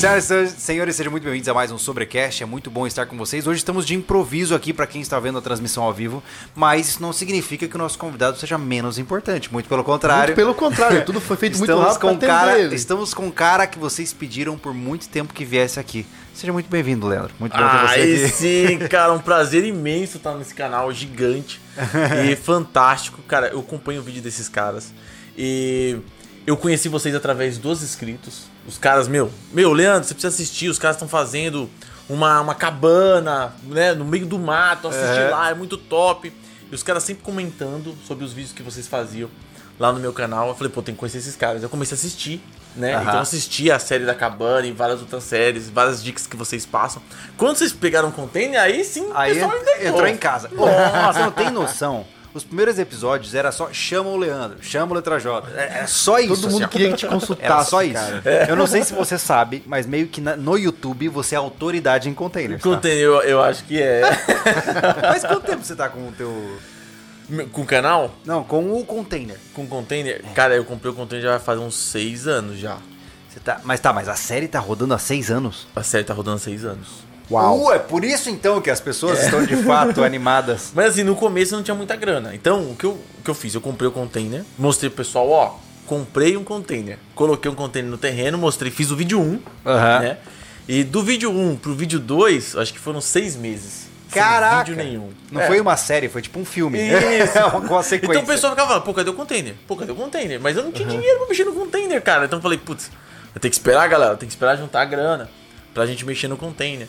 Senhoras e senhores, sejam muito bem-vindos a mais um Sobrecast. É muito bom estar com vocês. Hoje estamos de improviso aqui para quem está vendo a transmissão ao vivo, mas isso não significa que o nosso convidado seja menos importante. Muito pelo contrário. Muito pelo contrário, tudo foi feito muito estamos rápido com cara, ele. Estamos com um cara que vocês pediram por muito tempo que viesse aqui. Seja muito bem-vindo, Leandro. Muito bom ter Ah, você aí aqui. sim, cara, um prazer imenso estar nesse canal gigante e fantástico. Cara, eu acompanho o vídeo desses caras e eu conheci vocês através dos inscritos. Os caras, meu, meu, Leandro, você precisa assistir. Os caras estão fazendo uma, uma cabana, né, no meio do mato. Assistir É. lá, é muito top. E os caras sempre comentando sobre os vídeos que vocês faziam lá no meu canal. Eu falei, pô, tem que conhecer esses caras. Eu comecei a assistir, né? Então eu assisti a série da cabana e várias outras séries, várias dicas que vocês passam. Quando vocês pegaram o container, aí sim o Aí pessoal ent- entendeu. entrou em casa. Nossa. você não tem noção. Os primeiros episódios era só chama o Leandro, chama o Letra J. É, é só isso. Todo mundo assim, queria que te consultasse, Era só isso. cara. Eu não sei se você sabe, mas meio que na- no YouTube você é autoridade em containers. Tá? Container, eu, eu acho que é. Mas quanto tempo você tá com o teu. com o canal? Não, com o container. Com container? Cara, eu comprei o container já vai fazer uns seis anos já. Você tá... Mas tá, mas a série tá rodando há seis anos. A série tá rodando há seis anos. Uau. Uh, é por isso então que as pessoas estão de fato animadas. Mas assim, no começo não tinha muita grana. Então, o que eu, o que eu fiz? Eu comprei o container, mostrei pro pessoal, ó, comprei um container. Coloquei um container no terreno, mostrei, fiz o vídeo 1, Aham. né? E do vídeo 1 pro vídeo 2, acho que foram seis meses. sem Caraca! vídeo nenhum. Não É. foi uma série, foi tipo um filme. Isso. com a sequência. Então o pessoal ficava falando, pô, cadê o container? Pô, cadê o container? Mas eu não tinha dinheiro pra mexer no container, cara. Então eu falei, putz, eu tenho que esperar, galera, tem que esperar juntar a grana pra gente mexer no container.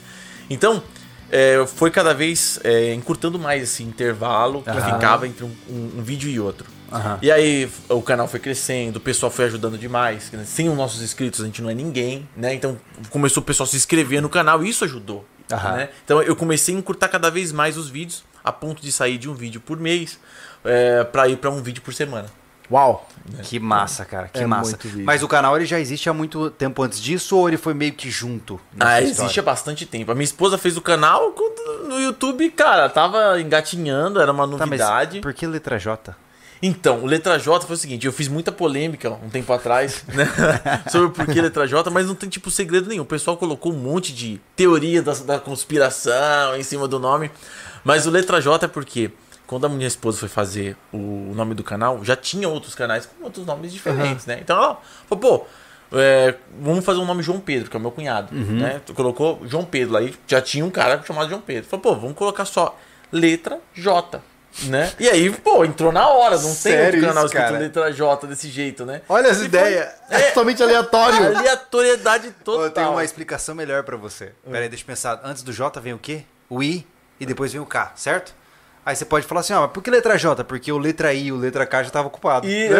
Então, é, foi cada vez é, encurtando mais esse intervalo que Aham. ficava entre um, um- um vídeo e outro. Aham. E aí o canal foi crescendo, o pessoal foi ajudando demais. né? Sem os nossos inscritos a gente não é ninguém, né? Então começou o pessoal a se inscrever no canal e isso ajudou. Aham. né? Então eu comecei a encurtar cada vez mais os vídeos, a ponto de sair de um vídeo por mês é, para ir para um vídeo por semana. Uau. Que massa, cara, que É massa. Mas o canal ele já existe há muito tempo antes disso ou ele foi meio que junto? Ah, história? existe há bastante tempo. A minha esposa fez o canal no YouTube, cara, tava engatinhando, era uma Tá, mas novidade. por que letra J? Então, o letra J foi o seguinte, eu fiz muita polêmica um tempo atrás, né? sobre o porquê letra J, mas não tem tipo segredo nenhum. O pessoal colocou um monte de teoria da, da conspiração em cima do nome. Mas o letra J é porque quando a minha esposa foi fazer o nome do canal, já tinha outros canais com outros nomes diferentes, né? Então ela falou, pô, é, vamos fazer um nome João Pedro, que é o meu cunhado, né? Colocou João Pedro lá e já tinha um cara chamado João Pedro. Falou, pô, vamos colocar só letra J. Né? E aí, pô, entrou na hora, não tem Sério outro canal isso, escrito letra J desse jeito, né? Olha as ideias. foi- É totalmente aleatório. Aleatoriedade Ô, Eu tenho total. uma explicação melhor pra você. Pera aí, deixa eu pensar. Antes do J vem o quê? O I e depois vem o K, certo? Aí você pode falar assim, ó, mas por que letra J? Porque o letra I e o letra K já tava ocupado. E...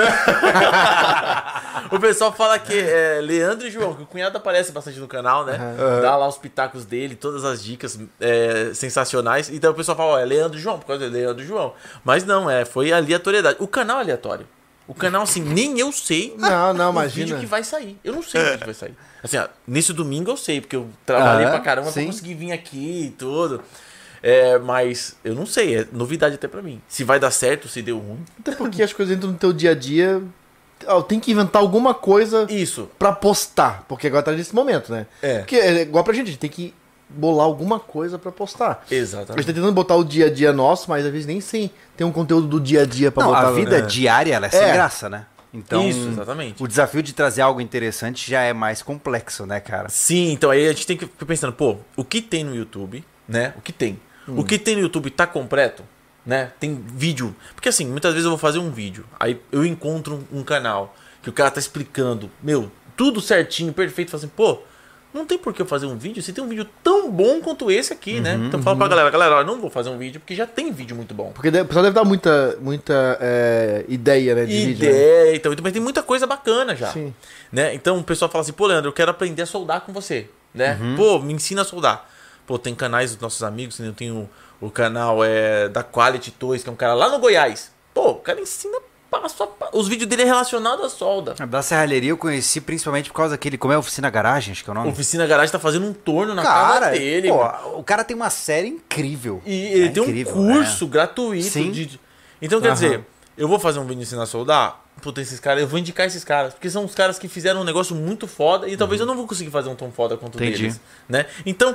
o pessoal fala que é Leandro e João, que o cunhado aparece bastante no canal, né? Dá lá os pitacos dele, todas as dicas é, sensacionais. Então o pessoal fala, ó, é Leandro e João, por causa de Leandro e João. Mas não, é, foi aleatoriedade. O canal é aleatório. O canal, assim, nem eu sei Não, não, o imagina. vídeo que vai sair. Eu não sei o vídeo que vai sair. Assim, ó, nesse domingo eu sei, porque eu trabalhei Aham, pra caramba sim. pra conseguir vir aqui e tudo. É, mas eu não sei, é novidade até pra mim. Se vai dar certo, se deu ruim. Até porque as coisas entram no teu dia a dia. tem que inventar alguma coisa Isso. pra postar. Porque agora tá nesse momento, né? É. Porque é igual pra gente, a gente tem que bolar alguma coisa pra postar. A gente Exatamente. tá tentando botar o dia a dia nosso, mas às vezes nem sem tem um conteúdo do dia a dia pra Não, botar. a vida né? diária ela é sem É. graça, né? Então, Isso, exatamente. o desafio de trazer algo interessante já é mais complexo, né, cara? Sim, então aí a gente tem que ficar pensando, pô, o que tem no YouTube, né? O que tem? O que tem no YouTube tá completo, né? Tem vídeo. Porque assim, muitas vezes eu vou fazer um vídeo, aí eu encontro um, um canal que o cara tá explicando, meu, tudo certinho, perfeito, falo assim, pô, não tem por que eu fazer um vídeo se tem um vídeo tão bom quanto esse aqui, né? Então fala pra galera, galera, ó, não vou fazer um vídeo porque já tem vídeo muito bom. Porque o pessoal deve dar muita, muita é, ideia, né? De vídeo. né? Ideia, então, mas tem muita coisa bacana já. Sim. Né? Então o pessoal fala assim, pô, Leandro, eu quero aprender a soldar com você. Né? Uhum. Pô, me ensina a soldar. Pô, tem canais dos nossos amigos, né? eu tenho o canal é, da Quality Toys, que é um cara lá no Goiás. Pô, o cara ensina passo a passo. Os vídeos dele é relacionado à solda. Da serralheria eu conheci principalmente por causa daquele, como é Oficina Garagem, acho que é o nome. Oficina Garagem tá fazendo um torno na Cara, casa dele. pô, mano. o cara tem uma série incrível. E ele É tem incrível, um curso gratuito. Sim. de- Então, quer Aham. dizer, eu vou fazer um vídeo ensinar a soldar? puta, esses caras, eu vou indicar esses caras, porque são os caras que fizeram um negócio muito foda e talvez eu não vou conseguir fazer um tão foda quanto Entendi. deles, né? Então,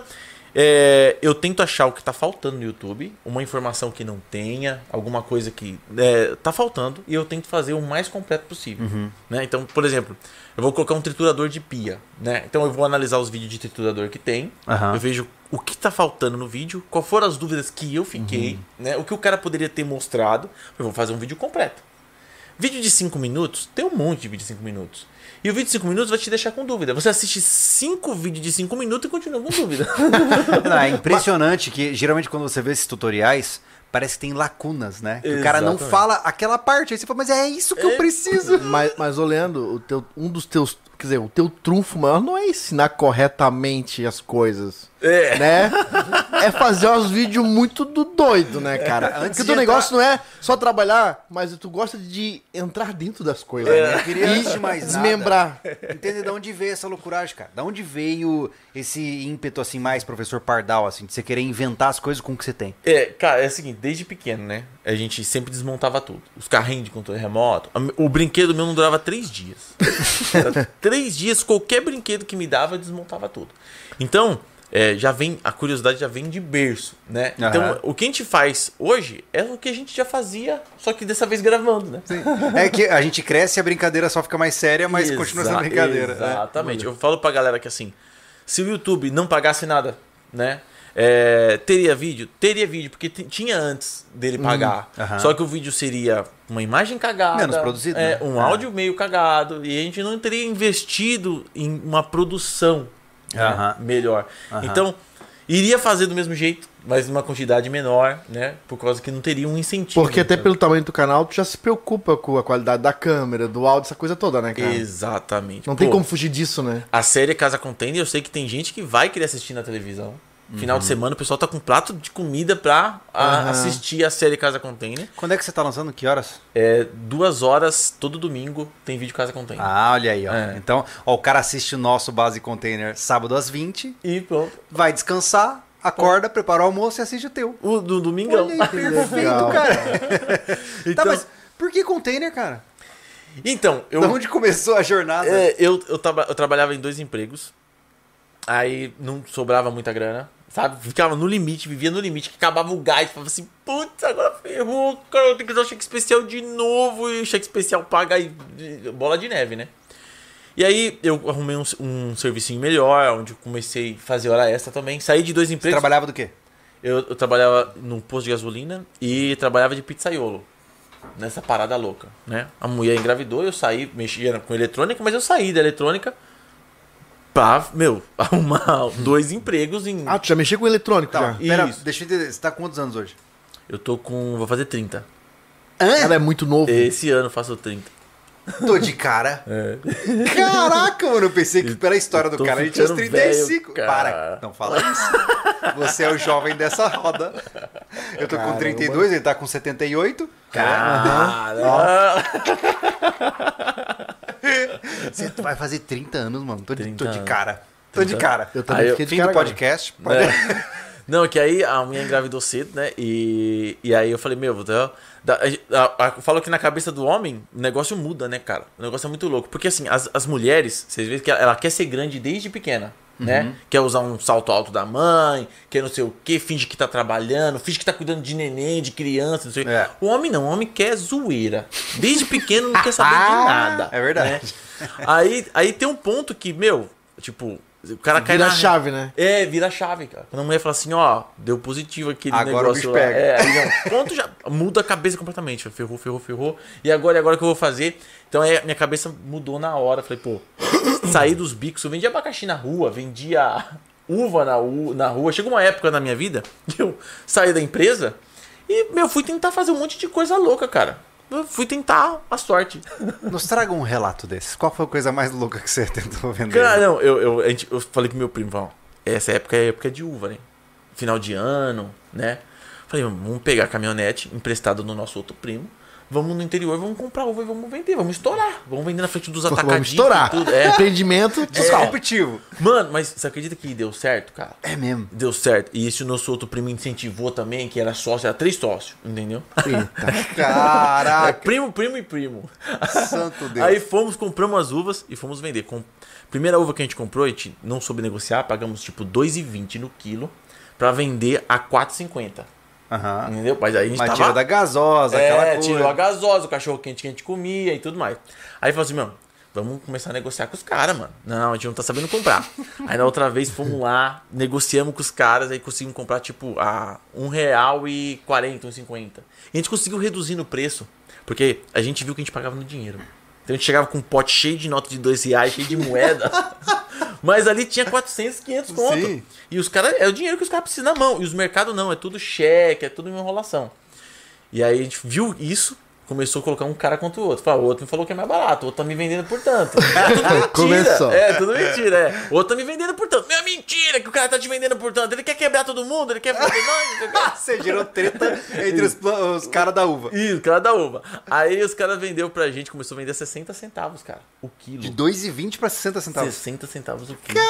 é, eu tento achar o que tá faltando no YouTube, uma informação que não tenha, alguma coisa que é, tá faltando, e eu tento fazer o mais completo possível. Né? Então, por exemplo, eu vou colocar um triturador de pia. Né? Então eu vou analisar os vídeos de triturador que tem, Aham. eu vejo o que tá faltando no vídeo, qual foram as dúvidas que eu fiquei, né? o que o cara poderia ter mostrado. Eu vou fazer um vídeo completo. Vídeo de 5 minutos, tem um monte de vídeo de 5 minutos. E o vídeo de 5 minutos vai te deixar com dúvida. Você assiste 5 vídeos de 5 minutos e continua com dúvida. Não, é impressionante que geralmente quando você vê esses tutoriais, parece que tem lacunas, né? Que o cara não fala aquela parte. Aí você fala, mas é isso que eu preciso. Mas, mas ô Leandro, o teu, um dos teus. Quer dizer, o teu trunfo maior não é ensinar corretamente as coisas. É. Né? É fazer uns vídeos muito do doido, né, cara? Antes Porque o teu negócio não é só trabalhar, mas tu gosta de entrar dentro das coisas. Eu né? queria, antes de mais nada, desmembrar. Entender de onde veio essa loucuragem, cara. Da onde veio esse ímpeto, assim, mais professor Pardal, assim, de você querer inventar as coisas com o que você tem. É, cara, é o seguinte, desde pequeno, né? A gente sempre desmontava tudo. Os carrinhos de controle remoto. O brinquedo meu não durava três dias. Três dias, qualquer brinquedo que me dava, eu desmontava tudo. Então, é, já vem, a curiosidade já vem de berço, né? Então, Aham. o que a gente faz hoje é o que a gente já fazia, só que dessa vez gravando, né? É que a gente cresce e a brincadeira só fica mais séria, mas continua sendo Exa- brincadeira. né? Exatamente. Eu falo pra galera que assim, se o YouTube não pagasse nada, né? é, teria vídeo? Teria vídeo, porque tinha antes dele pagar. Uhum. aham. Só que o vídeo seria uma imagem cagada. Menos produzido, é, né? Um É. áudio meio cagado. E a gente não teria investido em uma produção né, melhor. Então, iria fazer do mesmo jeito, mas numa quantidade menor, né? Por causa que não teria um incentivo. Porque até sabe? pelo tamanho do canal, tu já se preocupa com a qualidade da câmera, do áudio, essa coisa toda, né, cara? Exatamente. Não tem Pô, como fugir disso, né? A série Casa Container, eu sei que tem gente que vai querer assistir na televisão. Final de semana o pessoal tá com prato de comida pra a- Aham. assistir a série Casa Container. Quando é que você tá lançando? Que horas? É duas horas todo domingo tem vídeo Casa Container. Ah, olha aí, ó. É. Então, ó, o cara assiste o nosso Base Container sábado às 20, E pronto. vai descansar, acorda, prepara o almoço e assiste o teu. O do domingão. Olha aí, perfeito, cara. Então, Tá, mas por que container, cara? então eu, Da onde começou a jornada? é, eu, eu, eu trabalhava em dois empregos. Aí não sobrava muita grana. Sabe? Ficava no limite, vivia no limite, que acabava o gás. Falava assim, putz, agora ferrou, cara, eu tenho que usar o cheque especial de novo. E o cheque especial paga aí, de- bola de neve, né? E aí eu arrumei um, um servicinho melhor, onde eu comecei a fazer hora extra também. Saí de dois Você empregos. trabalhava do quê? Eu, eu trabalhava num posto de gasolina e trabalhava de pizzaiolo. Nessa parada louca, né? A mulher engravidou, eu saí, mexia com eletrônica, mas eu saí da eletrônica pra, meu, arrumar dois empregos em. Ah, tu já mexeu com eletrônico Tá, já? pera, Isso. deixa eu entender. Você tá com quantos anos hoje? Eu tô com. Vou fazer 30. Ela é muito novo. Esse ano eu faço 30. Tô de cara. É. Caraca, mano, eu pensei que pela história do cara a gente tinha uns ficando 35. velho, Para, cara. não fala isso. Você é o jovem dessa roda. Eu tô com Caramba. 32, ele tá com 78. Cara, Você vai fazer 30 anos, mano. Tô de, 30 tô de cara. Tô de 30. cara. Eu também Aí eu- fiquei de Fim cara do podcast. É. Não, que aí a minha engravidou cedo, né? E, e aí eu falei, meu, da, da, a, a, falo que na cabeça do homem o negócio muda, né, cara? O negócio é muito louco. Porque assim, as, as mulheres, vocês veem que ela, ela quer ser grande desde pequena. Né? Quer usar um salto alto da mãe, quer não sei o que, finge que tá trabalhando, finge que tá cuidando de neném, de criança, não sei. É. O homem não, o homem quer zoeira. Desde pequeno não quer saber de nada. É verdade. né? Aí, aí tem um ponto que, meu, tipo, o cara cai Vira na chave, né? é, vira a chave, cara. Quando a mulher fala assim, ó, deu positivo aquele Agora o negócio bicho lá. pega. É, aí não, pronto, já muda a cabeça completamente. Ferrou, ferrou, ferrou. E agora, e agora o que eu vou fazer? Então é, minha cabeça mudou na hora. Falei, pô, saí dos bicos, eu vendia abacaxi na rua, vendia uva na, u- na rua. Chegou uma época na minha vida que eu saí da empresa e, meu, fui tentar fazer um monte de coisa louca, cara. Eu fui tentar a sorte. Nos traga um relato desses. Qual foi a coisa mais louca que você tentou vender? Cara, não, eu, eu, a gente- eu falei pro meu primo, ó, essa época é época de uva, né? Final de ano, né? Falei, vamos pegar a caminhonete emprestada do nosso outro primo, vamos no interior, vamos comprar uva e vamos vender, vamos estourar. Vamos vender na frente dos Vamos atacadistas estourar. tudo. É. Empreendimento. Disruptivo. Mano, mas você acredita que deu certo, cara? É mesmo. Deu certo. E esse nosso outro primo incentivou também, que era sócio, era três sócios, entendeu? Eita. É Caraca. primo, primo e primo. Santo Deus. Aí fomos, compramos as uvas e fomos vender. Com... Primeira uva que a gente comprou, a gente não soube negociar, pagamos tipo 2,20 no quilo pra vender a 4,50. Aham. Entendeu? Mas aí a gente Mas tava... tira da gasosa, aquela É, coisa. tirou a gasosa, o cachorro quente que a gente comia e tudo mais. Aí falou assim, mano, vamos começar a negociar com os caras, mano. Não, a gente não tá sabendo comprar. aí na outra vez fomos lá, negociamos com os caras, aí conseguimos comprar tipo a um real e 40, 1,50. E a gente conseguiu reduzir no preço, porque a gente viu que a gente pagava no dinheiro. Então a gente chegava com um pote cheio de nota de dois reais, cheio de moeda. Mas ali tinha 400, 500 conto. Sim. E os caras, é o dinheiro que os caras precisam na mão. E os mercados não, é tudo cheque, é tudo uma enrolação. E aí a gente viu isso, começou a colocar um cara contra o outro. Falou, o outro me falou que é mais barato, o outro tá me vendendo por tanto. É tudo mentira. Começou. É, tudo mentira, é. O outro tá me vendendo por tanto. Meu, é mentira que o cara tá te vendendo por tanto. Ele quer quebrar todo mundo, ele quer fazer nós. Você gerou treta entre os, os caras da uva. Isso, cara da uva. Aí os caras vendeu pra gente, começou a vender 60 centavos, cara. O quilo. De 2,20 pra 60 centavos. 60 centavos o quilo.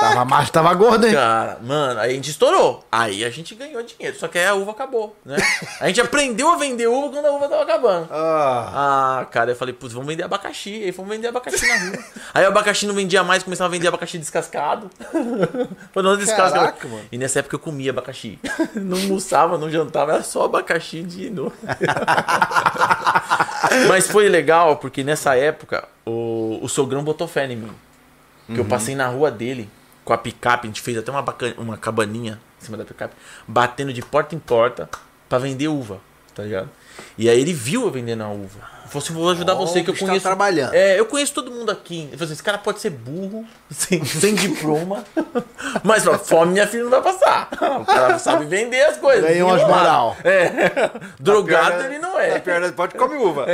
Tava macho, tava gordo, hein? Cara, mano, aí a gente estourou. Aí a gente ganhou dinheiro. Só que aí a uva acabou, né? A gente aprendeu a vender uva quando a uva tava acabando. Ah, Ah, cara, eu falei, putz, vamos vender abacaxi. Aí fomos vender abacaxi na rua. Aí o abacaxi não vendia mais, começava a vender abacaxi descascado. Foi não descascado. Caraca, mano. E nessa época eu comia abacaxi. Não almoçava, não jantava, era só abacaxi de novo. Mas foi legal, porque nessa época o, o sogrão botou fé em mim. Que eu passei na rua dele com a picape, a gente fez até uma, baca- uma cabaninha em cima da picape, batendo de porta em porta pra vender uva, tá ligado? E aí ele viu eu vendendo a uva. Assim, vou ajudar você que eu bicho tá conheço. trabalhando. É, eu conheço todo mundo aqui. Ele falou assim, esse cara pode ser burro, sem, sem diploma, mas ó, fome minha filha não vai passar. O cara sabe vender as coisas. Ganhou umas moral. É. Drogado Pior- ele não é. Na pior das pode comer uva.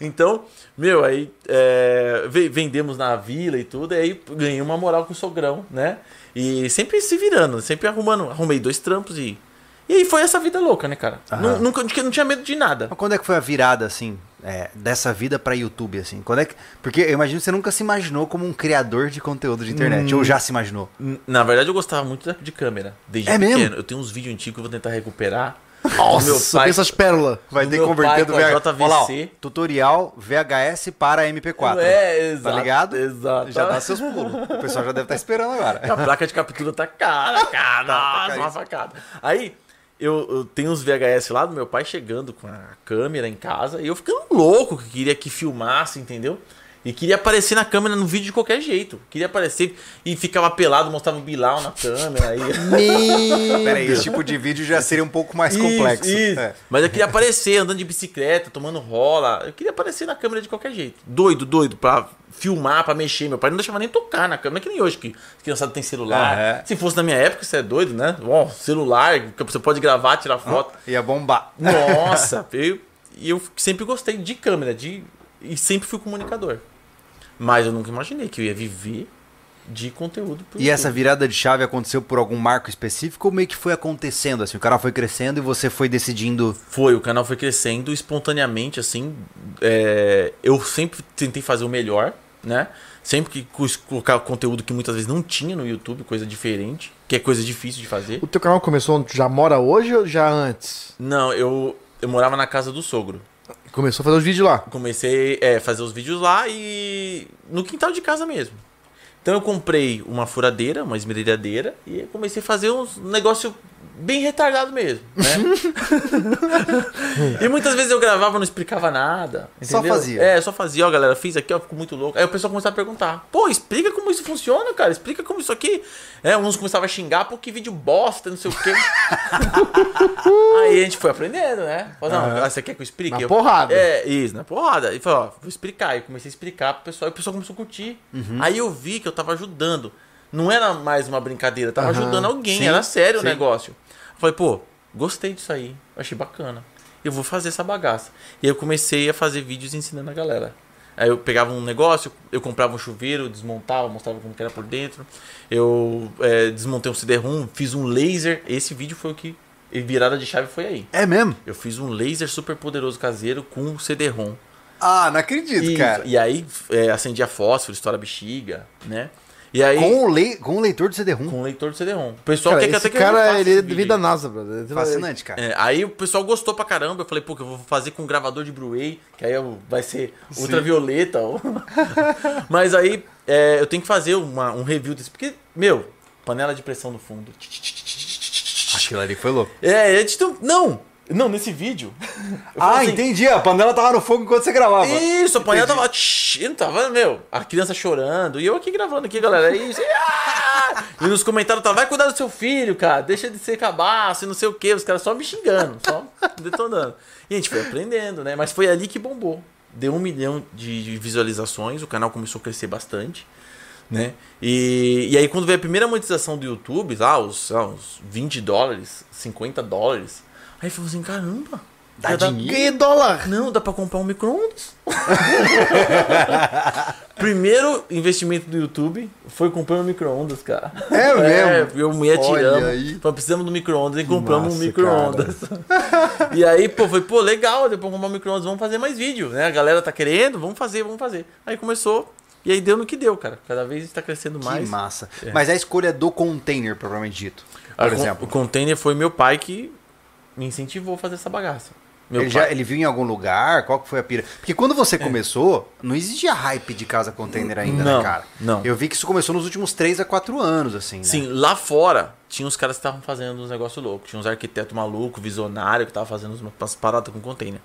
Então, meu, aí é, ve- vendemos na vila e tudo, e aí ganhei uma moral com o sogrão, né? E sempre se virando, sempre arrumando. Arrumei dois trampos e. E aí foi essa vida louca, né, cara? Nu- Nunca, não tinha medo de nada. Mas quando é que foi a virada, assim, é, dessa vida pra YouTube, assim? Quando é que... Porque eu imagino que você nunca se imaginou como um criador de conteúdo de internet. Ou já se imaginou? Na verdade, eu gostava muito da- de câmera. Desde É pequeno. mesmo? Eu tenho uns vídeos antigos que eu vou tentar recuperar. Nossa, meu pai- pensa as pérolas. Vai Do ter que meu converter do com a VHS. JVC. Olha lá, ó, tutorial VHS para MP4. É, exato. Tá ligado? Exato. Já dá seus pulos. O pessoal já deve estar esperando agora. A placa de captura tá cara, cara. Nossa, caríssimo. uma facada. Aí, eu, eu tenho uns VHS lá do meu pai chegando com a câmera em casa e eu ficando louco que queria que filmasse, entendeu? E queria aparecer na câmera no vídeo de qualquer jeito. Queria aparecer e ficava pelado, mostrava o Bilal na câmera. Aí... Meu Pera aí, Deus. esse tipo de vídeo já seria um pouco mais Isso, complexo. isso. É. Mas eu queria aparecer andando de bicicleta, tomando rola. Eu queria aparecer na câmera de qualquer jeito. Doido, doido, pra filmar, pra mexer. Meu pai não deixava nem tocar na câmera, que nem hoje, que as criançadas têm celular. Aham. Se fosse na minha época, você é doido, né? Ó, celular, que você pode gravar, tirar foto. Ia bombar. Nossa, eu, e eu sempre gostei de câmera, de, e sempre fui comunicador. Mas eu nunca imaginei que eu ia viver de conteúdo. pro E essa YouTube. virada de chave aconteceu por algum marco específico ou meio que foi acontecendo? Assim, o canal foi crescendo e você foi decidindo. Foi, o canal foi crescendo espontaneamente, assim. é, eu sempre tentei fazer o melhor, né? Sempre que colocar conteúdo que muitas vezes não tinha no YouTube, coisa diferente, que é coisa difícil de fazer. O teu canal começou onde tu já mora hoje ou já antes? Não, eu, eu morava na casa do sogro. Começou a fazer os vídeos lá. Comecei a fazer os vídeos lá e no quintal de casa mesmo. Então eu comprei uma furadeira, uma esmerilhadeira e comecei a fazer uns negócio bem retardado mesmo, né? e muitas vezes eu gravava e não explicava nada. Só entendeu? fazia. É, só fazia, ó, galera, fiz aqui, ó, ficou muito louco. Aí o pessoal começava a perguntar: "Pô, explica como isso funciona, cara? Explica como isso aqui". É, uns começavam a xingar, pô, que vídeo bosta, não sei o quê. Aí a gente foi aprendendo, né? Falou, não, ah, você quer que eu explique? Na Eu- porrada. É, isso, na porrada. E falou, ó, vou explicar. E comecei a explicar pro pessoal e o pessoal começou a curtir. Uhum. Aí eu vi que eu tava ajudando. Não era mais uma brincadeira, tava Aham. ajudando alguém, Sim, era sério sim. o negócio. Falei, pô, gostei disso aí, achei bacana. Eu vou fazer essa bagaça. E aí eu comecei a fazer vídeos ensinando a galera. Aí eu pegava um negócio, eu comprava um chuveiro, desmontava, mostrava como que era por dentro. Eu é, desmontei um CD-ROM, fiz um laser. Esse vídeo foi o que E virada de chave foi aí. É mesmo? Eu fiz um laser super poderoso caseiro com CD-ROM. Ah, não acredito, E, cara. e aí é, acendia fósforo, estoura bexiga, né? E aí. Com, o le... com o leitor de CD-ROM. com leitor de CD-ROM. O pessoal Cara, quer até que cara, ele é esse de vídeo vida aí. NASA, brother. Fascinante, cara. É, aí o pessoal gostou pra caramba. Eu falei, pô, que eu vou fazer com gravador de Blu-ray, que aí vai ser ultravioleta. ou- Mas aí é, eu tenho que fazer uma- um review desse. Porque, meu, panela de pressão no fundo. Aquilo ali foi louco. É, é de Não! Não, nesse vídeo. Ah, assim, entendi. A panela tava no fogo enquanto você gravava. Isso, a panela Entendi. tava. tsh, tava, meu, a criança chorando. E eu aqui gravando aqui, galera. É. E, ah! E nos comentários tava, vai cuidar do seu filho, cara. Deixa de ser cabaço e não sei o que. Os caras só me xingando, só detonando. E a gente foi aprendendo, né? Mas foi ali que bombou. Deu um milhão de visualizações, o canal começou a crescer bastante. Né? E, e aí quando veio a primeira monetização do YouTube, lá, os, lá, uns 20 dólares, 50 dólares, aí falou assim, caramba, Dá dinheiro? Que dólar? não, dá pra comprar um micro-ondas. Primeiro investimento do YouTube foi comprando um micro-ondas, cara. É mesmo? eu e a mulher Olha tiramos. aí. Precisamos do micro-ondas e compramos um micro-ondas. e aí, pô, foi, pô, legal, depois comprar um micro-ondas, vamos fazer mais vídeo, né? A galera tá querendo, vamos fazer, vamos fazer. Aí começou, e aí deu no que deu, cara. Cada vez tá crescendo Que mais. massa. Mas a escolha do container, propriamente dito. Por A con- exemplo. O container foi meu pai que me incentivou a fazer essa bagaça. Meu Ele, pai. já, ele viu em algum lugar? Qual que foi a pira? Porque quando você começou, não existia hype de casa container ainda, Não, né, cara? não. Eu vi que isso começou nos últimos 3 a 4 anos, assim, né? Sim, lá fora tinha uns caras que estavam fazendo uns negócios loucos. Tinha uns arquitetos malucos, visionário, que estavam fazendo umas- umas paradas com container.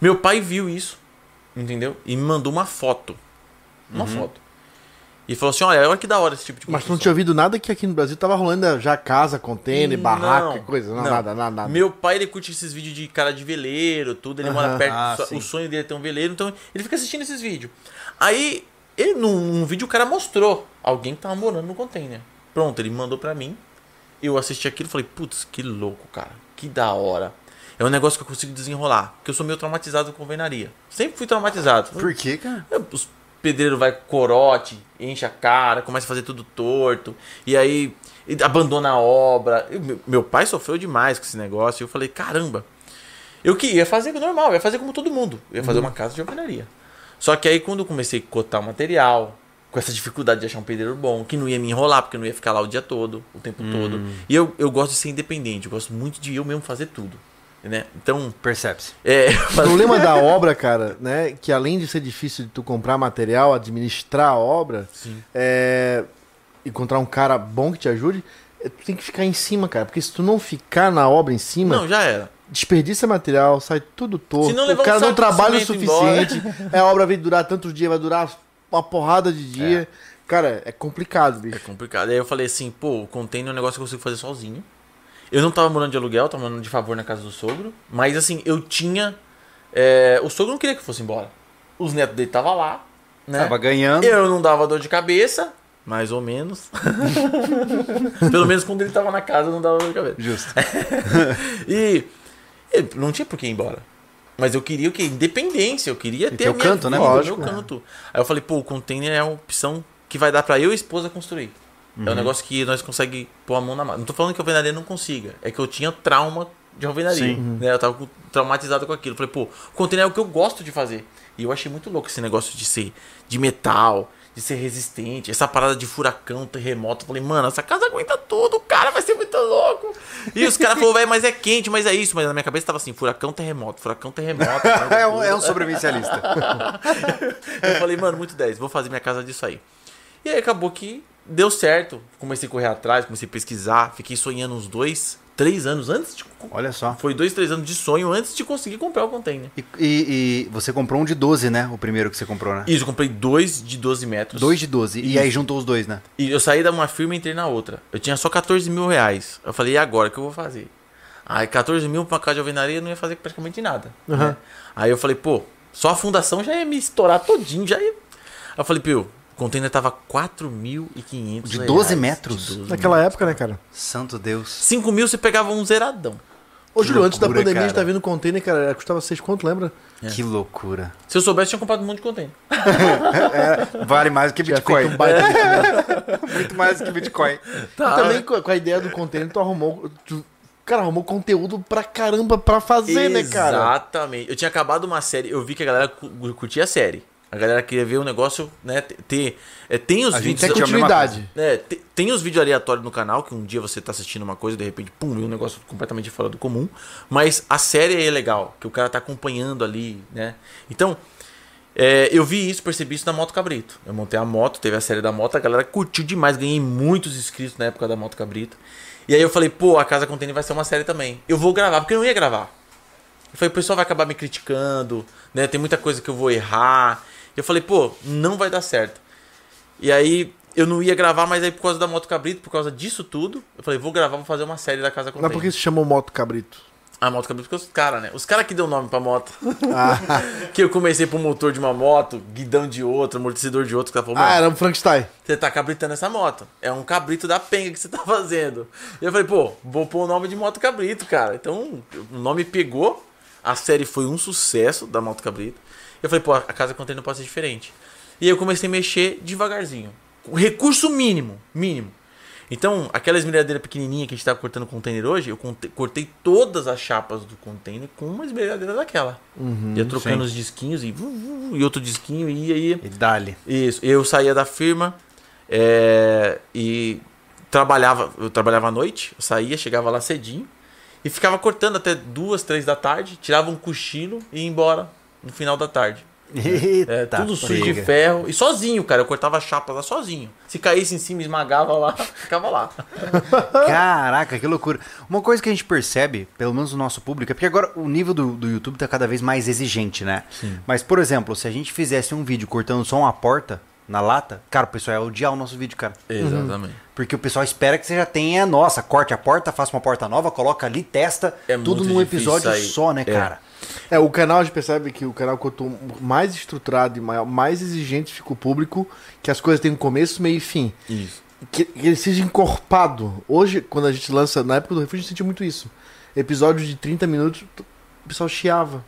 Meu pai viu isso, entendeu? E me mandou uma foto. Uma Uhum. foto. E falou assim: olha, olha que da hora esse tipo de Mas tu não tinha ouvido nada que aqui no Brasil tava rolando já casa, container, barraca, Não, e coisa. Não, não. nada, nada, nada. Meu pai, ele curte esses vídeos de cara de veleiro, tudo. Ele mora perto. Ah, o sim. sonho dele é ter um veleiro, então ele fica assistindo esses vídeos. Aí, ele, num, num vídeo, o cara mostrou alguém que tava morando no container. Pronto, ele mandou pra mim. Eu assisti aquilo e falei, putz, que louco, cara. Que da hora. É um negócio que eu consigo desenrolar. Porque eu sou meio traumatizado com alvenaria. Sempre fui traumatizado. Por quê, cara? É, Os pedreiros vai com corote, enche a cara, começa a fazer tudo torto, e aí abandona a obra. Eu- meu, pai sofreu demais com esse negócio, e eu falei, caramba, eu que ia fazer normal, ia fazer como todo mundo, ia fazer uma casa de alvenaria. Só que aí quando eu comecei a cotar o material, com essa dificuldade de achar um pedreiro bom, que não ia me enrolar, porque eu não ia ficar lá o dia todo, o tempo todo. E eu, eu gosto de ser independente, eu gosto muito de eu mesmo fazer tudo. Né? Então, Percebe-se. é. O problema da obra, cara, né? Que além de ser difícil de tu comprar material, administrar a obra, é, encontrar um cara bom que te ajude, é, tu tem que ficar em cima, cara. Porque se tu não ficar na obra em cima, Não, já era. desperdiça material, sai tudo torto. Se não o levar um cara não trabalha o suficiente. é, a obra vai durar tantos dias, vai durar uma porrada de dia. Cara, é complicado, É bicho. complicado. Aí eu falei assim, pô, o container é um negócio que eu consigo fazer sozinho. Eu não tava morando de aluguel, tava morando de favor na casa do sogro. Mas assim, eu tinha. é, o sogro não queria que eu fosse embora. Os netos dele estavam lá, né? Tava ganhando. Eu não dava dor de cabeça, mais ou menos. Pelo menos quando ele tava na casa, eu não dava dor de cabeça. Justo. E, não tinha por que ir embora. Mas eu queria o quê? Independência. Eu queria ter teu canto, né? vida, Lógico, meu né? canto. Aí eu falei, pô, o container é uma opção que vai dar pra eu e a esposa construir. É um negócio que nós conseguimos pôr a mão na massa. Não tô falando que a alvenaria não consiga. É que eu tinha trauma de alvenaria. Sim. Né? Eu tava traumatizado com aquilo. Falei, pô, o container é o que eu gosto de fazer. E eu achei muito louco esse negócio de ser de metal, de ser resistente. Essa parada de furacão, terremoto. Eu falei, mano, essa casa aguenta tudo, cara, vai ser muito louco. E os caras falaram, velho, mas é quente, mas é isso. Mas na minha cabeça tava assim, furacão, terremoto, furacão, terremoto. é, um, é um sobrevivencialista. Eu falei, mano, muito 10, vou fazer minha casa disso aí. E aí acabou que deu certo. Comecei a correr atrás, comecei a pesquisar, fiquei sonhando uns dois, três anos antes de. Olha só. Foi dois, três anos de sonho antes de conseguir comprar o container. E, e- e você comprou um de 12, né? O primeiro que você comprou, né? Isso, eu comprei dois de 12 metros. Dois de 12. E aí juntou os dois, né? E eu saí da uma firma e entrei na outra. Eu tinha só 14 mil reais. Eu falei, e agora o que eu vou fazer? Aí 14 mil pra casa de alvenaria não ia fazer praticamente nada. né? Aí eu falei, pô, só a fundação já ia me estourar todinho, já ia. Aí eu falei, pô, o container tava 4.500 De reais. 12 metros? De 12 Naquela época, né, cara? Santo Deus. 5 mil você pegava um zeradão. Ô, Júlio, antes da pandemia, a gente cara. tá vendo container, cara, custava 6 quanto, lembra? É. Que loucura. Se eu soubesse, eu tinha comprado um monte de container. Vale mais do que Tinha Bitcoin. feito um baita. Muito mais do que Bitcoin. Tá. E também com a, ideia do container, tu arrumou. Tu cara, arrumou conteúdo pra caramba pra fazer, né, cara? Exatamente. Eu tinha acabado uma série, eu vi que a galera cu- curtia a série. A galera queria ver o negócio, né? Ter. é, tem os A gente vídeos. Tem a mesma continuidade. É, te- tem os vídeos aleatórios no canal, que um dia você tá assistindo uma coisa e de repente, pum, vem um negócio completamente fora do comum. Mas a série é legal, que o cara tá acompanhando ali, né? Então, é, eu vi isso, percebi isso na Moto Cabrito. Eu montei a moto, teve a série da moto, a galera curtiu demais, ganhei muitos inscritos na época da Moto Cabrito. E aí eu falei, pô, a Casa Container vai ser uma série também. Eu vou gravar, porque eu não ia gravar. Eu falei, o pessoal vai acabar me criticando, né? Tem muita coisa que eu vou errar. Eu falei, pô, não vai dar certo. E aí eu não ia gravar, mas aí por causa da Moto Cabrito, por causa disso tudo, eu falei, vou gravar, vou fazer uma série da Casa Mas Container. por que se chamou Moto Cabrito? A Moto Cabrito, porque os caras, né? Os caras que deu nome pra moto. Ah, que eu comecei por motor de uma moto, guidão de outra, amortecedor de outro. Falaram, ah "Mano, era um Frankenstein. você tá cabritando essa moto. É um cabrito da penga que você tá fazendo. E eu falei, pô, vou pôr o nome de Moto Cabrito, cara. Então, o nome pegou. A série foi um sucesso da Moto Cabrito. Eu falei, pô, a casa container não pode ser diferente. E aí eu comecei a mexer devagarzinho. Com recurso mínimo, mínimo. Então, aquela esmerilhadeira pequenininha que a gente tava cortando o container hoje, eu cortei todas as chapas do container com uma esmerilhadeira daquela. ia trocando sim. os disquinhos e, e outro disquinho e ia. E dali. Isso, eu saía da firma é, e trabalhava, eu trabalhava à noite, eu saía, chegava lá cedinho e ficava cortando até duas, três da tarde, tirava um cochilo e ia embora no final da tarde. Eita, É, tudo sujo de ferro e sozinho, cara, eu cortava a chapa lá sozinho. Se caísse em cima, esmagava lá, ficava lá. Caraca, que loucura. Uma coisa que a gente percebe, pelo menos no nosso público, é porque agora o nível do, do YouTube tá cada vez mais exigente, né? Mas, por exemplo, se a gente fizesse um vídeo cortando só uma porta na lata, cara, o pessoal ia odiar o nosso vídeo, cara. Exatamente. Porque o pessoal espera que você já tenha, nossa, corte a porta, faça uma porta nova, coloca ali, testa, É tudo num episódio sair. só, né, É. cara? É, o canal a gente percebe que o canal quanto mais estruturado e maior, mais exigente fica o público, que as coisas têm um começo, meio e fim. Isso. Que, que ele seja encorpado. Hoje, quando a gente lança, na época do refúgio, a gente sentia muito isso. Episódios de 30 minutos, o pessoal chiava.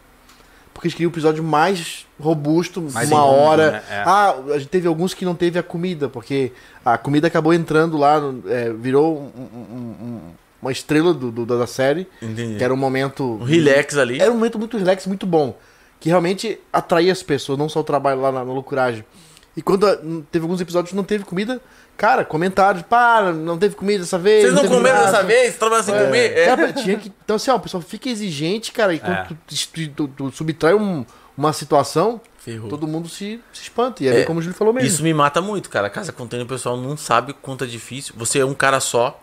Porque eles queriam um episódio mais robusto, Mais uma hora. né? É. Ah, a gente teve alguns que não teve a comida, porque a comida acabou entrando lá, é, virou um- um- um- uma estrela do, do- da série, Entendi. que era um momento. Um relax ali. Era um momento muito relax, muito bom. Que realmente atraía as pessoas, não só o trabalho lá na, na loucuragem. E quando ah, teve alguns episódios que não teve comida, cara, comentários, para, não teve comida dessa vez. Vocês não teve comeram dessa vez? Trabalhando sem comer? É. Cara, tinha que. Então, assim, ó, o pessoal fica exigente, cara, e quando É. tu, tu- tu- subtrai um- uma situação, Ferrou. todo mundo se, se espanta. E é, É, como o Júlio falou mesmo. Isso me mata muito, cara. Casa container, o pessoal não sabe quanto é difícil. Você é um cara só.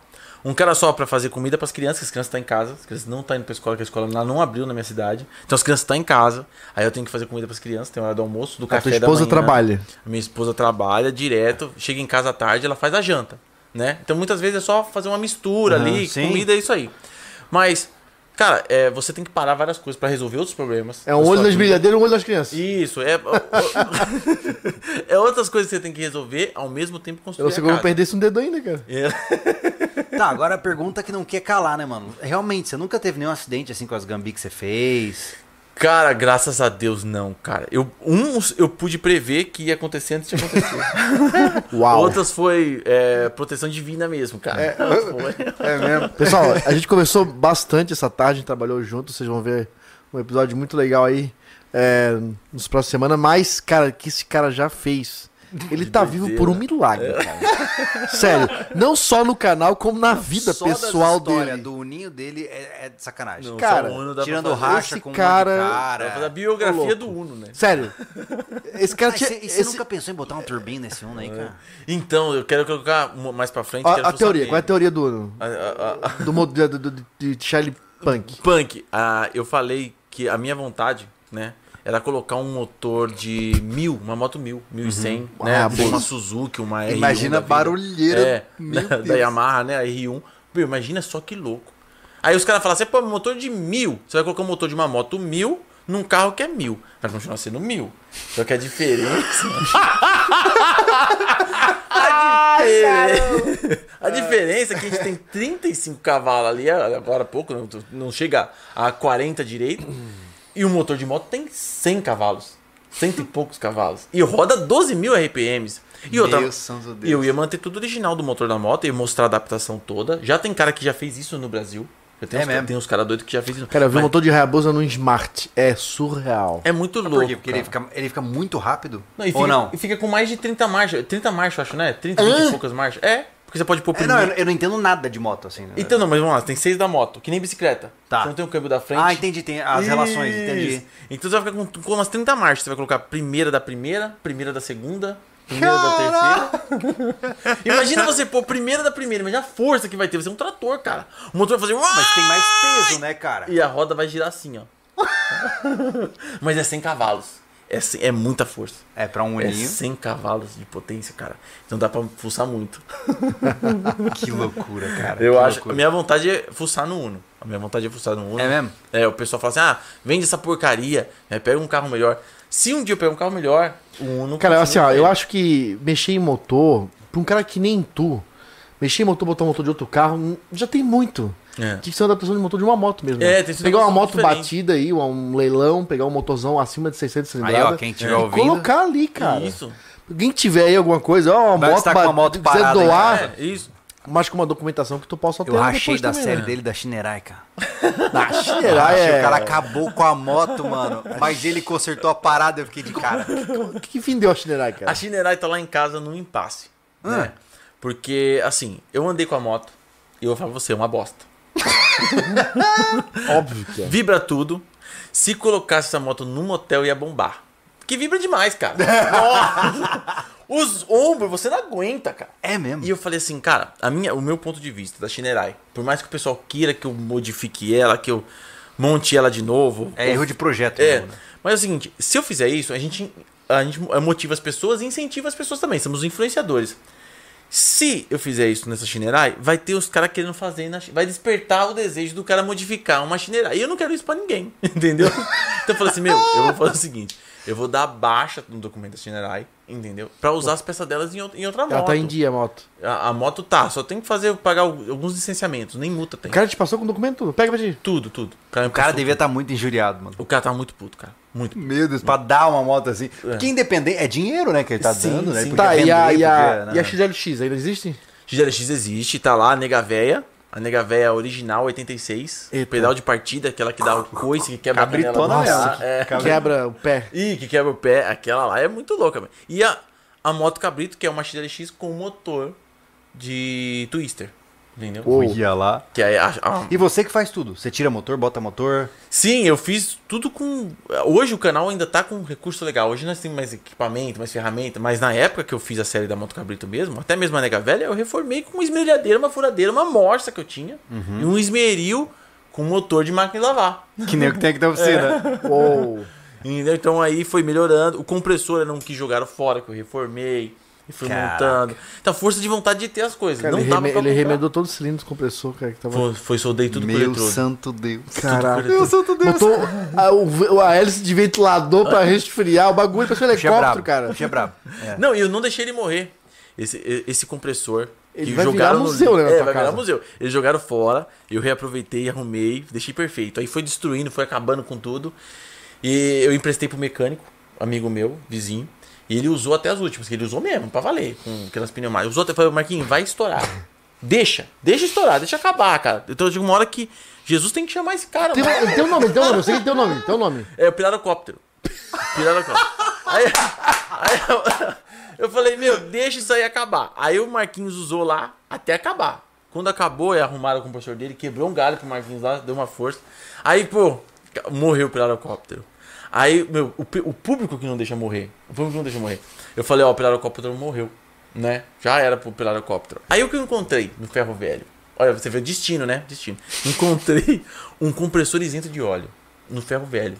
Um cara só pra fazer comida pras crianças, que as crianças estão em casa. As crianças não estão indo pra escola, que a escola lá não abriu na minha cidade. Então as crianças estão em casa. Aí eu tenho que fazer comida pras crianças, tem hora do almoço, do a café tua da esposa manhã. trabalha. A minha esposa trabalha direto, chega em casa à tarde, ela faz a janta, né? Então muitas vezes é só fazer uma mistura Aham, ali, sim. comida é isso aí. Mas, cara, é, você tem que parar várias coisas pra resolver outros problemas. É um olho das brilhadeiras e um olho das crianças. Isso, é. é outras coisas que você tem que resolver ao mesmo tempo Eu construir sei a como eu casa. perdesse um dedo ainda, cara. É. Tá, agora a pergunta que não quer calar, né, mano? Realmente, você nunca teve nenhum acidente assim com as gambi que você fez? Cara, graças a Deus não, cara. Eu, uns eu pude prever que ia acontecer antes de acontecer. Uau. Outras foi é, proteção divina mesmo, cara. Foi. É mesmo? Pessoal, a gente conversou bastante essa tarde, a gente trabalhou junto, vocês vão ver um episódio muito legal aí é, nos próximos semanas, mas, cara, que esse cara já fez. Ele tá vivo por um milagre, cara. Sério, não só no canal, como na vida Só das pessoal histórias dele. do uninho dele é, é de sacanagem. Não, Cara, só o Uno dá Tirando pra fazer. racha Esse com um cara- pra cara. fazer a Ô, biografia do Uno, né? Sério, esse cara Mas tinha. você, você esse- nunca pensou em botar um turbino nesse Uno aí, cara? Então, eu quero colocar mais pra frente. Quero a teoria, saber. qual é a teoria do, A- a- a- do, mod- do, do, do- de Charlie Punk? Punk, ah, eu falei que a minha vontade, né, era colocar um motor de mil, uma moto mil, 1100, né, Ah, de boa. uma Suzuki, uma R1 Imagina a barulheira. É, da, da Yamaha, né, a R1. Pô, imagina só que louco. Aí os caras falam, você põe um motor de mil, você vai colocar um motor de uma moto mil num carro que é mil. Vai continuar sendo mil. Só que a diferença... a, diferença... a diferença é que a gente tem 35 cavalos ali, agora há pouco, não, não chega a 40 direito. E o motor de moto tem 100 cavalos. Cento e poucos cavalos. E roda 12 mil RPMs. E outra, Meu santo Deus. e eu ia manter tudo original do motor da moto, ia mostrar a adaptação toda. Já tem cara que já fez isso no Brasil. Eu tenho É uns, mesmo? tem uns caras doidos que já fez isso. Cara, eu vi um Mas motor de Hayabusa no Smart. É surreal. É muito Por louco. quê? Porque ele fica, ele fica muito rápido? Não, e Ou fica, não? E fica com mais de 30 marchas. 30 marchas, eu acho, né? 30, 20 e poucas marchas. É, porque você pode pôr É, não, primeiro. eu, eu não entendo nada de moto, assim. né? Então, não, mas vamos lá, tem seis da moto, que nem bicicleta. Tá. Você não tem o câmbio da frente. Ah, entendi, tem as relações, entendi. Isso. Então você vai ficar com, com umas 30 marchas. Você vai colocar primeira da primeira, primeira da segunda, primeira da terceira. Imagina você pôr primeira da primeira, imagina a força que vai ter. Você é um trator, cara. O motor vai fazer. Mas tem mais peso, né, cara? E a roda vai girar assim, ó. Mas é 100 cavalos. É, é muita força. É, pra um É olhinho. 100 cavalos de potência, cara. Então dá pra fuçar muito. Que loucura, cara. Eu que acho. loucura. A minha vontade é fuçar no Uno. A minha vontade é fuçar no Uno. É mesmo? É, o pessoal fala assim: ah, vende essa porcaria, né, pega um carro melhor. Se um dia eu pegar um carro melhor, o Uno. Cara, assim, ó, eu acho que mexer em motor, pra um cara que nem tu, mexer em motor, botar um motor de outro carro, já tem muito. É. Tinha que ser uma adaptação de motor de uma moto mesmo. É, né? tem que ser Pegar uma moto diferente. batida aí, um leilão, pegar um motorzão acima de 600 Aí, cilindradas. ó, quem estiver e ouvindo. colocar ali, cara. Isso. Alguém tiver aí alguma coisa, ó, uma Vai moto, estar com ba- uma moto quiser parada em doar. É, isso. mas com uma documentação que tu possa ter Eu rachei da também, série né? dele da Shinerai, cara. Da Shinerai é... O cara acabou com a moto, mano. Mas ele consertou a parada, eu fiquei de cara. Que, que fim deu a Shinerai, cara? A Shinerai tá lá em casa num impasse. Ah. Né? Porque, assim, eu andei com a moto e eu vou falar pra você, é uma bosta. Óbvio que é. Vibra tudo. Se colocasse essa moto num motel, ia bombar. Que vibra demais, cara. Nossa. Os ombros, você não aguenta, cara. É mesmo? E eu falei assim, cara, a minha, o meu ponto de vista da Shinerai, por mais que o pessoal queira que eu modifique ela, que eu monte ela de novo. É erro de projeto, É. mesmo, né? Mas é o seguinte, se eu fizer isso, a gente, a gente motiva as pessoas e incentiva as pessoas também. Somos influenciadores. Se eu fizer isso nessa Shinerai, vai ter os caras querendo fazer na Vai despertar o desejo do cara modificar uma Shinerai. E eu não quero isso pra ninguém, entendeu? Então eu falei assim, meu, eu vou fazer o seguinte. Eu vou dar baixa no documento da Shinerai, entendeu? Pra usar as peças delas em, outra- em outra moto. Ela tá em dia a moto. A, a moto tá, só tem que fazer, pagar al- alguns licenciamentos, nem multa tem. O cara te passou com o documento tudo. Pega pra ti. Tudo, tudo. O cara, O cara devia estar muito injuriado, mano. O cara tá muito puto, cara. Muito. Meu Deus, pra dar uma moto assim. Porque independente, é dinheiro, né, que ele tá Sim, dando, né? sim. Ele Tá, e a, e, a, podia, né? e a XLX ainda existe? XLX existe, tá lá, a Nega Véia. A Nega Véia original, 86. Eita. Pedal de partida, aquela que dá o coice, que quebra Cabritona a canela. Nossa, é. Quebra o pé. Ih, que quebra o pé. Aquela lá é muito louca, mano. E a, a moto Cabrito, que é uma XLX com motor de Twister. Entendeu? Uou. Ia lá. Que é a- a- E você que faz tudo. Você tira motor, bota motor. Sim, eu fiz tudo com. Hoje o canal ainda tá com recurso legal. Hoje nós temos mais equipamento, mais ferramenta. Mas na época que eu fiz a série da Moto Cabrito mesmo, até mesmo a Nega Velha, eu reformei com uma esmerilhadeira, uma furadeira, uma morsa que eu tinha. E um esmeril com motor de máquina de lavar. Que nem o que tem aqui na oficina. Uou. Entendeu? Então aí foi melhorando. O compressor eu não quis jogar fora, que eu reformei. E fui Caraca. montando. Então, força de vontade de ter as coisas. Cara, não ele, reme- ele remedou todos os cilindros do compressor, cara. Que tava... Foi, foi soldei tudo com Meu santo Deus. Caraca. Meu santo Deus. Botou a, o- a hélice de ventilador pra resfriar. O bagulho pra ser é helicóptero, brabo. cara. É brabo. É. Não, e eu não deixei ele morrer. Esse, esse compressor. Ele vai jogaram virar no museu, li- né, É, vai virar casa. museu. Eles jogaram fora, eu reaproveitei, arrumei, deixei perfeito. Aí foi destruindo, foi acabando com tudo. E eu emprestei pro mecânico, amigo meu, vizinho. E ele usou até as últimas, que ele usou mesmo, pra valer, com aquelas pneumáticas. Usou até, falei, Marquinhos, vai estourar. Deixa, deixa estourar, deixa acabar, cara. Então eu digo uma hora que Jesus tem que chamar esse cara, Tem, mano. tem um nome, tem um nome. Eu sei que tem um nome, tem um nome. É o pirarocóptero. Pirarocóptero. aí, aí eu, eu falei, meu, deixa isso aí acabar. Aí o Marquinhos usou lá até acabar. Quando acabou, é, arrumaram o compressor dele, quebrou um galho pro Marquinhos lá, deu uma força. Aí, pô, morreu o pirarocóptero. Aí, meu, o, o público que não deixa morrer. O público que não deixa morrer. Eu falei, ó, o pirarocóptero morreu. Né? Já era pro pirarocóptero. Aí o que eu encontrei no ferro velho? Olha, você vê destino, né? Destino. Encontrei um compressor isento de óleo no ferro velho.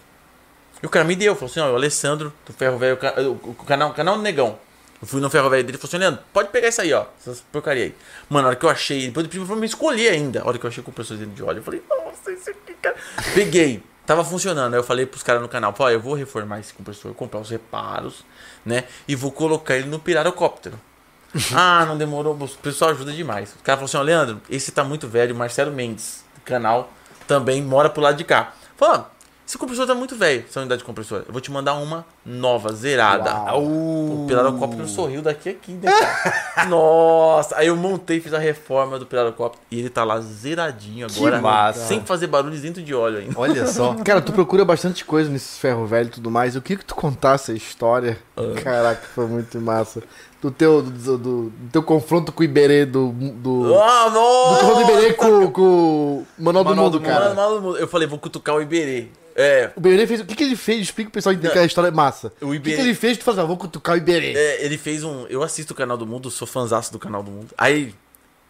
E o cara me deu, falou assim, ó, o Alessandro do Ferro Velho, o ca- o, o canal, o canal Negão. Eu fui no Ferro Velho dele e falou assim, Leandro, pode pegar isso aí, ó, essas porcaria aí. Mano, na hora que eu achei, depois ele pediu pra me escolher ainda. A hora que eu achei o compressorzinho de óleo, eu falei, nossa, isso aqui, cara. Peguei, tava funcionando. Aí eu falei pros caras no canal, pô, eu vou reformar esse compressor, comprar os reparos, né, e vou colocar ele no pirarocóptero. ah, não demorou, o pessoal ajuda demais. O cara falou assim, ó, Leandro, esse tá muito velho, Marcelo Mendes, canal, também mora pro lado de cá. Falou, esse compressor tá muito velho, essa unidade de compressor. Eu vou te mandar uma nova, zerada. Uau. O Pirarocóptero sorriu daqui a aqui, né, cara? Nossa! Aí eu montei, fiz a reforma do Pirarocóptero e ele tá lá zeradinho agora. massa. Sem fazer barulho dentro de óleo ainda. Olha só. Cara, tu procura bastante coisa nesses ferro velho e tudo mais. Eu queria que tu contasse a história. Ah. Caraca, foi muito massa. Do teu, do, do- do teu confronto com o Iberê do. do Ah, do confronto do Iberê com, com o Manual do Manual Mundo, do cara. Mano, mano, mano, Eu falei, vou cutucar o Iberê. É, O Iberê fez. O que, que ele fez? Explica pro pessoal entender que a história é massa. O O que, Iberê- que ele fez? Tu fala, ah, vou cutucar o Iberê. É, ele fez um. Eu assisto o canal do Mundo, sou fãzaço do canal do Mundo. Aí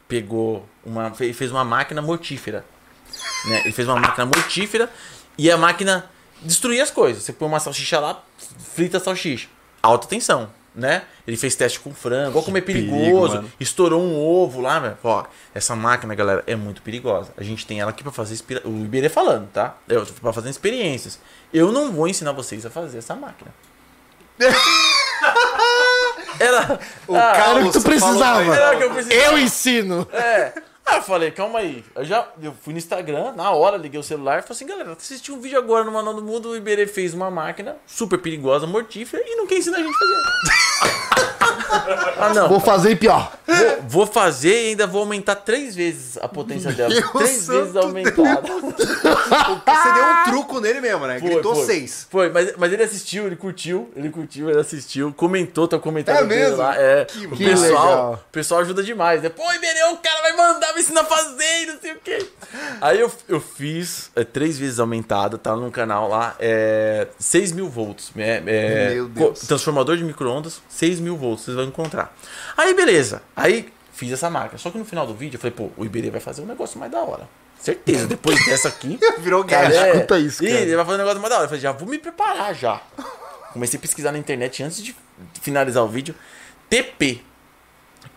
pegou uma. fe- fez uma máquina mortífera. Né? Ele fez uma máquina mortífera e a máquina destruía as coisas. Você põe uma salsicha lá, frita a salsicha. Alta tensão, né? Ele fez teste com frango, olha como é perigo, perigoso. mano. estourou um ovo lá, velho. Ó, essa máquina, galera, é muito perigosa. A gente tem ela aqui pra fazer. O Iberê falando, tá? Eu, pra fazer experiências. Eu não vou ensinar vocês a fazer essa máquina. Era. O ah, o que tu precisava. era o que eu precisava. Eu ensino! É. Ah, eu falei, calma aí. Eu já eu fui no Instagram, na hora, liguei o celular e falei assim, galera, assisti um vídeo agora no Manual do Mundo, o Iberê fez uma máquina super perigosa, mortífera, e não quer ensinar a gente a fazer. ah, não. Vou fazer pior. Vou, vou fazer e ainda vou aumentar três vezes a potência dela. Meu três vezes aumentada. Você deu um truco nele mesmo, né? Foi, Gritou foi. seis. Foi, mas, mas ele assistiu, ele curtiu, ele curtiu, ele assistiu, comentou, tá comentando É mesmo? lá. É, Que o pessoal, legal. o pessoal ajuda demais, né? Pô, Iberê, o cara vai mandar me ensinar a fazer, e não sei o quê. Aí eu, eu fiz é, três vezes aumentada, tá no canal lá, é 6 mil volts. É, é, Meu Deus. Transformador de micro-ondas, 6 mil volts, vocês vão encontrar. Aí, beleza. Aí fiz essa marca. Só que no final do vídeo eu falei, pô, o Iberê vai fazer um negócio mais da hora. Certeza, depois dessa aqui. Virou Cara, guerra. escuta isso, Ih, cara. ele vai fazer um negócio mais da hora. Eu falei, já vou me preparar já. Comecei a pesquisar na internet antes de finalizar o vídeo. TP,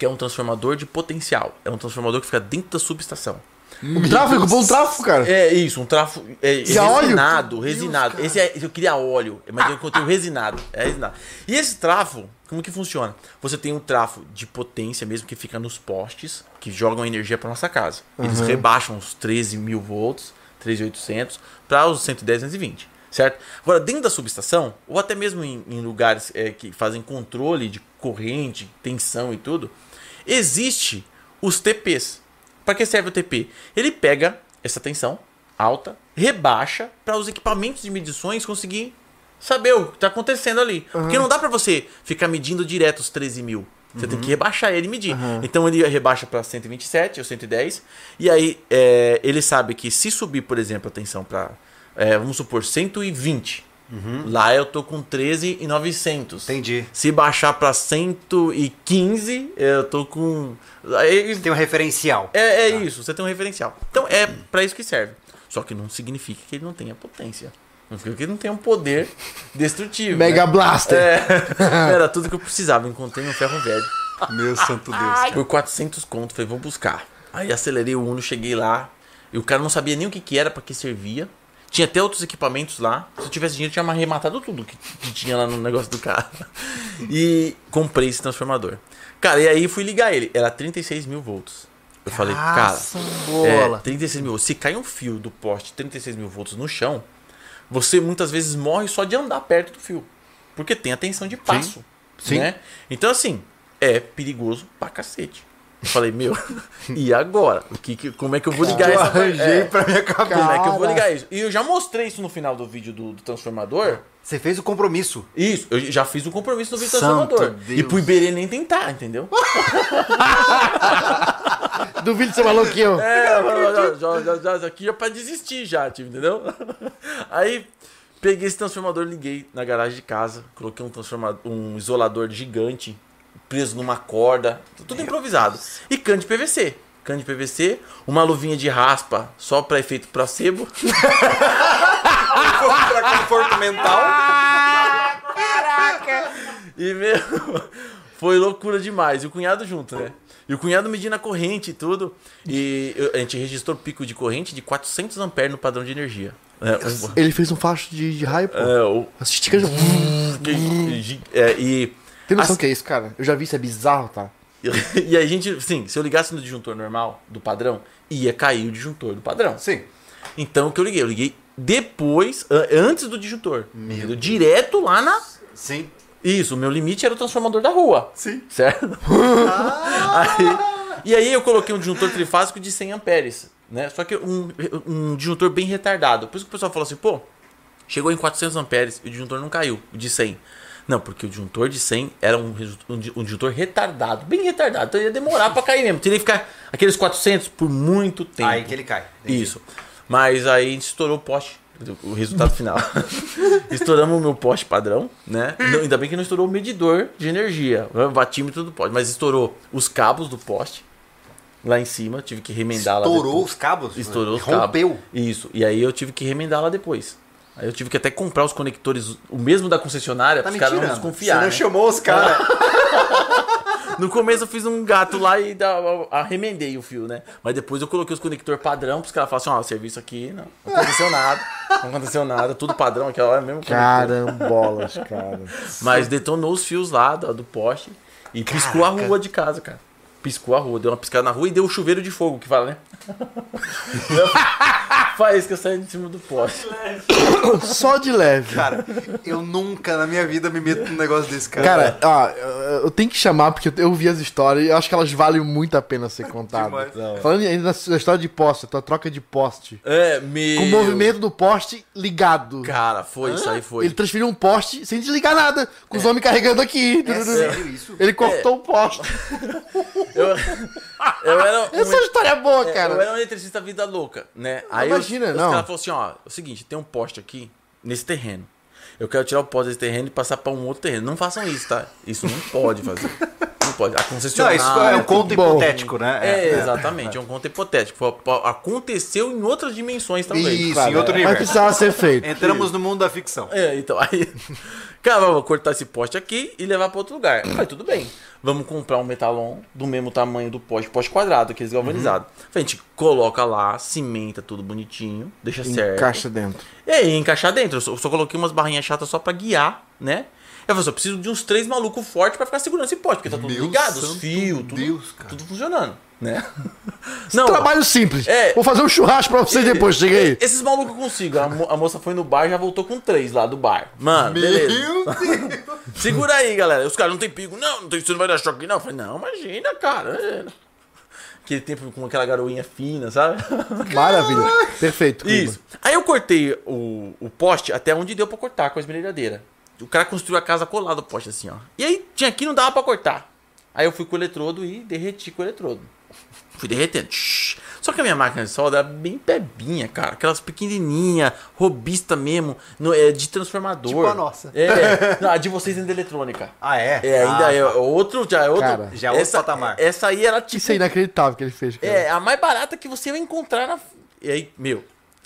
que é um transformador de potencial. É um transformador que fica dentro da subestação. Um tráfego, bom tráfego, cara. É isso, um trafo é, E a óleo? resinado, resinado. esse é, eu queria óleo, mas eu encontrei o resinado, é resinado. E esse trafo, como que funciona? Você tem um trafo de potência mesmo que fica nos postes, que jogam energia para nossa casa. Eles rebaixam os 13 mil volts, 13.800 para os 110, 220, certo? Agora, dentro da subestação, ou até mesmo em, em lugares é, que fazem controle de corrente, tensão e tudo, existe os TPs. Para que serve o TP? Ele pega essa tensão alta, rebaixa para os equipamentos de medições conseguir saber o que está acontecendo ali. Porque não dá para você ficar medindo direto os 13 mil. Você tem que rebaixar ele e medir. Então ele rebaixa para 127 ou 110. E aí é, ele sabe que se subir, por exemplo, a tensão para, vamos supor, 120. Lá eu tô com 13,900. Entendi. Se baixar para 115, eu tô com. Aí, Tem um referencial. é, é isso, você tem um referencial. Então é pra isso que serve. Só que não significa que ele não tenha potência. Não significa que ele não tenha um poder destrutivo. Mega né? Blaster. É. Era tudo que eu precisava. Encontrei no ferro velho. Meu santo Deus. Por 400 conto. Falei, vou buscar. Aí acelerei o Uno, cheguei lá. E o cara não sabia nem o que, que era, pra que servia. Tinha até outros equipamentos lá. Se eu tivesse dinheiro, eu tinha arrematado tudo que, que tinha lá no negócio do carro. E comprei esse transformador. Cara, e aí fui ligar ele. Era 36 mil volts. Eu falei, cara, bola. é, 36 mil volts. Se cai um fio do poste 36 mil volts no chão, você muitas vezes morre só de andar perto do fio. Porque tem a tensão de passo. Sim. Né? Então, assim, é perigoso pra cacete. Eu falei, meu, e agora? O que, que- como é que eu vou ligar Eu essa arranjei é, pra minha cabeça. Como é que eu vou ligar isso? E eu já mostrei isso no final do vídeo do, do transformador. Você fez o compromisso. Isso, eu já fiz o compromisso no vídeo do transformador. Deus. E pro Iberê nem tentar, entendeu? Duvido ser maluquinho. É, já, já, já, já, já, aqui já pra desistir já, tipo, entendeu? Aí peguei esse transformador, liguei na garagem de casa, coloquei um transformador, um isolador gigante preso numa corda, tudo improvisado. E cano de PVC. Cano de PVC, uma luvinha de raspa só pra efeito placebo. pra conforto mental. E, meu, foi loucura demais. E o cunhado junto, né? E o cunhado medindo a corrente e tudo. E a gente registrou pico de corrente de 400 amperes no padrão de energia. É, o- Ele fez um facho de, de raio, pô. é, o- As esticas. que- é, e, Tem noção As- que é isso, cara? Eu já vi isso, é bizarro, tá? e a gente, sim, se eu ligasse no disjuntor normal, do padrão, ia cair o disjuntor do padrão. Sim. Então o que eu liguei? Eu liguei depois, antes do disjuntor. Entendeu? Direto lá na, Sim. Isso, o meu limite era o transformador da rua. Sim. Certo? Aí- e aí eu coloquei um disjuntor trifásico de 100 amperes, né? Só que um, um disjuntor bem retardado. Por isso que o pessoal falou assim, pô, chegou em 400 amperes e o disjuntor não caiu, de 100. Não, porque o disjuntor de 100 era um, um, di- disjuntor retardado, bem retardado. Então ia demorar pra cair mesmo. Teria que ficar aqueles 400 por muito tempo. Aí que ele cai. Entendi. Isso. Mas aí a gente estourou o poste. O resultado final. Estouramos o meu poste padrão, né? Não, ainda bem que não estourou o medidor de energia, o batímetro do poste, mas estourou os cabos do poste lá em cima, tive que remendar lá. Estourou os cabos? Estourou os Rompeu. cabos. Isso. E aí eu tive que remendar lá depois. Aí eu tive que até comprar os conectores, o mesmo da concessionária, Tá os caras não desconfiar. Você não né? chamou os caras. No começo eu fiz um gato lá e arremendei o fio, né? Mas depois eu coloquei os conector padrão pros caras falarem assim, ó, o serviço aqui não, não aconteceu nada. Não aconteceu nada, tudo padrão, aquela hora mesmo. conector. Carambolas, cara. Mas detonou os fios lá do, do poste e piscou a rua de casa, cara. Piscou a rua, deu uma piscada na rua e deu o chuveiro de fogo, que fala, né? Faísca saindo de cima do poste. Só de leve. Cara, eu nunca na minha vida me meto num negócio desse, cara. Cara, ó, eu- eu tenho que chamar porque eu vi as histórias e eu acho que elas valem muito a pena ser contadas. Falando ainda na sua história de poste, a tua troca de poste. É, meu... Com o movimento do poste ligado. Cara, foi, isso aí foi. Ele transferiu um poste sem desligar nada, com os homens carregando aqui. é sério isso? Ele cortou o poste. Eu, eu era um Essa é uma história boa, É, cara. Eu era um eletricista vida louca, né? Aí Imagina, os, os não. caras falaram assim, ó, é o seguinte, tem um poste aqui, nesse terreno. Eu quero tirar o poste desse terreno e passar pra um outro terreno. Não façam isso, tá? Isso não pode fazer. Não pode. A Não, concessionária... isso é um conto bom. hipotético, né? É, exatamente, é um conto hipotético. Aconteceu em outras dimensões também. Isso, Cara, em outro Mas universo. precisava ser feito. Entramos no mundo da ficção. É, então, aí. Cara, vamos cortar esse poste aqui e levar pra outro lugar. Aí tudo bem. Vamos comprar um metalon do mesmo tamanho do poste, poste quadrado, aqueles galvanizados. A gente coloca lá, cimenta tudo bonitinho, deixa certo. Encaixa dentro. E aí, encaixar dentro. Eu só, eu só coloquei umas barrinhas chatas só pra guiar, né? Eu falei, só preciso de uns três malucos fortes pra ficar segurando esse poste, porque tá tudo Meu ligado, os fios, tudo, Deus, cara. tudo funcionando, né? Não, Trabalho simples. É. Vou fazer um churrasco pra você depois, chega aí. esses malucos eu consigo. A, mo- a moça foi no bar e já voltou com três lá do bar. Mano, beleza. Meu Deus! Segura aí, galera. Os caras não tem pico. Não, não tem, você não vai dar choque, não. Eu falei, não, imagina, cara. Aquele tempo com aquela garoinha fina, sabe? Maravilha. Perfeito. Isso. Aí eu cortei o, o poste até onde deu pra cortar com a esmerilhadeira. O cara construiu a casa colada poste assim, ó. E aí tinha aqui não dava pra cortar. Aí eu fui com o eletrodo e derreti com o eletrodo. Fui derretendo. Shhh. Só que a minha máquina de solda era bem pebinha, cara. Aquelas pequenininha, robista mesmo, no, é, de transformador. Tipo a nossa. É, não, a de vocês ainda é eletrônica. Ah, é? É, ainda Ah, é outro, já é outro. Cara, já é outro essa, patamar. Essa aí era tipo Isso é inacreditável que ele fez, cara. é, a mais barata que você vai encontrar na. E aí, meu,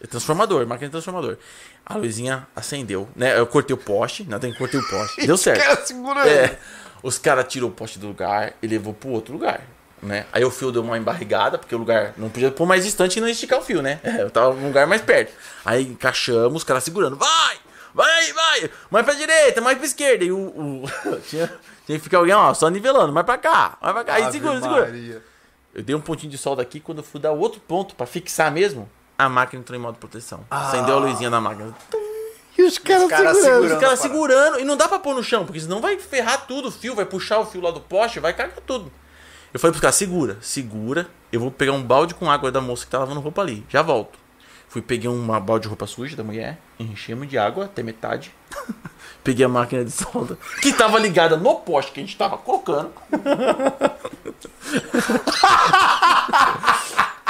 transformador, máquina de transformador. A luzinha acendeu, né? Eu cortei o poste, não tem que cortei o poste. Deu certo. cara segurando. É, os caras tirou o poste do lugar e levou pro outro lugar. Né? Aí o fio deu uma embarrigada, porque o lugar não podia pôr mais distante e não esticar o fio, né? É, eu tava num lugar mais perto. Aí encaixamos, os caras segurando. Vai! Vai, vai! Mais pra direita, mais pra esquerda. E o. o- tinha, tinha que ficar alguém, ó, só nivelando. Mais pra cá, mais pra cá. Aí segura, segura. Maria. Eu dei um pontinho de solda aqui, quando eu fui dar outro ponto pra fixar mesmo, a máquina entrou em modo proteção. Acendeu a luzinha da máquina. E os caras caras segurando. segurando. Os caras segurando, e não dá pra pôr no chão, porque senão vai ferrar tudo o fio, vai puxar o fio lá do poste, vai cagar tudo. Eu falei pros caras, segura, segura, eu vou pegar um balde com água da moça que tá lavando roupa ali, já volto. Fui, peguei uma balde de roupa suja da mulher, enchemos de água até metade. Peguei a máquina de solda, que tava ligada no poste que a gente tava colocando.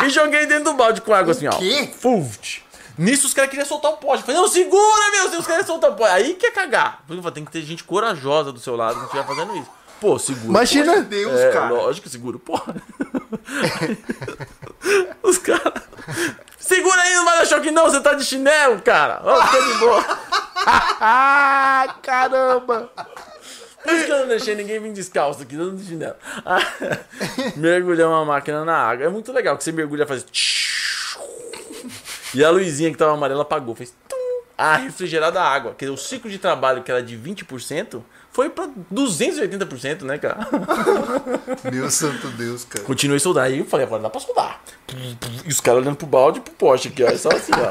e joguei dentro do balde com água assim, ó. quê? Fult. Nisso os caras queriam soltar o poste. Eu falei, não, segura, meu, se os caras soltar o poste. Aí que é cagar. Porque eu falei, tem que ter gente corajosa do seu lado que estiver fazendo isso. Pô, segura. Imagina. Meu Deus, É, cara. lógico, segura o porra. Os caras. Segura aí, não vai dar choque, não. Você tá de chinelo, cara. Ó, fica de boa. Ah, caramba. Por isso que eu não deixei ninguém vir descalço aqui, dando de chinelo. Ah, Mergulhar uma máquina na água. É muito legal que você mergulha e faz. E a luzinha que tava amarela apagou. Fez. A refrigerada água. Quer dizer, o ciclo de trabalho que era de 20% foi pra 280%, né, cara? Meu santo Deus, cara. Continuei a soldar. Aí eu falei, agora dá pra soldar. E os caras olhando pro balde e pro poste aqui, ó. É só assim, ó.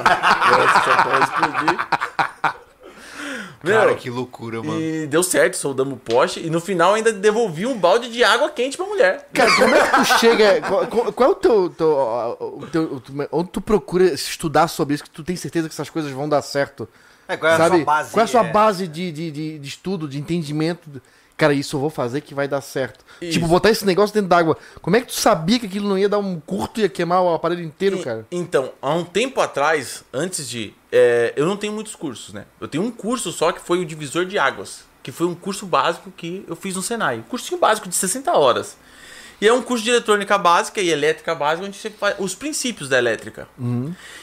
Essa só pode explodir. Cara, Meu, que loucura, mano. E deu certo, soldamos o poste. E no final ainda devolvi um balde de água quente pra mulher. Cara, como é que tu chega. Qual, qual- é o teu. teu, teu- teu- onde tu procura estudar sobre isso, que tu tem certeza que essas coisas vão dar certo? É, qual é a sabe? sua base? Qual é a sua É. base de, de, de, de estudo, de entendimento? Cara, isso eu vou fazer que vai dar certo. Isso. Tipo, botar esse negócio dentro d'água. Como é que tu sabia que aquilo não ia dar um curto e ia queimar o aparelho inteiro, E- cara? Então, há um tempo atrás, antes de. é, eu não tenho muitos cursos, né? Eu tenho um curso só que foi o divisor de águas. Que foi um curso básico que eu fiz no Senai. Cursinho básico de 60 horas. E é um curso de eletrônica básica e elétrica básica, onde você faz os princípios da elétrica.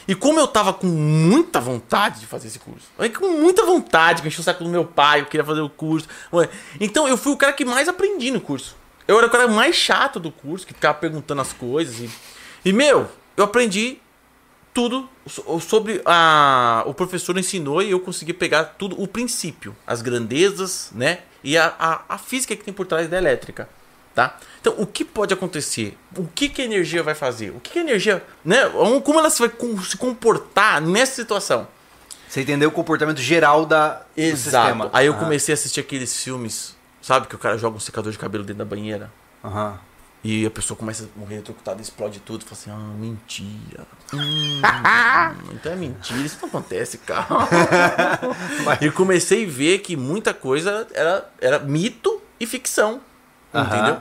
E como eu tava com muita vontade de fazer esse curso, com muita vontade, que encheu o saco do meu pai, eu queria fazer o curso. Então eu fui o cara que mais aprendi no curso. Eu era o cara mais chato do curso, que ficava perguntando as coisas. E, e meu, eu aprendi tudo so- sobre a o professor ensinou e eu consegui pegar tudo o princípio as grandezas né e a, a, a física que tem por trás da elétrica tá então o que pode acontecer o que que a energia vai fazer o que que a energia né como ela vai se comportar nessa situação Você entendeu o comportamento geral da, exato sistema. aí eu comecei a assistir aqueles filmes sabe que o cara joga um secador de cabelo dentro da banheira aham. E a pessoa começa a morrer eletrocutada, explode tudo. Fala assim, ah, mentira. Hum, então é mentira, isso não acontece, cara. e comecei a ver que muita coisa era, era mito e ficção. Entendeu?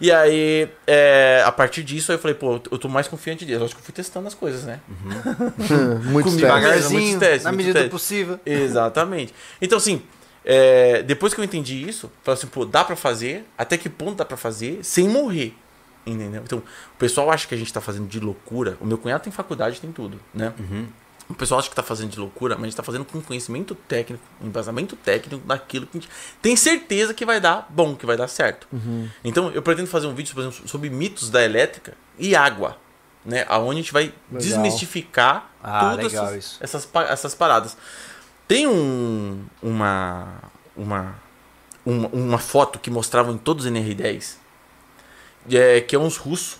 E aí, é, a partir disso, aí eu falei, pô, eu tô mais confiante disso. Acho que eu fui testando as coisas, né? Muito Comigo sério. Devagarzinho, testes, na muitos medida do possível. Exatamente. Então, assim, é, depois que eu entendi isso, falei assim, pô, dá pra fazer, até que ponto dá pra fazer sem morrer. Entendeu? Então, o pessoal acha que a gente tá fazendo de loucura. O meu cunhado tem faculdade, tem tudo, né? O pessoal acha que tá fazendo de loucura, mas a gente tá fazendo com conhecimento técnico, um embasamento técnico daquilo que a gente tem certeza que vai dar bom, que vai dar certo. Então, eu pretendo fazer um vídeo, por exemplo, sobre mitos da elétrica e água, né? Aonde a gente vai Legal. desmistificar Ah, todas essas, essas, essas paradas. Tem um, uma, uma, uma, uma foto que mostravam em todos os NR10, é, que é uns russos.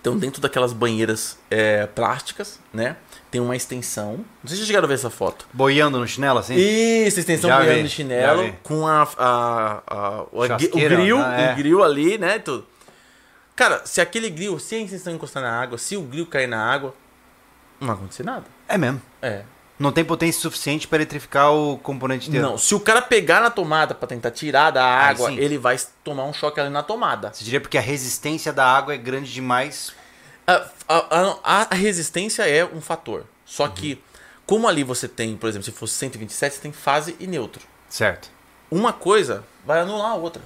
Então, dentro daquelas banheiras é, plásticas, né? Tem uma extensão. Não sei se vocês chegaram a ver essa foto. Boiando no chinelo, assim? Isso, extensão Já banhando vi, já chinelo, com a, a, a- o, grill, né? É. o grill ali, né? Tudo. Cara, se aquele grill, se a extensão encostar na água, se o grill cair na água, não vai acontecer nada. É mesmo. É. Não tem potência suficiente para eletrificar o componente inteiro. Não, se o cara pegar na tomada pra tentar tirar da água, sim. ele vai tomar um choque ali na tomada. Você diria porque a resistência da água é grande demais. A, a- a- a resistência é um fator. Só que, como ali você tem, por exemplo, se fosse 127, você tem fase e neutro. Certo. Uma coisa vai anular a outra.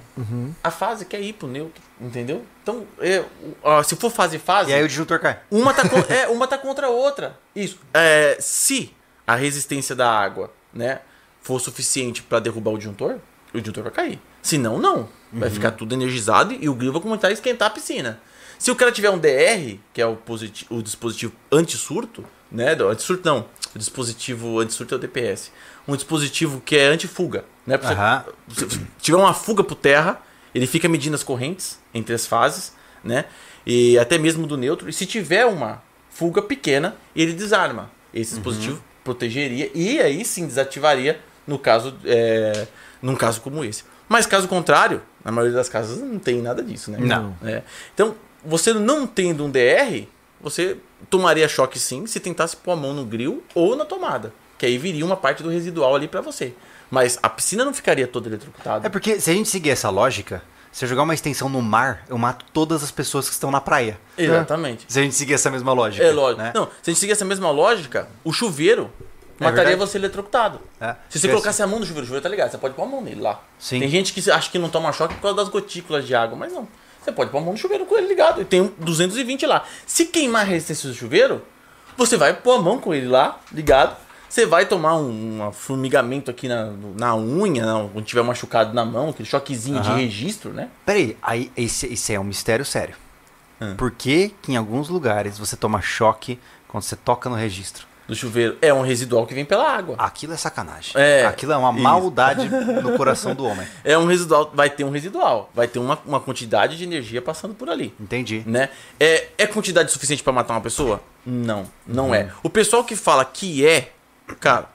A fase quer ir pro neutro, entendeu? Então, é, ó, se for fase e fase, E aí o disjuntor cai. uma, tá con- é, uma tá contra a outra. Isso. É, se a resistência da água né, for suficiente para derrubar o disjuntor, o disjuntor vai cair. Se não, não. Vai ficar tudo energizado e o grill vai começar a esquentar a piscina. Se o cara tiver um DR, que é o, o dispositivo anti-surto, né? Anti-surto não. O dispositivo anti-surto é o DPS. Um dispositivo que é anti-fuga. Né? Você- se tiver uma fuga por terra, ele fica medindo as correntes entre as fases, né? E até mesmo do neutro. E se tiver uma fuga pequena, ele desarma. Esse dispositivo protegeria e aí sim desativaria no caso, é, num caso como esse. Mas caso contrário, na maioria das casas não tem nada disso, né? Não. É. Então, você não tendo um DR, você tomaria choque sim se tentasse pôr a mão no grill ou na tomada. Que aí viria uma parte do residual ali pra você. Mas a piscina não ficaria toda eletrocutada. É porque se a gente seguir essa lógica, se eu jogar uma extensão no mar, eu mato todas as pessoas que estão na praia. Exatamente. Se a gente seguir essa mesma lógica. É lógico. Né? Não, se a gente seguir essa mesma lógica, o chuveiro É mataria verdade. você eletrocutado. É. Se você colocasse a mão no chuveiro, o chuveiro tá ligado, você pode pôr a mão nele lá. Sim. Tem gente que acha que não toma choque por causa das gotículas de água, mas não. Você pode pôr a mão no chuveiro com ele ligado. E tem um 220 lá. Se queimar a resistência do chuveiro, você vai pôr a mão com ele lá, ligado. Você vai tomar um, um formigamento aqui na, na unha, não, quando tiver machucado na mão, aquele choquezinho de Aham. registro, né? Peraí, aí, esse, esse é um mistério sério. Hum. Por que, que em alguns lugares você toma choque quando você toca no registro? Do chuveiro. É um residual que vem pela água. Aquilo é sacanagem. É, Aquilo é uma isso. maldade no coração do homem. É um residual, vai ter um residual, vai ter uma, uma quantidade de energia passando por ali. Entendi. Né? É, é quantidade suficiente pra matar uma pessoa? Não, não é. O pessoal que fala que é, cara,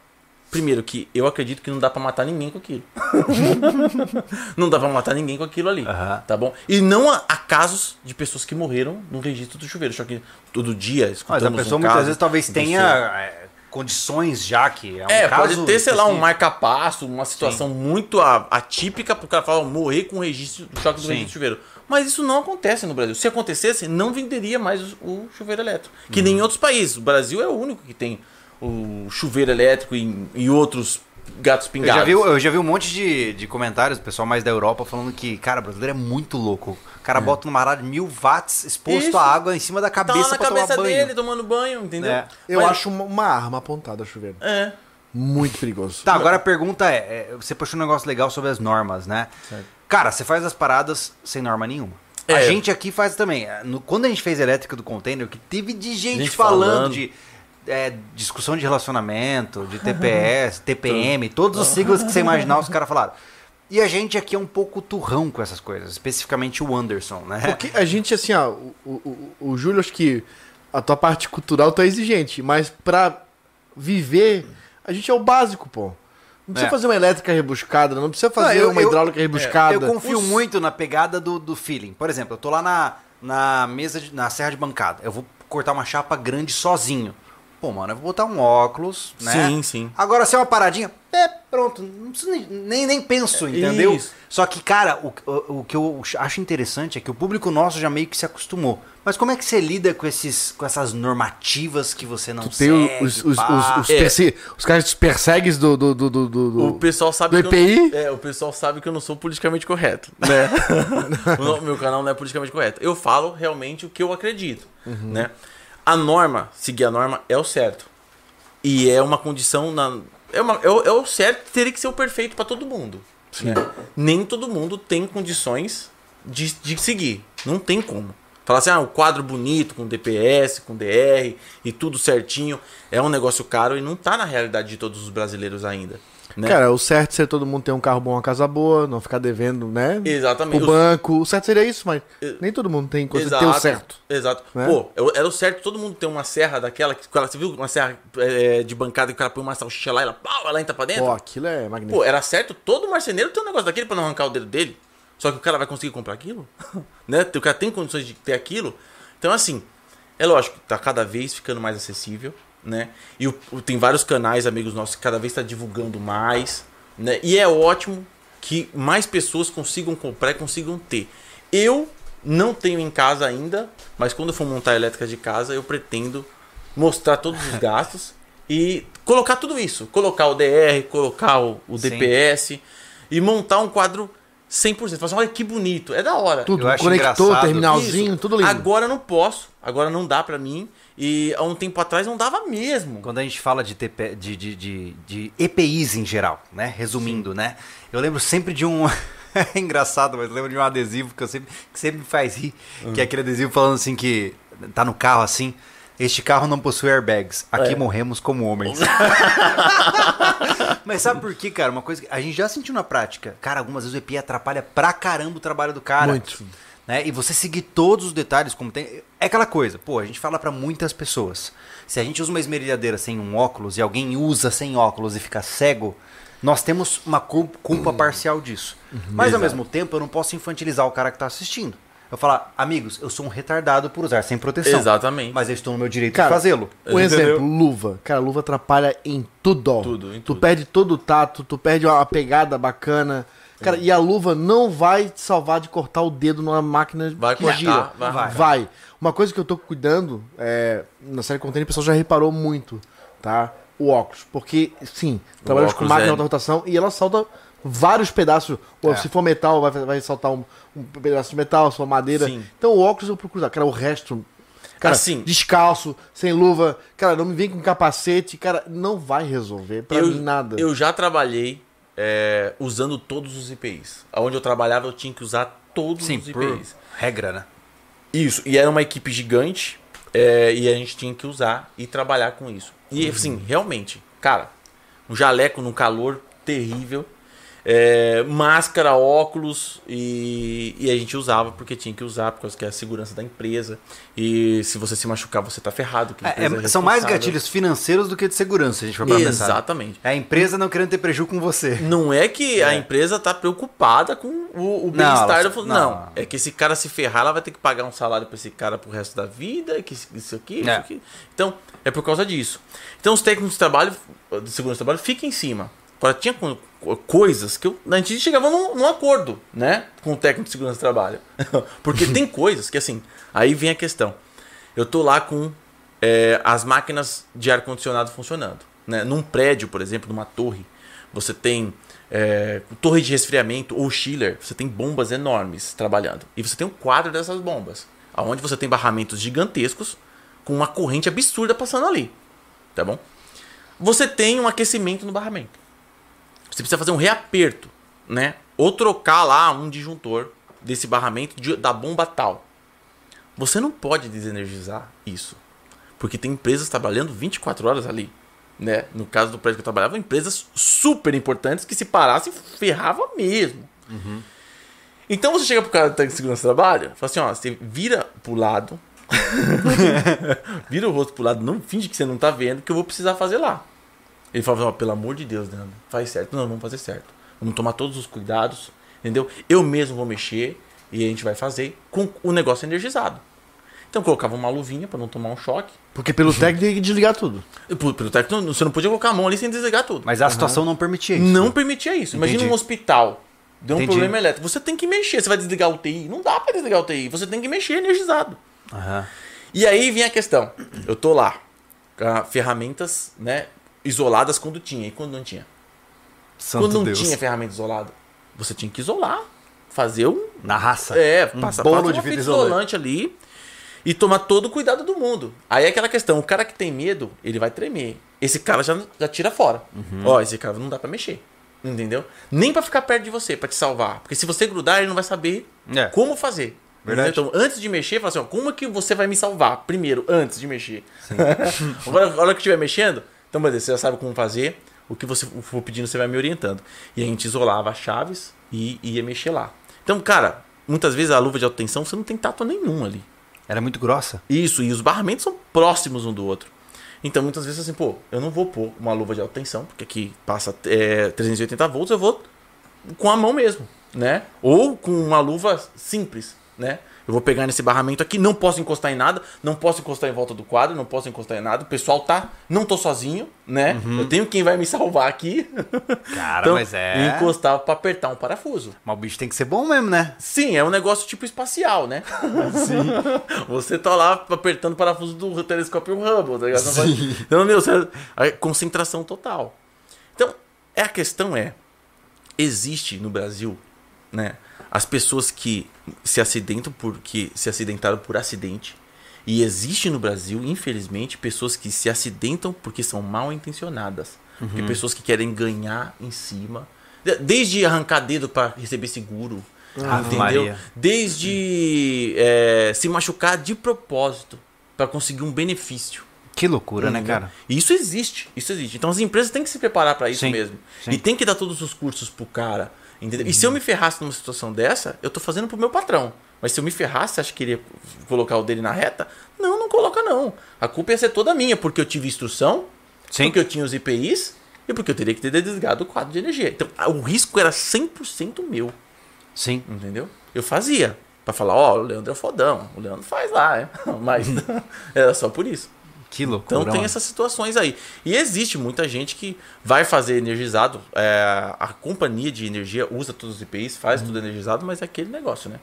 Primeiro que eu acredito que não dá pra matar ninguém com aquilo. não dá pra matar ninguém com aquilo ali, Aham. tá bom? E não há, há casos de pessoas que morreram no registro do chuveiro. Só que todo dia Mas escutamos a pessoa um muitas caso vezes talvez tenha é, condições já que é um É, caso pode ter, sei lá, um marca-passo, uma situação muito a- atípica pro cara falar, morrer com o registro do choque do Sim. registro do chuveiro. Mas isso não acontece no Brasil. Se acontecesse, não venderia mais o, o chuveiro elétrico. Que Uhum. nem em outros países. O Brasil é o único que tem o chuveiro elétrico e, e outros gatos Eu pingados. já, vi, eu já vi um monte de, de comentários, do pessoal mais da Europa, falando que, cara, o brasileiro é muito louco. O cara bota numa arara de mil watts exposto Isso. à água em cima da Tá cabeça lá na pra cabeça tomar banho. dele, tomando banho, entendeu? É. Eu Mas- acho uma, uma arma apontada, chuveiro. É. Muito perigoso. Tá, agora a pergunta é, é, você puxou um negócio legal sobre as normas, né? Cara, você faz as paradas sem norma nenhuma. A É. gente aqui faz também. No- quando a gente fez elétrica do container, o que teve de gente, Gente falando, falando. de é, discussão de relacionamento, de TPS, TPM, todos os siglas que você imaginar, os caras falaram. E a gente aqui é um pouco turrão com essas coisas, especificamente o Anderson, né? Porque a gente, assim, ó, o, o, o- Júlio, acho que a tua parte cultural tá exigente, mas pra viver, a gente é o básico, pô. Não precisa É. fazer uma elétrica rebuscada, não precisa fazer Não, eu- uma eu- hidráulica rebuscada. Eu confio muito na pegada do, do feeling. Por exemplo, eu tô lá na, na mesa, de- na serra de bancada. Eu vou cortar uma chapa grande sozinho. Pô, mano, eu vou botar um óculos, né? Sim, sim. Agora, se é uma paradinha, é, pronto. Não preciso nem, nem, nem penso, entendeu? Isso. Só que, cara, o, o, o que eu acho interessante é que o público nosso já meio que se acostumou. Mas como é que você lida com, esses, com essas normativas que você não Tu tem segue, os, os, pá? os, os, É. perse- os caras dos persegues do, do, do, do, do- do- O pessoal sabe do que EPI? Eu, não- é, o pessoal sabe que eu não sou politicamente correto, né? o meu canal não é politicamente correto. Eu falo realmente o que eu acredito, né? A norma, seguir a norma é o certo. E é uma condição na é, uma, é, o, é o certo, teria que ser o perfeito para todo mundo. né? Nem todo mundo tem condições de, de seguir. Não tem como. Falar assim, ah, o quadro bonito, com DPS, com DR e tudo certinho, é um negócio caro e não tá na realidade de todos os brasileiros ainda. Né? Cara, o certo seria todo mundo ter um carro bom, uma casa boa, não ficar devendo, né? Exatamente. O banco. O certo seria isso, mas nem todo mundo tem coisa ter o certo. Exato. Né? Pô, era o certo todo mundo ter uma serra daquela que você viu uma serra é, de bancada que o cara põe uma salsicha lá e ela, pau, ela entra pra dentro? Pô, aquilo é magnífico. Pô, era certo todo marceneiro ter um negócio daquele pra não arrancar o dedo dele. Só que o cara vai conseguir comprar aquilo? né? O cara tem condições de ter aquilo? Então, assim, é lógico, tá cada vez ficando mais acessível, né? E o- o- tem vários canais, amigos nossos, que cada vez está divulgando mais, né? E é ótimo que mais pessoas consigam comprar e consigam ter. Eu não tenho em casa ainda, mas quando eu for montar a elétrica de casa, eu pretendo mostrar todos os gastos e colocar tudo isso. Colocar o DR, colocar o, o Sim. DPS e montar um quadro 100%. Falar assim, olha que bonito, é da hora. Tudo, eu conector, terminalzinho, Isso. tudo lindo. Agora eu não posso, agora não dá pra mim. E há um tempo atrás não dava mesmo. Quando a gente fala de, TP, de, de, de, de EPIs em geral, né? Resumindo, né? Eu lembro sempre de um. é engraçado, mas lembro de um adesivo que, eu sempre, que sempre me faz rir. Que é aquele adesivo falando assim que tá no carro assim. Este carro não possui airbags. Aqui É. morremos como homens. Mas sabe por quê, cara? Uma coisa que a gente já sentiu na prática. Cara, algumas vezes o EPI atrapalha pra caramba o trabalho do cara. Muito. Né? E você seguir todos os detalhes como tem. É aquela coisa, pô, a gente fala pra muitas pessoas. Se a gente usa uma esmerilhadeira sem um óculos e alguém usa sem óculos e fica cego, nós temos uma cul- culpa parcial disso. Mas ao Exato. mesmo tempo, eu não posso infantilizar o cara que tá assistindo. Eu falar, amigos, eu sou um retardado por usar sem proteção. Exatamente. Mas eu estou no meu direito Cara, de fazê-lo. Um Entendeu? exemplo, luva. Cara, luva atrapalha em tudo. Tudo, em tu tudo. perde todo o tato, tu perde uma pegada bacana. Cara, e a luva não vai te salvar de cortar o dedo numa máquina Vai que cortar, gira. vai. vai. Uma coisa que eu tô cuidando, é, na série Container, o pessoal já reparou muito, tá? O óculos. Porque, sim, trabalhamos com máquina é- de alta rotação e ela salta vários pedaços. Ou É. Se for metal, vai, vai saltar um, um pedaço de metal, se for madeira. Sim. Então o óculos eu procuro usar. Cara, o resto. Cara, Assim. descalço, sem luva, cara, não me vem com capacete, cara, não vai resolver pra eu, mim nada. Eu já trabalhei é, usando todos os IPIs. Onde eu trabalhava, eu tinha que usar todos Sim, os IPIs. regra, né? Isso, e era uma equipe gigante é, e a gente tinha que usar e trabalhar com isso. E assim, realmente, cara, um jaleco num calor terrível. É, máscara, óculos e, e a gente usava porque tinha que usar, porque que é a segurança da empresa. E se você se machucar, você tá ferrado. É, é, é são mais gatilhos financeiros do que de segurança, se a gente for pra pensar. Exatamente. É a empresa não querendo ter prejuízo com você. Não é que a empresa tá preocupada com o, o bem-estar do não. não. é que esse cara se ferrar, ela vai ter que pagar um salário pra esse cara pro resto da vida, que isso- aqui, isso É. aqui. Então, é por causa disso. Então, os técnicos de trabalho, de segurança do trabalho, ficam em cima. Agora, tinha co- co- coisas que eu, a gente chegava num, num acordo, né? Com o técnico de segurança do trabalho. Porque tem coisas que, assim, aí vem a questão. Eu tô lá com é, as máquinas de ar-condicionado funcionando. Né? Num prédio, por exemplo, numa torre, você tem é, torre de resfriamento ou chiller, você tem bombas enormes trabalhando. E você tem um quadro dessas bombas, onde você tem barramentos gigantescos com uma corrente absurda passando ali. Tá bom? Você tem um aquecimento no barramento. Você precisa fazer um reaperto, né? Ou trocar lá um disjuntor desse barramento de- da bomba tal. Você não pode desenergizar isso. Porque tem empresas trabalhando 24 horas ali. Né? No caso do prédio que eu trabalhava, empresas super importantes que se parassem, ferrava mesmo. Então você chega pro cara do técnico de segurança do trabalho, fala assim, ó, você vira pro lado, vira o rosto pro lado, não finge que você não tá vendo, que eu vou precisar fazer lá. Ele fala, ó, pelo amor de Deus, Leandro, faz certo. Não, vamos fazer certo. Vamos tomar todos os cuidados, entendeu? Eu mesmo vou mexer e a gente vai fazer com o negócio energizado. Então eu colocava uma luvinha pra não tomar um choque. Porque pelo técnico tem que desligar tudo. E, pelo pelo técnico, você não podia colocar a mão ali sem desligar tudo. Mas a situação não permitia isso. Não permitia isso. Imagina Entendi. um hospital. Deu um Entendi. problema elétrico. Você tem que mexer. Você vai desligar o TI? Não dá pra desligar o TI. Você tem que mexer energizado. Aham. E aí vem a questão. Eu tô lá ferramentas, né, isoladas quando tinha e quando não tinha. Santo quando não Deus. tinha ferramenta isolada, você tinha que isolar, fazer um, Na raça. é, passar bolo passa de fita isolante. ali e tomar todo o cuidado do mundo. Aí é aquela questão, o cara que tem medo, ele vai tremer. Esse cara já, já tira fora. Uhum. Ó, esse cara não dá pra mexer. Entendeu? Nem pra ficar perto de você, pra te salvar. Porque se você grudar, ele não vai saber É. como fazer. Verdade. Então, antes de mexer, fala assim, ó, como é que você vai me salvar? Primeiro, antes de mexer. Agora, na hora que estiver mexendo, então, beleza, você já sabe como fazer. O que você for pedindo, você vai me orientando. E a gente isolava as chaves e ia mexer lá. Então, cara, muitas vezes a luva de alta tensão, você não tem tato nenhum ali. Era muito grossa. Isso, e os barramentos são próximos um do outro. Então, muitas vezes assim, pô, eu não vou pôr uma luva de alta tensão, porque aqui passa é, 380 volts, eu vou com a mão mesmo, né? Ou com uma luva simples, né? Eu vou pegar nesse barramento aqui, não posso encostar em nada, não posso encostar em volta do quadro, não posso encostar em nada. O pessoal tá, não tô sozinho, né? Eu tenho quem vai me salvar aqui. Cara, então, mas é. eu encostava pra apertar um parafuso. Mas o bicho tem que ser bom mesmo, né? Sim, é um negócio tipo espacial, né? Sim. Você tá lá apertando o parafuso do telescópio Hubble, tá ligado? Vai- Então, meu, você... a concentração total. Então, é, a questão é, existe no Brasil, né, as pessoas que se acidentam porque se acidentaram por acidente. E existe no Brasil, infelizmente, pessoas que se acidentam porque são mal intencionadas. Porque pessoas que querem ganhar em cima. De- Desde arrancar dedo para receber seguro. Ave entendeu? Maria. Desde é, se machucar de propósito para conseguir um benefício. Que loucura, né, cara? Isso existe, isso existe. Então as empresas têm que se preparar para isso Sim, mesmo. sim. Uhum. E tem que dar todos os cursos pro cara. Entendeu? E se eu me ferrasse numa situação dessa, eu tô fazendo pro meu patrão. Mas se eu me ferrasse, acha que ele ia colocar o dele na reta? Não, não coloca não. A culpa ia ser toda minha, porque eu tive instrução, Sim. porque eu tinha os IPIs e porque eu teria que ter desligado o quadro de energia. Então o risco era 100% meu. Sim. Entendeu? Eu fazia. Pra falar, ó, o Leandro é fodão. O Leandro faz lá, é. Mas era só por isso. Que loucura. Então tem mano. essas situações aí. E existe muita gente que vai fazer energizado. é, a companhia de energia usa todos os IPIs, faz tudo energizado, mas é aquele negócio, né?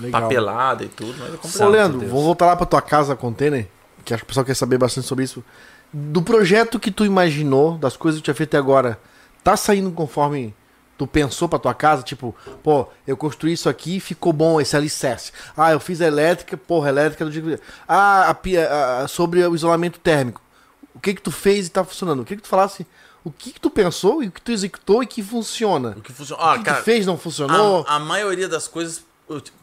Legal. Papelada e tudo, mas é Ô, complicado. Leandro, Deus. vamos voltar lá pra tua casa container, que acho que o pessoal quer saber bastante sobre isso. Do projeto que tu imaginou, das coisas que tu tinha feito até agora, tá saindo conforme tu pensou pra tua casa? Tipo, pô, eu construí isso aqui e ficou bom esse alicerce. Ah, eu fiz a elétrica, porra, a elétrica do dia que- Ah, a pia- a- sobre o isolamento térmico. O que que tu fez e tá funcionando? O que que tu falasse? O que que tu pensou e o que tu executou e que funciona? O que funciona. o Ah, que cara, tu fez não funcionou? a, a maioria das coisas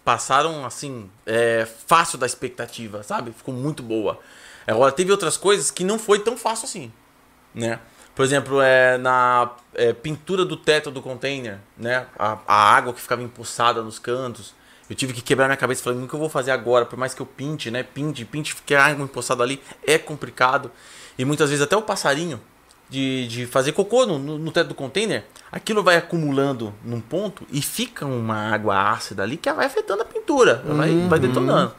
passaram assim, é, fácil da expectativa, sabe? Ficou muito boa. Agora, teve outras coisas que não foi tão fácil assim, né? Por exemplo, é, na é, pintura do teto do container, né? A, a água que ficava empoçada nos cantos. Eu tive que quebrar minha cabeça e falei, o que eu vou fazer agora? Por mais que eu pinte, né? Pinte, pinte, porque a água empoçada ali é complicado. E muitas vezes até o passarinho de, de fazer cocô no, no, no teto do container, aquilo vai acumulando num ponto e fica uma água ácida ali que vai afetando a pintura, vai, vai detonando.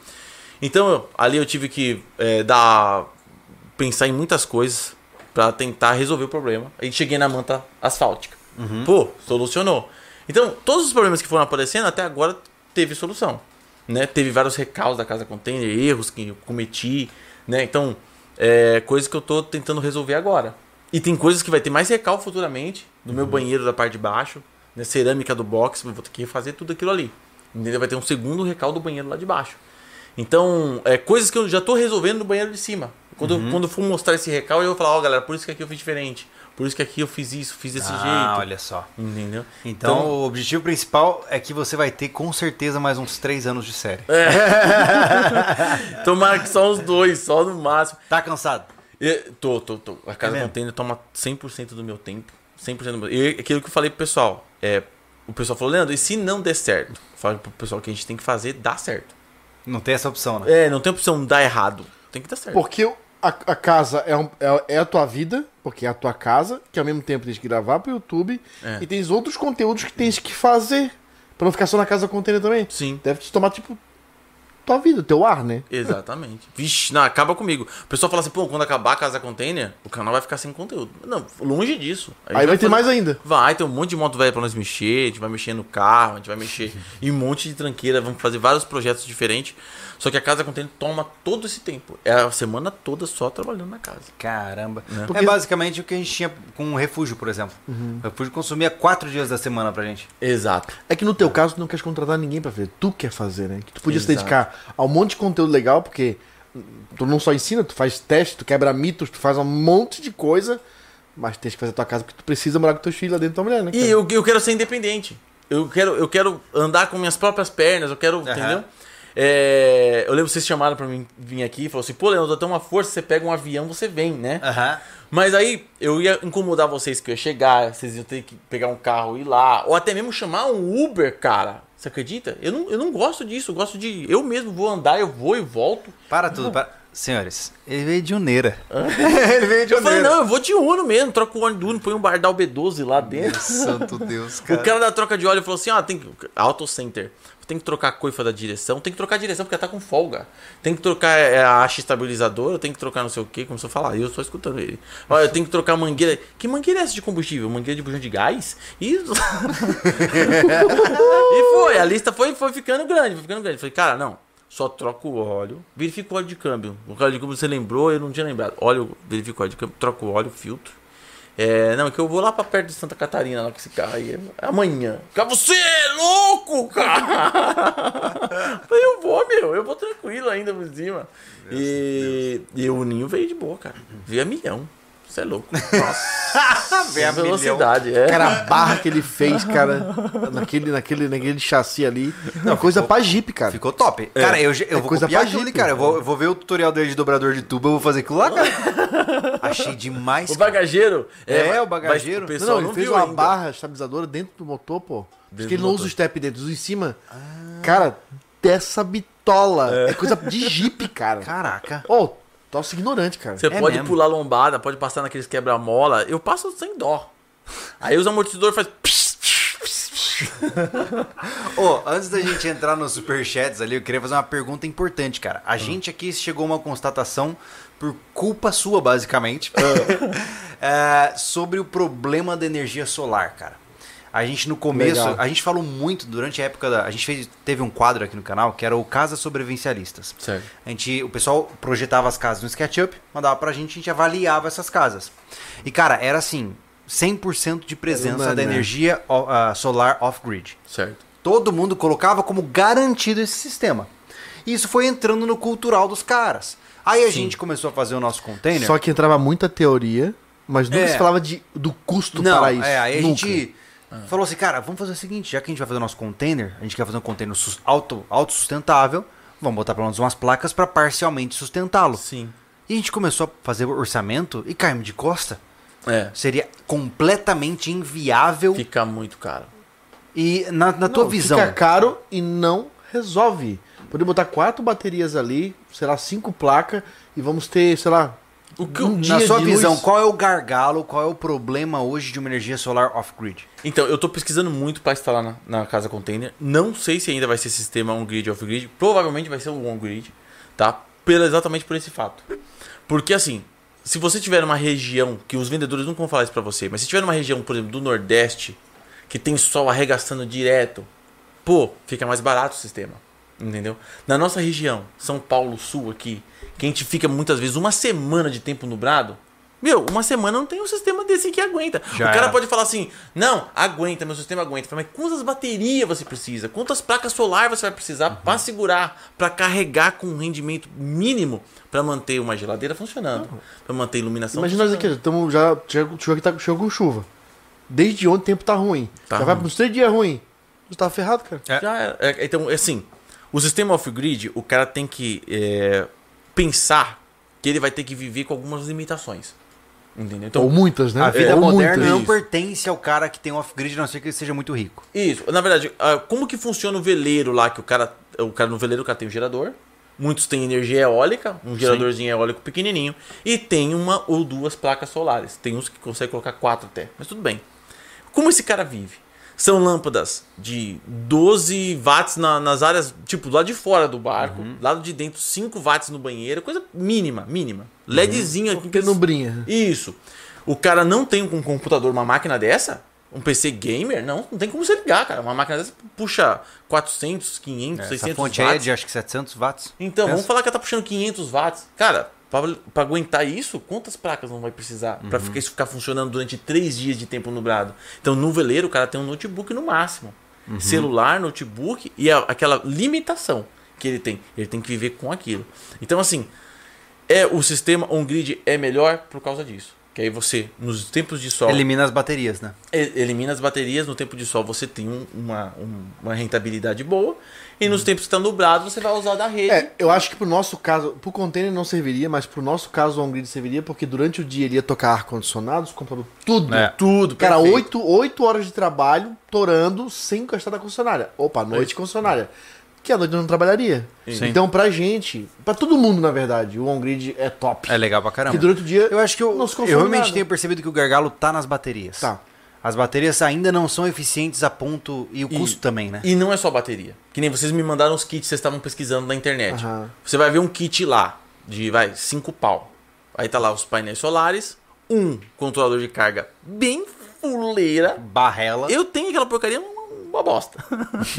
Então ali eu tive que é, dar pensar em muitas coisas para tentar resolver o problema. Aí cheguei na manta asfáltica. Pô, solucionou. Então todos os problemas que foram aparecendo até agora teve solução, né? Teve vários recalques da casa container, erros que eu cometi, né? Então é coisas que eu tô tentando resolver agora. E tem coisas que vai ter mais recalque futuramente no meu banheiro da parte de baixo, né? Cerâmica do box, vou ter que fazer tudo aquilo ali. Entendeu? Vai ter um segundo recalque do banheiro lá de baixo. Então, é coisas que eu já tô resolvendo no banheiro de cima. Quando, eu, quando eu for mostrar esse recalque, eu vou falar, ó, galera, por isso que aqui eu fiz diferente. Por isso que aqui eu fiz isso, fiz desse ah, jeito. olha só. Entendeu? Então, o objetivo principal é que você vai ter com certeza mais uns três anos de série. É. Tomara que só uns dois, só no máximo. Tá cansado? E, tô, tô, tô. A casa É mesmo? container toma 100% do meu tempo. 100% do meu E aquilo que eu falei pro pessoal. É, o pessoal falou, Leandro, e se não der certo? Fala pro pessoal que a gente tem que fazer dar certo. Não tem essa opção, né? É, não tem opção dar errado. Tem que dar certo. Porque a, a casa é, um- é, é a tua vida, porque é a tua casa, que ao mesmo tempo tens que gravar pro YouTube, É. e tens outros conteúdos que tens que fazer. Pra não ficar só na casa container também. Sim. Deve te tomar, tipo, tua vida, teu ar, né? Exatamente. Vixe, não, acaba comigo. O pessoal fala assim, pô, quando acabar a casa container, o canal vai ficar sem conteúdo. Não, longe disso. Aí vai ter fazer- mais ainda. Vai, tem um monte de moto velha pra nós mexer, a gente vai mexer no carro, a gente vai mexer em um monte de tranqueira, vamos fazer vários projetos diferentes. Só que a casa container toma todo esse tempo. É a semana toda só trabalhando na casa. Caramba. Porque- É basicamente o que a gente tinha com o refúgio, por exemplo. O refúgio consumia quatro dias da semana pra gente. Exato. É que no teu caso tu não queres contratar ninguém pra fazer, tu quer fazer, né? Que tu podia se Exato. dedicar a um monte de conteúdo legal, porque tu não só ensina, tu faz teste, tu quebra mitos, tu faz um monte de coisa, mas tens que fazer a tua casa porque tu precisa morar com teus filhos lá dentro da tua mulher, né? E eu, eu quero ser independente. Eu quero, eu quero andar com minhas próprias pernas, eu quero, entendeu? É, eu lembro que vocês chamaram pra mim vir aqui e falaram assim, pô, Leandro, eu tenho uma força, você pega um avião, você vem, né? Aham. Mas aí eu ia incomodar vocês que eu ia chegar, vocês iam ter que pegar um carro e ir lá, ou até mesmo chamar um Uber, cara. Você acredita? Eu não, eu não gosto disso, eu gosto de. Eu mesmo vou andar, eu vou e volto. Para tudo. Para... Senhores, ele veio de Uneira. ele veio de Eu falei, Uneira. não, eu vou de Uno mesmo, troco o óleo do Uno, põe um Bardal B12 lá dentro. Santo Deus, O cara. cara da troca de óleo falou assim: ó, tem que. Auto Center. Tem que trocar a coifa da direção, tem que trocar a direção porque ela tá com folga. Tem que trocar é, a haste estabilizadora, tem que trocar não sei o que, começou a falar. Eu só escutando ele. Olha, eu tenho que trocar a mangueira. Que mangueira é essa de combustível? Mangueira de bujão de gás? E. e foi, a lista foi, foi ficando grande, foi ficando grande. Falei, cara, não. Só troca o óleo, verifica o óleo de câmbio. O óleo de câmbio você lembrou, eu não tinha lembrado. Óleo, verifica o óleo de câmbio, troca o óleo, filtro. É, não, que eu vou lá pra perto de Santa Catarina lá com esse carro aí. É amanhã. Cara, você é louco, cara! Falei, eu vou, meu, eu vou tranquilo ainda por cima. E, e o Ninho veio de boa, cara. Veio a milhão. Você é louco. Nossa, a milhão. velocidade, é. Cara, a barra que ele fez, cara, naquele, naquele, naquele chassi ali. Não, coisa pra Jeep, cara. Ficou top. Cara, eu, eu É vou coisa copiar pra Jeep. cara. Eu vou, eu vou ver o tutorial dele de dobrador de tuba, eu vou fazer aquilo lá, cara. Achei demais, O cara. bagageiro. É, mas- o bagageiro. mas o Não, pessoal não, não, ele fez uma ainda. barra estabilizadora dentro do motor, pô. Diz Dentro que ele não motor. usa o step dentro, usa em cima. Cara, dessa bitola. É. coisa de Jeep, cara. Caraca. Ô, tosse ignorante, cara. Você É pode mesmo. pular lombada, pode passar naqueles quebra-mola. Eu passo sem dó. Aí os amortecedores fazem. Ô, antes da gente entrar nos superchats ali, eu queria fazer uma pergunta importante, cara. A gente aqui chegou a uma constatação por culpa sua, basicamente, é, sobre o problema da energia solar, cara. A gente no começo, Legal. a gente falou muito durante a época da, a gente fez, teve um quadro aqui no canal que era o Casas Sobrevivencialistas. Certo. A gente, o pessoal projetava as casas no SketchUp, mandava pra gente, a gente avaliava essas casas. E cara, era assim, 100% de presença da né? energia ah, solar off-grid. Certo. Todo mundo colocava como garantido esse sistema. E isso foi entrando no cultural dos caras. Aí a gente começou a fazer o nosso container. Só que entrava muita teoria, mas nunca É. se falava de, do custo Não, para isso. é, aí a nunca. gente falou assim, cara, vamos fazer o seguinte, já que a gente vai fazer o nosso container, a gente quer fazer um container sus- auto, autossustentável, vamos botar pelo menos umas placas para parcialmente sustentá-lo. Sim. E a gente começou a fazer o orçamento e caímos de costa. É. seria completamente inviável. Fica muito caro. E na, na tua Não, visão, Fica caro e não resolve. Poder botar quatro baterias ali, sei lá, cinco placas e vamos ter, sei lá, O que um na sua visão, luz. qual é o gargalo, qual é o problema hoje de uma energia solar off-grid? Então, eu tô pesquisando muito para instalar na, na casa container. Não sei se ainda vai ser sistema on-grid off-grid. Provavelmente vai ser o on-grid, tá? Pela, exatamente por esse fato. Porque assim, se você tiver uma região, que os vendedores não vão falar isso pra você, mas se tiver uma região, por exemplo, do Nordeste, que tem sol arregaçando direto, pô, fica mais barato o sistema. Entendeu? Na nossa região, São Paulo Sul aqui, que a gente fica muitas vezes uma semana de tempo nublado, meu, uma semana não tem um sistema desse que aguenta. Já o cara era. pode falar assim: não, aguenta, meu sistema aguenta. Mas quantas baterias você precisa? Quantas placas solar você vai precisar Uhum. para segurar, para carregar com um rendimento mínimo para manter uma geladeira funcionando, para manter a iluminação Imagina nós aqui, estamos já chegou, aqui, tá, chegou com chuva. Desde ontem o tempo tá ruim. Tá já vai ruim. para uns três dias ruim. Você tá ferrado, cara. É. Já era. É, então, assim, o sistema off-grid, o cara tem que é, pensar que ele vai ter que viver com algumas limitações. Entendeu? Então, Ou muitas, né? A vida Ou moderna muitas. não pertence ao cara que tem off-grid, a não ser que ele seja muito rico. Isso, na verdade, como que funciona o veleiro lá que o cara, o cara no veleiro o cara tem um gerador, muitos têm energia eólica, um geradorzinho eólico pequenininho e tem uma ou duas placas solares. Tem uns que conseguem colocar quatro até, mas tudo bem. Como esse cara vive? São lâmpadas de 12 watts na- nas áreas, tipo, lá de fora do barco, lado de dentro 5 watts no banheiro, coisa mínima, mínima. LEDzinho aqui. Penumbrinha. isso. O cara não tem um computador, uma máquina dessa? Um PC gamer? Não, não tem como você ligar, cara. Uma máquina dessa puxa 400, 500, Essa 600 fonte aí é watts. de acho que 700 watts. Então, Pensa. vamos falar que ela tá puxando 500 watts. Cara, pra aguentar isso, quantas placas não vai precisar? Pra ficar, isso ficar funcionando durante 3 dias de tempo nublado. Então, no veleiro, o cara tem um notebook no máximo. Celular, notebook e a- aquela limitação que ele tem. Ele tem que viver com aquilo. Então, assim, é o sistema on-grid é melhor por causa disso. Que aí você, nos tempos de sol, Elimina as baterias, né? elimina as baterias. No tempo de sol você tem um- uma, um- uma rentabilidade boa. E nos tempos que está nublado você vai usar da rede. É, eu acho que pro nosso caso, pro container não serviria, mas pro nosso caso o on-grid serviria, porque durante o dia ele ia tocar ar-condicionado, os computadores, tudo. É. Tudo, Cara, perfeito. 8, 8 horas de trabalho, torando, sem encostar da concessionária. Opa, noite concessionária. Que a noite eu não trabalharia. Sim. Então, pra gente, pra todo mundo, na verdade, o on-grid é top. É legal pra caramba. Porque durante o dia. Eu acho que eu, não se eu realmente nada. tenho percebido que o gargalo tá nas baterias. Tá. As baterias ainda não são eficientes a ponto. E o E- custo também, né? E não é só bateria. Que nem vocês me mandaram os kits vocês estavam pesquisando na internet. Aham. Você vai ver um kit lá de, vai, 5 pau. Aí tá lá os painéis solares, um controlador de carga bem fuleira. Barrela. Eu tenho aquela porcaria uma, bosta.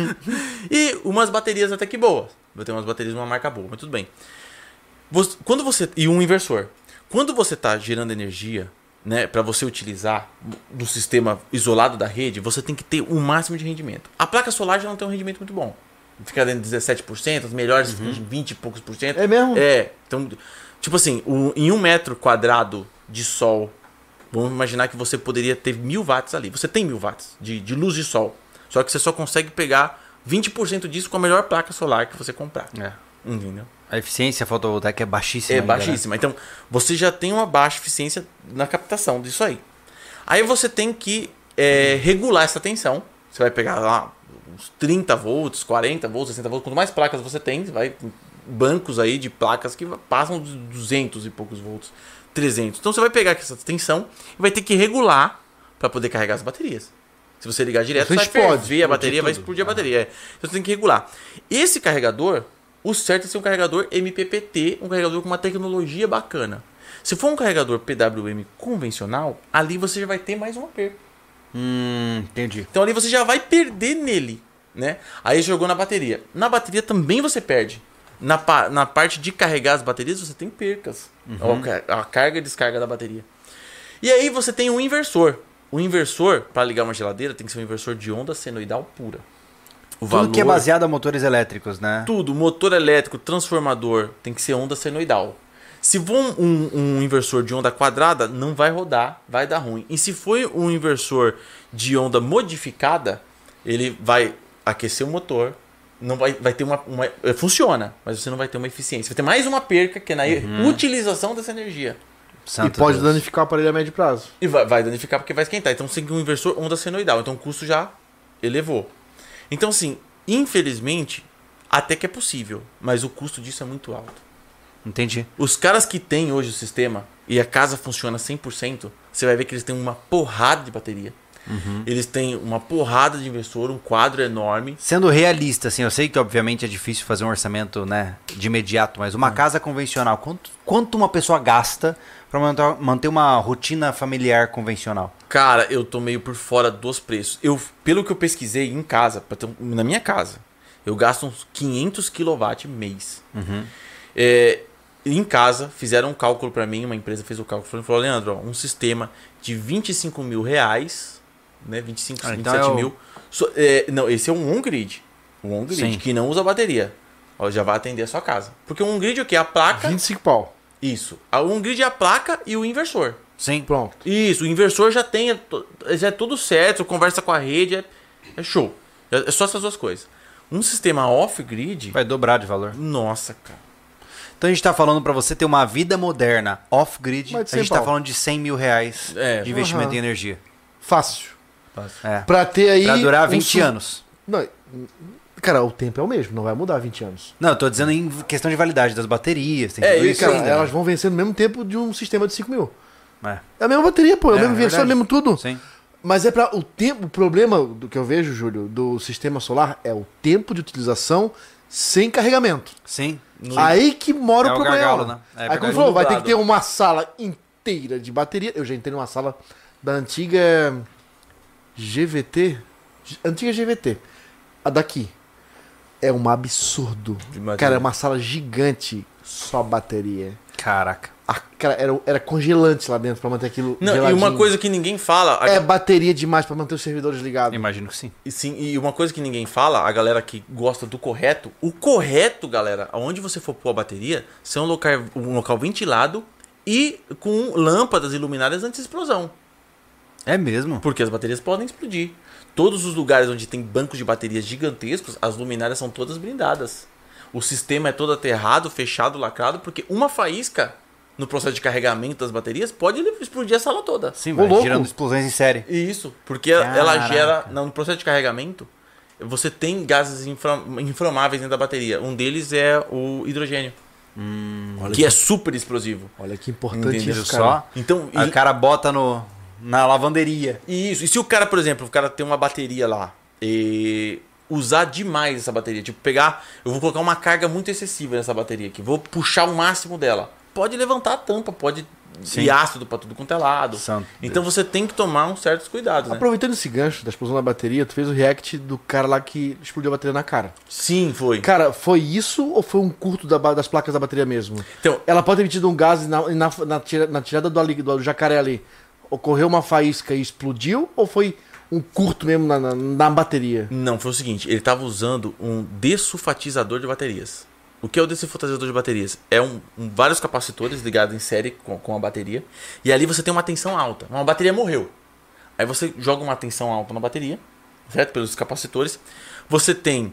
e umas baterias até que boas. Eu tenho umas baterias de uma marca boa, mas tudo bem. Você- quando você e um inversor. Quando você está gerando energia, né, para você utilizar no sistema isolado da rede, você tem que ter o máximo de rendimento. A placa solar já não tem um rendimento muito bom. Fica dentro de 17%, as melhores de 20 e poucos por cento. É mesmo? É. Então, tipo assim, o- em um metro quadrado de sol, vamos imaginar que você poderia ter mil watts ali. Você tem mil watts de, de luz de sol. Só que você só consegue pegar 20% disso com a melhor placa solar que você comprar. É. Entendeu? A eficiência fotovoltaica é baixíssima. É ainda, né? baixíssima. Então, você já tem uma baixa eficiência na captação disso aí. Aí você tem que é, regular essa tensão. Você vai pegar lá uns 30 volts, 40 volts, 60 volts. Quanto mais placas você tem, você vai bancos aí de placas que passam dos 200 e poucos volts, 300. Então você vai pegar essa tensão e vai ter que regular para poder carregar as baterias. Se você ligar direto, vai explode, ferver a explodir bateria, vai explodir a bateria. Então você tem que regular. Esse carregador, o certo é ser um carregador MPPT, um carregador com uma tecnologia bacana. Se for um carregador PWM convencional, ali você já vai ter mais uma perda. Hum, entendi. Então ali você já vai perder nele, né? Aí jogou na bateria. Na bateria também você perde. Na, pa- na parte de carregar as baterias, você tem percas. A, a carga e descarga da bateria. E aí você tem um inversor. O inversor, para ligar uma geladeira, tem que ser um inversor de onda senoidal pura. O Tudo que é baseado a motores elétricos, né? tudo, motor elétrico, transformador, tem que ser onda senoidal. Se for um, um- um inversor de onda quadrada, não vai rodar, vai dar ruim. E se for um inversor de onda modificada, ele vai aquecer o motor, não vai, vai ter uma, uma- eh, Funciona, mas você não vai ter uma eficiência. Vai ter mais uma perca que é na utilização dessa energia. Santo e pode Deus. danificar o aparelho a médio prazo. E vai, vai danificar porque vai esquentar. Então você tem um inversor onda senoidal. Então o custo já elevou. Então, assim, infelizmente, até que é possível. Mas o custo disso é muito alto. Entendi. Os caras que têm hoje o sistema e a casa funciona 100%, você vai ver que eles têm uma porrada de bateria. Eles têm uma porrada de inversor, um quadro enorme. Sendo realista, assim, eu sei que obviamente é difícil fazer um orçamento, né, de imediato, mas uma casa convencional, quanto, quanto uma pessoa gasta para manter, uma rotina familiar convencional? Cara, eu tô meio por fora dos preços. Eu, pelo que eu pesquisei em casa, na minha casa, eu gasto uns 500 kW mês. É, em casa, fizeram um cálculo pra mim, uma empresa fez o cálculo e falou, Leandro, ó, um sistema de 25 mil reais, né, 25, Ah, 27 então é o- mil. So- é, não, esse é um on-grid. Um on-grid, que não usa bateria. Ó, já vai atender a sua casa. Porque um on-grid é o quê? A placa... 25 pau. Isso. A on-grid é a placa e o inversor. Sim. Pronto. Isso, o inversor já tem, já é tudo certo, conversa com a rede, é, é show. É é só essas duas coisas. Um sistema off-grid, Vai dobrar de valor. nossa, cara. Então a gente tá falando para você ter uma vida moderna, off-grid, a de gente 100 tá pau. falando de 100 mil reais É. de investimento Aham. em energia. Fácil. É. Pra ter aí. Pra durar um 20 su- anos. Não, cara, o tempo é o mesmo, não vai mudar 20 anos. Não, eu tô dizendo em questão de validade das baterias, tem É, tudo isso Cara, ainda. elas vão vencer no mesmo tempo de um sistema de 5 mil. É. É a mesma bateria, pô, é, o É, mesmo é inversor, é o verdade. mesmo tudo. Sim. Mas é para o tempo, o problema do que eu vejo, Júlio, do sistema solar é o tempo de utilização sem carregamento. Sim. Aí que mora É o problema. gargalo, né? É Aí como falou, vai ter que ter uma sala inteira de bateria. Eu já entrei numa sala da antiga GVT, antiga GVT, a daqui. É um absurdo. Bateria. Cara, é uma sala gigante, só bateria. Caraca. A, cara, era, era congelante lá dentro pra manter aquilo Não, e geladinho. uma coisa que ninguém fala, a- É bateria demais pra manter os servidores ligados. Imagino que sim. e sim, e uma coisa que ninguém fala, a galera que gosta do correto, o correto, galera, aonde você for pôr a bateria, ser um local, um local ventilado e com lâmpadas iluminadas anti-explosão. É mesmo? Porque as baterias podem explodir. Todos os lugares onde tem bancos de baterias gigantescos, as luminárias são todas blindadas. O sistema é todo aterrado, fechado, lacrado, porque uma faísca no processo de carregamento das baterias pode explodir a sala toda. Sim, vai louco. girando explosões em série. Isso, porque ela Caraca. gera, no processo de carregamento, você tem gases inflamáveis dentro da bateria. Um deles é o hidrogênio, Olha, que é super explosivo. olha que importante Entendeu isso, só? cara. Então, o cara bota no, na lavanderia. Isso. E se o cara, por exemplo, o cara tem uma bateria lá e usar demais essa bateria, tipo pegar, eu vou colocar uma carga muito excessiva nessa bateria aqui, vou puxar o máximo dela. Pode levantar a tampa, pode Sim. ir ácido pra tudo quanto é lado. Santo então você tem que tomar uns certos cuidados, né? Aproveitando esse gancho da explosão da bateria, tu fez o react do cara lá que explodiu a bateria na cara. Sim, foi. Cara, foi isso ou foi um curto da das placas da bateria mesmo? Então, Ela pode ter emitido um gás na, na, na na tirada do, ali- do jacaré ali. Ocorreu uma faísca e explodiu? Ou foi um curto mesmo na, na, na bateria? Não, foi o seguinte, ele estava usando um dessulfatizador de baterias. O que é o dessulfatizador de baterias? É um, um- vários capacitores ligados em série com, com a bateria. E ali você tem uma tensão alta. Uma bateria morreu. Aí você joga uma tensão alta na bateria, certo? Pelos capacitores. Você tem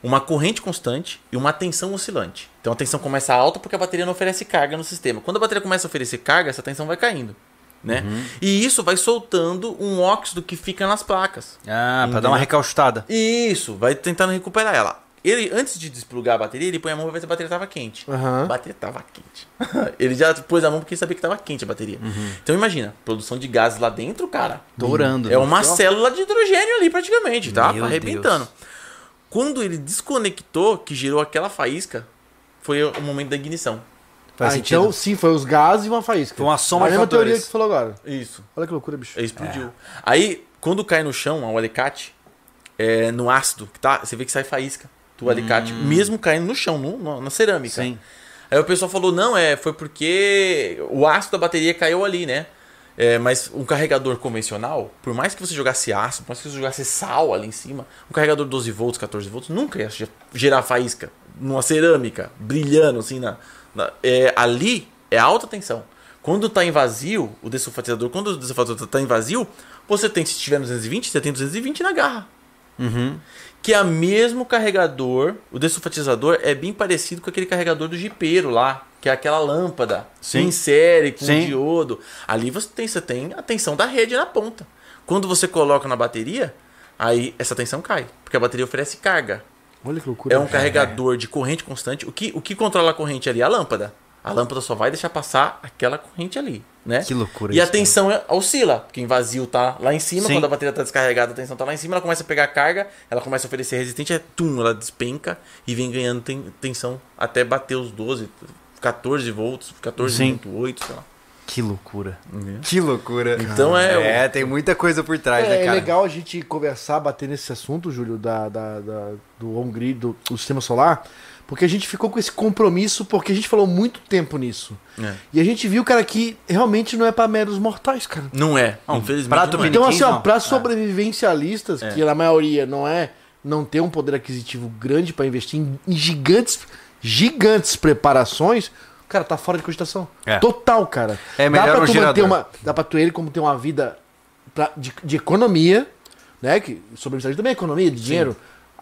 uma corrente constante e uma tensão oscilante. Então a tensão começa alta porque a bateria não oferece carga no sistema. Quando a bateria começa a oferecer carga, essa tensão vai caindo. Né? E isso vai soltando um óxido que fica nas placas. Ah, pra Entendeu? dar uma recalchutada. Isso, vai tentando recuperar ela. Ele, antes de desplugar a bateria, ele põe a mão pra ver se a bateria tava quente. Aham. A bateria tava quente. ele já pôs a mão porque sabia que tava quente a bateria. Então imagina, produção de gases lá dentro, cara. Dourando. É uma célula de hidrogênio ali praticamente, tá? Meu arrebentando. Deus. Quando ele desconectou, que gerou aquela faísca, foi o momento da ignição. Faz ah, sentido. então sim, foi os gases e uma faísca. Foi uma soma a de mesma fatores. teoria que você falou agora. Isso. Olha que loucura, bicho. Aí explodiu. Aí, quando cai no chão, o alicate, é, no ácido, que tá, você vê que sai faísca do alicate, mesmo caindo no chão, no- na cerâmica. Sim. Aí o pessoal falou, não, é, foi porque o ácido da bateria caiu ali, né? É, mas um carregador convencional, por mais que você jogasse ácido, por mais que você jogasse sal ali em cima, um carregador 12 volts, 14 volts, nunca ia ge- gerar faísca numa cerâmica, brilhando assim na. É, ali é alta tensão. Quando está em vazio, o dessulfatizador, quando o dessulfatizador está em vazio, você tem, se tiver 220, você tem 220 na garra. Que é o mesmo carregador, o dessulfatizador é bem parecido com aquele carregador do jipeiro lá. que é aquela lâmpada Sim. em série com Sim. diodo. Ali você tem, você tem a tensão da rede na ponta. Quando você coloca na bateria, aí essa tensão cai, porque a bateria oferece carga. Olha que loucura. É um carregador de corrente constante. O que, o que controla a corrente ali a lâmpada. A lâmpada só vai deixar passar aquela corrente ali, né? Que loucura E a tensão é- oscila, porque em vazio tá lá em cima, Sim. quando a bateria tá descarregada, a tensão tá lá em cima, ela começa a pegar carga, ela começa a oferecer resistente, é tum, ela despenca e vem ganhando ten- tensão até bater os 12, 14 volts, 14.8, sei lá. Que loucura. Uhum. Que loucura. Então é- É, tem muita coisa por trás, É, né, é cara? legal a gente conversar, bater nesse assunto, Júlio, da, da- da- do on-grid, do, do sistema solar, porque a gente ficou com esse compromisso, porque a gente falou muito tempo nisso. É. E a gente viu, cara, que realmente não é pra meros mortais, cara. Não é, Não, infelizmente não é. Então, assim, ó, pra É. sobrevivencialistas, É. que na maioria não é, não tem um poder aquisitivo grande pra investir em, em gigantes, gigantes preparações, cara, tá fora de cogitação. É. Total, cara. É melhor dá pra tu manter gerador. uma, dá pra tu ele como ter uma vida pra- de, de economia, né? Que sobrevivencialismo também é economia, de dinheiro.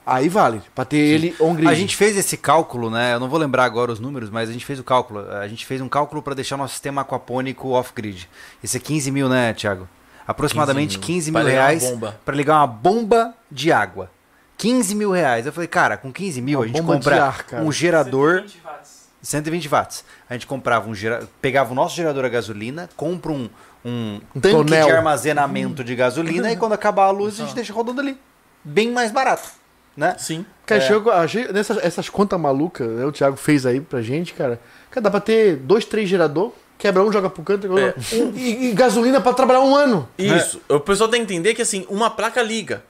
Aí vale, pra ter ele on-grid. A gente fez esse cálculo, né? Eu não vou lembrar agora os números, mas a gente fez o cálculo. A gente fez um cálculo para deixar o nosso sistema aquapônico off-grid. Esse é 15 mil, né, Thiago? Aproximadamente 15 mil, 15 mil. Pra ligar uma reais bomba. para ligar uma bomba de água. 15 mil reais. Eu falei, cara, com 15 mil Uma a gente compra ar, um gerador 120 watts. 120 watts. A gente comprava um gera... pegava o nosso gerador a gasolina, compra um, um, Um tanque tonel. de armazenamento de gasolina e quando acabar a luz a gente deixa rodando ali. Bem mais barato, né? Sim. Cara, É. chegou, achei, nessas essas contas malucas, né, o Thiago fez aí pra gente, cara. Cara, dá pra ter dois, três gerador, quebra um, joga pro canto, É. e, e gasolina pra trabalhar um ano. Isso. O pessoal tem que entender que assim, uma placa liga.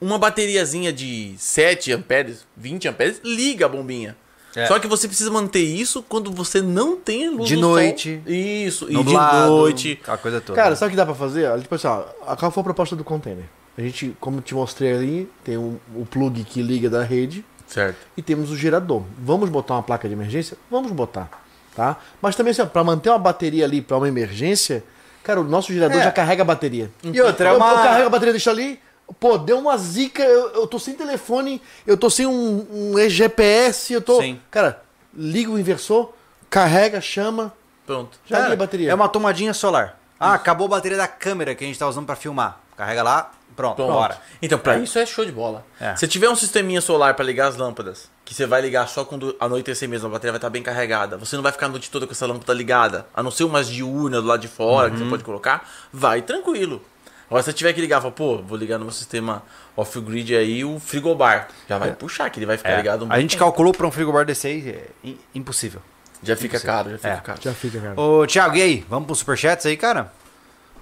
Uma bateriazinha de 7 amperes, 20 amperes, liga a bombinha. É. Só que você precisa manter isso quando você não tem luz De do sol. noite. Isso, e Nublado, de noite. Aquela coisa toda. Cara, sabe o que dá pra fazer? Tipo assim, ó, qual foi a proposta do container? A gente, como eu te mostrei ali, tem um- o plug que liga da rede Certo. e temos o gerador. Vamos botar uma placa de emergência? Vamos botar, tá? Mas também, assim, ó, pra manter uma bateria ali pra uma emergência, cara, o nosso gerador É. já carrega a bateria. E outra, é eu, uma- eu carrego a bateria, deixa ali. Pô, deu uma zica, eu, eu tô sem telefone, eu tô sem um, um GPS, eu tô. Sim. Cara, liga o inversor, carrega, chama, Pronto. já Cara, liga a bateria. É uma tomadinha solar. Ah, acabou a bateria da câmera que a gente tá usando pra filmar. Carrega lá, pronto, Pronto. bora. Então, pra isso é show de bola. É. Se tiver um sisteminha solar pra ligar as lâmpadas, que você vai ligar só quando anoitecer mesmo, a bateria vai estar bem carregada. Você não vai ficar a noite toda com essa lâmpada ligada. A não ser umas diurnas do lado de fora Uhum. que você pode colocar, vai tranquilo. Agora, se você tiver que ligar, fala, pô, vou ligar no meu sistema off-grid aí o frigobar. Já vai puxar, que ele vai ficar É, ligado um a gente tempo. calculou pra um frigobar desse aí, é im- impossível. Já fica caro, já fica É. caro. Já fica, cara. Ô, Thiago, e aí? Vamos pros superchats aí, cara?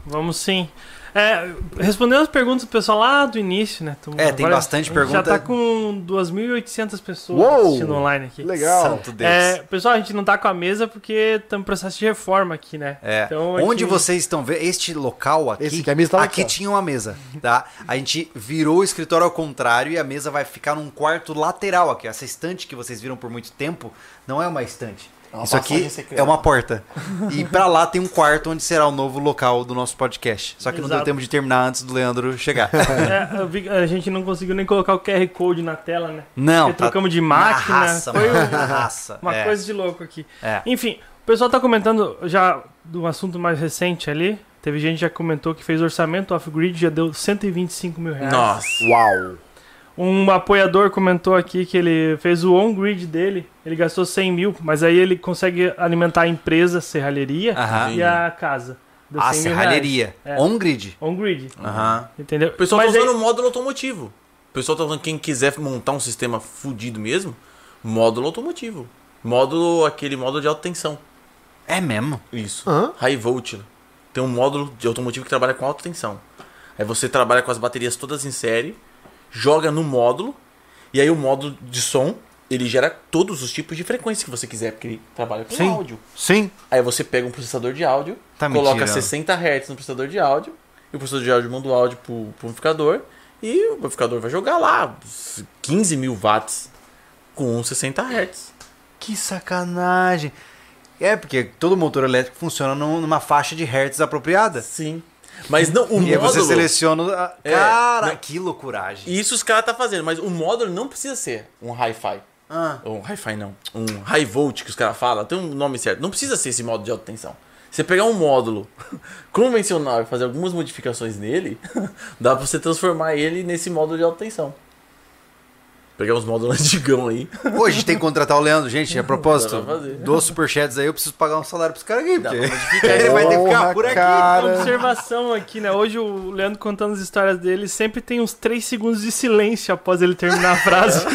Vamos sim. É, respondendo as perguntas do pessoal lá do início, né? Tamo- É, tem agora bastante a gente Já pergunta. tá com 2.800 pessoas Uou! assistindo online aqui. Legal. Santo Deus. É, pessoal, a gente não tá com a mesa porque estamos em processo de reforma aqui, né? É. Então, Onde vocês estão vendo, este local aqui, Esse aqui, a mesa tava aqui tinha uma mesa, tá? A gente virou o escritório ao contrário e a mesa vai ficar num quarto lateral aqui. Essa estante que vocês viram por muito tempo não é uma estante. É uma Isso aqui secreta. é uma porta. E pra lá tem um quarto onde será o novo local do nosso podcast. Só que não deu Exato. tempo de terminar antes do Leandro chegar. É, vi a gente não conseguiu nem colocar o QR Code na tela, né? Não, Porque trocamos de máquina. Na raça, foi um- na raça. uma é. coisa de louco aqui. É. Enfim, o pessoal tá comentando já do assunto mais recente ali. Teve gente que já comentou que fez orçamento off-grid, já deu 125 mil reais. Nossa. Uau. Um apoiador comentou aqui que ele fez o on-grid dele, ele gastou 100 mil, mas aí ele consegue alimentar a empresa, a serralheria Aham. e a casa. Deu A 100 mil serralheria. É. On-grid. On-grid, Aham. entendeu? O pessoal mas tá aí- usando módulo automotivo. O pessoal tá usando, quem quiser montar um sistema fudido mesmo, módulo automotivo. Módulo, aquele módulo de alta tensão. É mesmo? Isso. Hã? High volt. Tem um módulo de automotivo que trabalha com alta tensão. Aí você trabalha com as baterias todas em série, joga no módulo, e aí o módulo de som, ele gera todos os tipos de frequência que você quiser, porque ele trabalha com Sim. áudio. Sim. Aí você pega um processador de áudio, Tá coloca tirando. 60 Hz no processador de áudio, e o processador de áudio manda o áudio pro, pro amplificador, e o amplificador vai jogar lá 15 mil watts com 60 Hz. Que sacanagem. É, porque todo motor elétrico funciona num- numa faixa de hertz apropriada. Sim. Mas não, o E aí você módulo... seleciona. a- É, Cara, não- que loucuragem. Isso os caras tá fazendo, mas o módulo não precisa ser um hi-fi. Ah. Um Hi-Fi não. Um High Volt que os caras falam. Tem um nome certo. Não precisa ser esse modo de alta tensão. Você pegar um módulo convencional e fazer algumas modificações nele, dá pra você transformar ele nesse módulo de alta tensão. Pegar uns módulos antigão aí. Pô, a gente tem que contratar o Leandro, gente. A propósito, dos superchats aí, eu preciso pagar um salário pros caras aqui. Porque ele vai ter que ficar por aqui. cara. Observação aqui, né? Hoje o Leandro contando as histórias dele sempre tem uns 3 segundos de silêncio após ele terminar a frase.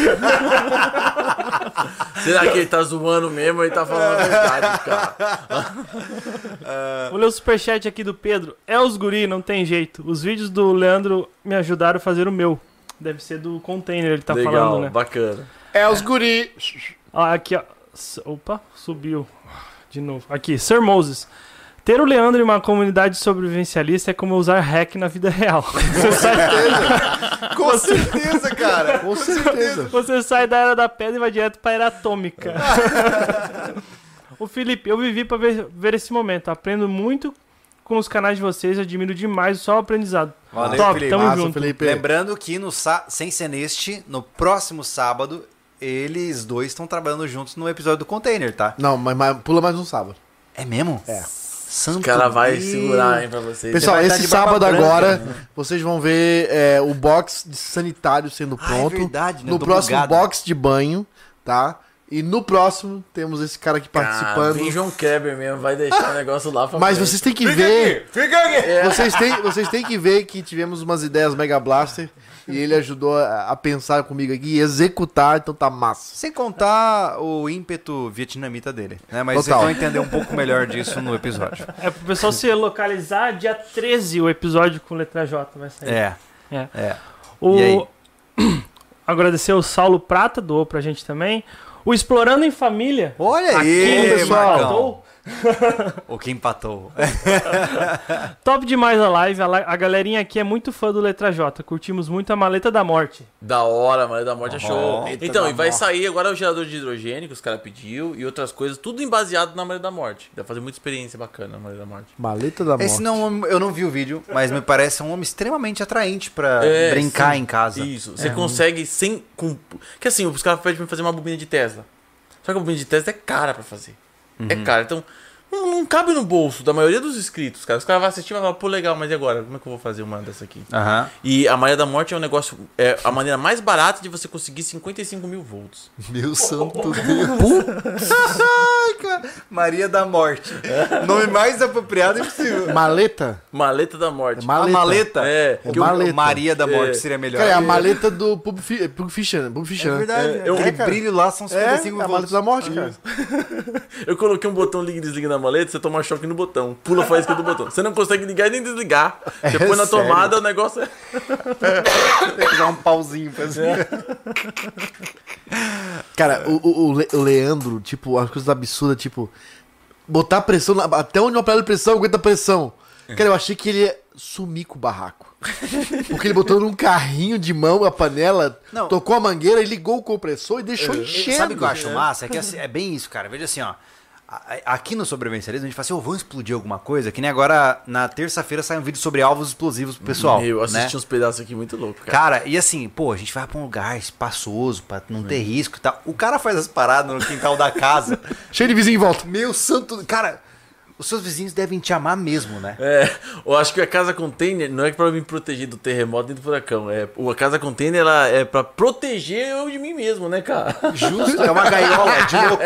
Será que ele tá zoando mesmo ele tá falando a verdade, cara? Vou ler o superchat aqui do Pedro. É os guri, não tem jeito. Os vídeos do Leandro me ajudaram a fazer o meu. Deve ser do container, ele tá Legal, falando, né? bacana. É os guri. Ó, aqui, ó. Opa, subiu. De novo. Aqui, Sir Moses. Ter o Leandro em uma comunidade sobrevivencialista é como usar hack na vida real. Você sai, Com certeza, cara. Com certeza. você sai da era da pedra e vai direto pra era atômica. o Felipe, eu vivi pra ver, ver esse momento. Aprendo muito com os canais de vocês, admiro demais só o aprendizado. Valeu, Top, Felipe. tamo Massa, junto. Felipe. Lembrando que no Sa- Sem Ser Neste, no próximo sábado, eles dois estão trabalhando juntos no episódio do Container, tá? Não, mas, mas pula mais um sábado. É mesmo? É. Santo O cara vai Deus. segurar, hein, pra vocês. Pessoal, estar esse barba sábado branca, agora, né? vocês vão ver é, o box de sanitário sendo Ah, é pronto. verdade, né? no próximo bugado. box de banho, tá? E no próximo temos esse cara aqui participando. vem João Kleber mesmo, vai deixar o negócio lá pra Mas frente. vocês têm que Fica ver. aqui, fica aqui. Vocês têm, vocês têm que ver que tivemos umas ideias Mega Blaster e ele ajudou a, a pensar comigo aqui e executar, então tá massa. Sem contar o ímpeto vietnamita dele, né? Mas Total. vocês vão entender um pouco melhor disso no episódio. É pro pessoal se localizar, dia 13 o episódio com letra J vai sair. É. É. É. O... E aí? Agradecer o Saulo Prata, doou pra gente também. O Explorando em Família. Olha aí, pessoal. Marcão. O que empatou. Top demais a live. A, a galerinha aqui é muito fã do Letra J. Curtimos muito a Maleta da Morte. Da hora, mano, da morte é show. Maleta Então, e vai Morte. sair agora o gerador de hidrogênio que os caras pediu e outras coisas, tudo embaseado na Malha da Morte. Dá pra fazer muita experiência bacana na Malha da Morte. Maleta da morte. Esse não, eu não vi o vídeo, mas me parece um homem extremamente atraente pra É, brincar sim. em casa. Isso, você consegue sem. Com... Que assim, os caras pedem pra fazer uma bobina de Tesla. Só que a bobina de Tesla é cara pra fazer. É cara, então. Não, não cabe no bolso da maioria dos inscritos, cara. Os caras vão assistir e vão falar, pô, legal, mas e agora? Como é que eu vou fazer uma dessa aqui? Aham. E a Malha da Morte é um negócio. É a maneira mais barata de você conseguir 55 mil volts. Meu santo Deus. Ai, cara. Maria da Morte. Nome mais apropriado impossível. Maleta? Maleta da Morte. É maleta. A maleta. É. É Que o- maleta. Maria da Morte É. seria melhor. Cara, é a maleta do Pulp, Fi- Pulp Fiction, Pulp Fiction, É né? verdade. É, eu- Aquele é, brilho lá são É, 55 é a maleta volts. da morte, cara. Eu coloquei um botão liga e desliga na maleta, você toma choque no botão. Pula a faísca do botão. Você não consegue ligar e nem desligar. Você É põe na sério? tomada, o negócio é. Tem que dar um pauzinho pra cima. Cara, o, o- o Le- o Leandro, tipo, as coisas absurdas, tipo, botar pressão, na- até onde o aparelho de pressão aguenta pressão. Cara, eu achei que ele ia sumir com o barraco. Porque ele botou num carrinho de mão a panela, Não. tocou a mangueira e ligou o compressor e deixou enchendo. Sabe o que eu acho massa? É que assim, é bem isso, cara. Veja assim, ó. Aqui no Sobrevivencialismo, a gente fala assim, ô, vamos explodir alguma coisa? Que nem agora, na terça-feira, sai um vídeo sobre alvos explosivos pro pessoal. Eu assisti né? uns pedaços aqui muito louco, cara. Cara, e assim, pô, a gente vai pra um lugar espaçoso, pra não ter risco e tal. O cara faz as paradas no quintal da casa. Cheio de vizinho em volta. Meu santo. Cara, os seus vizinhos devem te amar mesmo, né? É, eu acho que a casa container não é pra me proteger do terremoto e do furacão. É, a casa container ela é pra proteger eu de mim mesmo, né, cara? Justo, é uma gaiola de louco.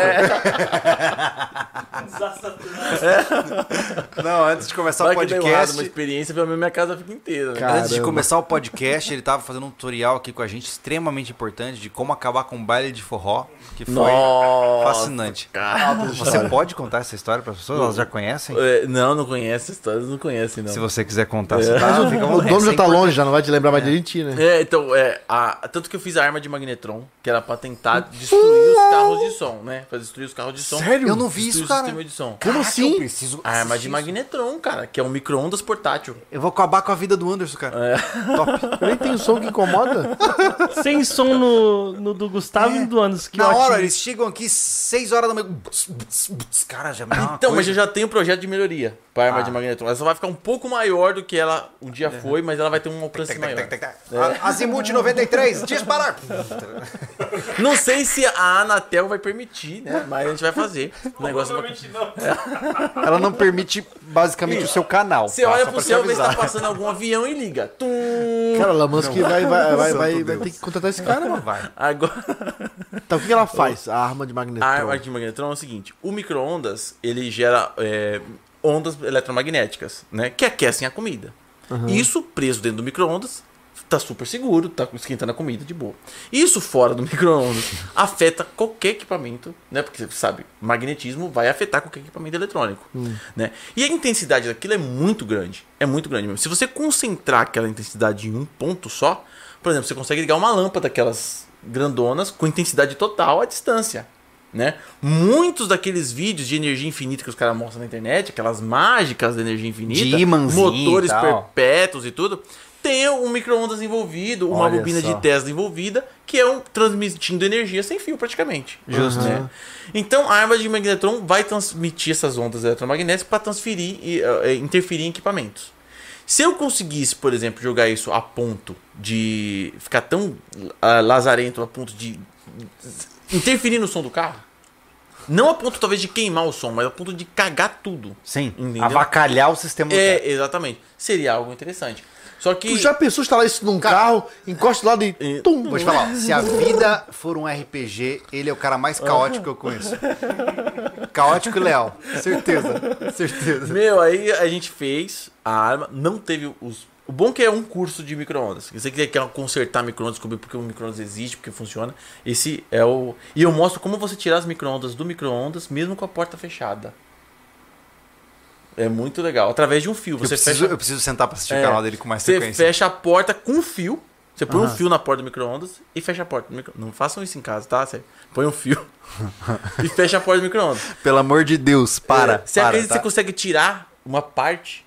Não, antes de começar Vai o que deu errado, podcast. uma experiência, pelo menos minha casa fica inteira. Né? Cara. Antes de começar o podcast, ele tava fazendo um tutorial aqui com a gente, extremamente importante, de como acabar com um baile de forró, que foi Nossa, fascinante. cara. Você pode contar essa história para as pessoas? Elas já conhecem? É, não, não conhece essa história, não conhecem, não. Se você quiser contar, você tá, Mas o, fica o dono já É tá longe, já não vai te lembrar mais de ti, né? É, então, é, a, tanto que eu fiz a arma de magnetron, que era pra tentar destruir os carros de som, né? Pra destruir os carros de som. Sério? Eu não vi isso, o cara. sistema de som. Como Eu assim? preciso A arma de isso. magnetron, cara, que é um micro-ondas portátil. Eu vou acabar com a vida do Anderson, cara. Top. Eu nem tenho som que incomoda. Sem som no, no do Gustavo e no do Anderson. Que Na ótimo. hora, eles chegam aqui 6 horas da manhã. Cara, já me dá Então, mas coisa. eu já tenho projeto de melhoria para a arma Ah. de magnetron. Ela só vai ficar um pouco maior do que ela um dia foi, mas ela vai ter um alcance maior. A- Azimuth 93, disparar. Não sei se a Anatel vai permitir, né? Mas a gente vai fazer. O negócio vai... Ela não permite basicamente o seu canal. Você tá? olha Só pro céu, vê se tá passando algum avião e liga. Tum. Cara, Elon Musk vai, vai, vai, vai, vai ter que contratar esse cara, mano. Vai. Agora, Então, o que ela faz? A arma de magnetrão. a arma de magnetron é o seguinte: o micro-ondas ele gera é, ondas eletromagnéticas, né? Que aquecem a comida. Isso preso dentro do micro-ondas tá super seguro, tá esquentando a comida de boa. Isso fora do micro-ondas afeta qualquer equipamento, né? Porque você sabe, magnetismo vai afetar qualquer equipamento eletrônico, né? E a intensidade daquilo é muito grande, é muito grande mesmo. Se você concentrar aquela intensidade em um ponto só, por exemplo, você consegue ligar uma lâmpada daquelas grandonas com intensidade total à distância. Né? Muitos daqueles vídeos de energia infinita que os caras mostram na internet, aquelas mágicas da energia infinita, De motores e perpétuos e tudo, tem um micro-ondas envolvido, uma Olha bobina só. de Tesla envolvida, que é um transmitindo energia sem fio praticamente. Justo. Né? Então a arma de magnetron vai transmitir essas ondas eletromagnéticas para transferir e eh, interferir em equipamentos. Se eu conseguisse, por exemplo, jogar isso a ponto de ficar tão ah, lazarento, a ponto de interferir no som do carro, não a ponto talvez de queimar o som, mas a ponto de cagar tudo. Sim, Entendeu? avacalhar o sistema. do carro. É, exatamente. Seria algo interessante. Só que Tu já pensou instalar isso num carro, encosta lá de. E- Tum. Vou te falar, ó, se a vida for um RPG, ele é o cara mais caótico que eu conheço. Caótico e leal. Certeza. Certeza. Meu, aí a gente fez a arma, não teve os. O bom é que é um curso de micro-ondas. Se você quer consertar micro-ondas, descobrir porque o micro-ondas existe, porque funciona, esse é o. E eu mostro como você tirar as micro-ondas do micro-ondas, mesmo com a porta fechada. É muito legal. Através de um fio. Eu Você preciso, fecha, eu preciso sentar pra assistir É, o canal dele com mais você frequência. fecha a porta com fio. Você põe um Aham. fio na porta do micro-ondas e fecha a porta do micro Não façam isso em casa, tá? Você põe um fio e fecha a porta do micro-ondas. Pelo amor de Deus, para. É, Você para, acredita que tá? você consegue tirar uma parte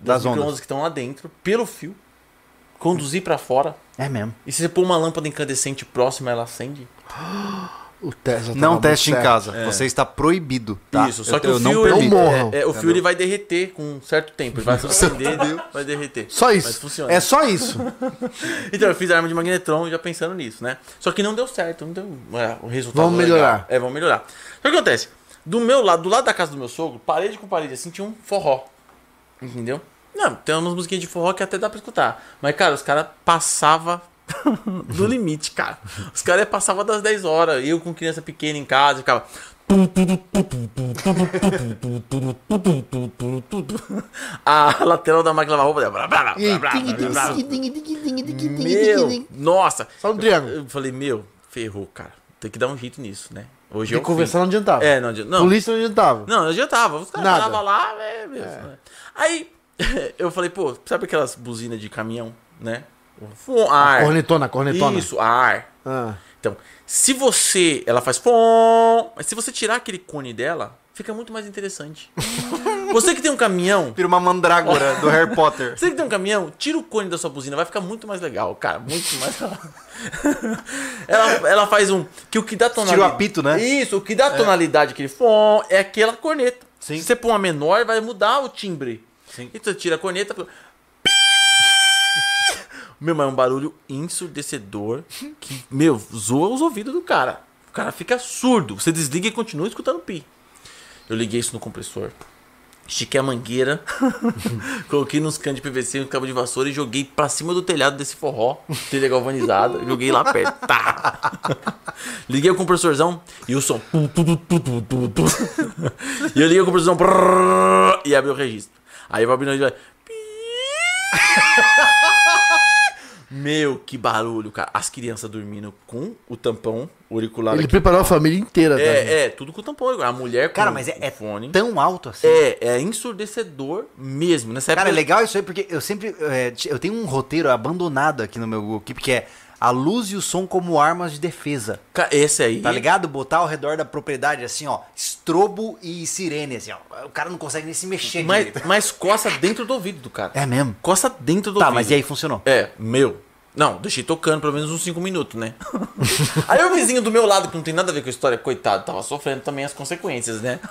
das, Das ondas. micro-ondas que estão lá dentro pelo fio, conduzir pra fora. É mesmo. E se você pôr uma lâmpada incandescente próxima, ela acende? O Tesla Não tava teste em certo. casa. Você está proibido, tá? Isso, só Eu- que eu o não fio, ele, Não morram. é, é, o fio ele vai derreter com um certo tempo. Ele vai acender, vai derreter. Só Mas isso. funciona. É só isso. Então eu fiz a arma de magnetron já pensando nisso, né? Só que não deu certo, não deu é, o resultado. Vamos legal. melhorar. É, vamos melhorar. Só que acontece? Do meu lado, do lado da casa do meu sogro, parede com parede assim, tinha um forró. Entendeu? Não, tem umas musiquinhas de forró que até dá pra escutar. Mas, cara, os caras passavam do limite, cara. Os caras passavam das 10 horas. Eu com criança pequena em casa, ficava. A lateral da máquina lavar roupa. Meu. nossa. Só um triângulo. Eu falei, meu, ferrou, cara. Tem que dar um jeito nisso, né? Hoje E eu conversar não adiantava. É, não adianta. Não, Polícia não adiantava. não, não adiantava. Os caras paravam lá, é mesmo. né? Aí eu falei, pô, sabe aquelas buzinas de caminhão, né? Um ar. Cornetona, cornetona. Isso, ar. Ah. Então, se você. Ela faz pom, mas se você tirar aquele cone dela, fica muito mais interessante. você que tem um caminhão. Vira uma mandrágora do Harry Potter. Você que tem um caminhão, tira o cone da sua buzina, vai ficar muito mais legal, cara. Muito mais. ela, ela faz um. Que o que dá tonalidade. Tira o apito, né? Isso, o que dá tonalidade, aquele fom, é aquela corneta. Sim. Se você pôr uma menor, vai mudar o timbre. Sim. Então você tira a corneta. Meu, mas é um barulho ensurdecedor que, meu, zoa os ouvidos do cara. O cara fica surdo. Você desliga e continua escutando pi. Eu liguei isso no compressor. Estiquei a mangueira, coloquei nos canos de PVC, um cabo de vassoura e joguei pra cima do telhado desse forró, telha galvanizada, joguei lá perto. Tá. Liguei o compressorzão e o som. E eu liguei o compressorzão e abri o registro. Aí abrindo e vai. Meu, que barulho, cara. As crianças dormindo com o tampão auricular Ele aqui. preparou a família inteira. tá? É, é, tudo com o tampão auricular. A mulher com Cara, mas é, o é fone. tão alto assim. É, é ensurdecedor mesmo. Nessa Cara, é época. legal isso aí, porque eu sempre. é, eu tenho um roteiro abandonado aqui no meu Google Keep, que é a luz e o som como armas de defesa. Esse aí. Tá ligado? Botar ao redor da propriedade, assim, ó, estrobo e sirene, assim, ó. O cara não consegue nem se mexer Mas, direito. mas coça dentro do ouvido do cara. É mesmo? Coça dentro do Tá, ouvido. mas e aí funcionou? É, meu. Não, deixei tocando pelo menos uns 5 minutos, né? aí o vizinho do meu lado, que não tem nada a ver com a história, coitado, tava sofrendo também as consequências, né?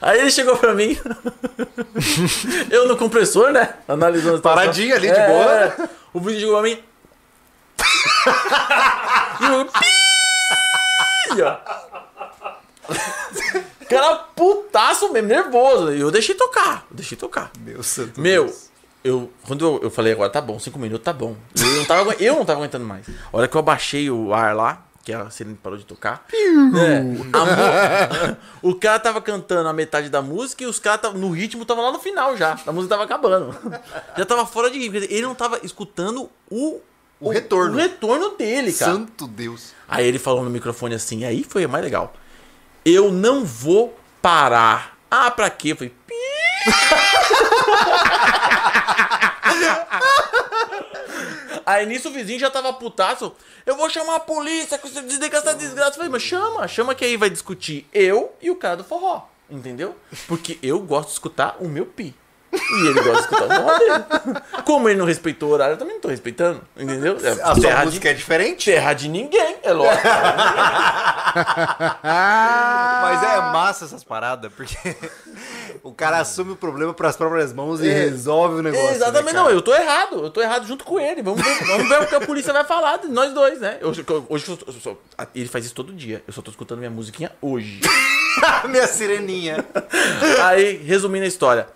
Aí ele chegou pra mim. eu no compressor, né? Analisando a situação. Paradinho ali, de boa. é. O vídeo chegou pra mim. e eu. Cara, putaço mesmo, nervoso. E eu deixei tocar. Deixei tocar. Meu santo Meu, Deus. Eu, quando eu, eu falei agora, tá bom, cinco minutos, tá bom. Eu não tava, eu não tava aguentando mais. A hora que eu abaixei o ar lá, que a sirene parou de tocar. é, a mu- o cara tava cantando a metade da música e os caras no ritmo tava lá no final já. A música tava acabando. Já tava fora de ritmo. Ele não tava escutando o. O retorno. O retorno dele, cara. Santo Deus. Aí ele falou no microfone assim, aí foi o mais legal. Eu não vou parar. Ah, pra quê? Eu falei. Aí nisso o vizinho já tava putaço. Eu vou chamar a polícia com esse desliga essa desgraça. Eu falei, mas chama, chama que aí vai discutir eu e o cara do forró. Entendeu? Porque eu gosto de escutar o meu pi. E ele gosta de escutar o forró dele. Como ele não respeitou o horário, eu também não tô respeitando. Entendeu? É A sua terra de- música é diferente? terra de ninguém, é lógico. Mas é massa essas paradas, porque o cara assume o problema pras próprias mãos e resolve o negócio. Exatamente, né, não, eu tô errado, eu tô errado junto com ele. Vamos ver, vamos ver o que a polícia vai falar de nós dois, né? Eu- hoje eu eu ele faz isso todo dia, eu só tô escutando minha musiquinha hoje. Minha sireninha. Aí, resumindo a história,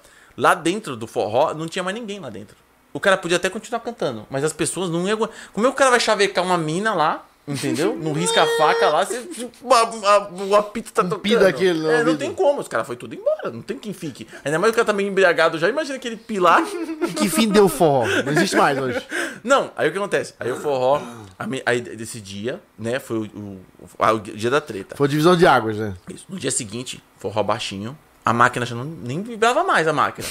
lá dentro do forró não tinha mais ninguém lá dentro. O cara podia até continuar cantando, mas as pessoas não iam. Como é que o cara vai chavecar uma mina lá? Entendeu? Não risca a faca lá, você, o apito tá tocando. aquele é, não ouvido. tem como, os caras foi tudo embora, não tem quem fique. Ainda mais o cara tá meio embriagado já, imagina aquele pilar. E que fim deu o forró? Não existe mais hoje. Não, aí o que acontece? Aí o forró, aí desse dia, né, foi o, o- ah, o dia da treta. Foi divisão de águas, né? Isso. No dia seguinte, forró baixinho, a máquina já não, nem vibrava mais a máquina.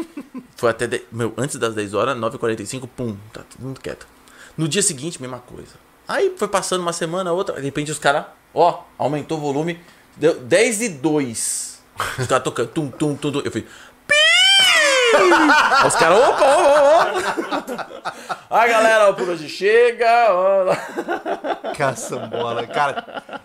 foi até, de- meu, antes das 10 horas, 9h45, pum, tá todo mundo quieto. No dia seguinte, mesma coisa. Aí foi passando uma semana, outra, de repente os caras, ó, aumentou o volume, deu 10 e 2. Os caras tocando, tum, tum, tum, tum. Eu! Aí os caras, opa, opa, opa. Aí galera, ó, por hoje chega. Ó. Caçambola. Cara,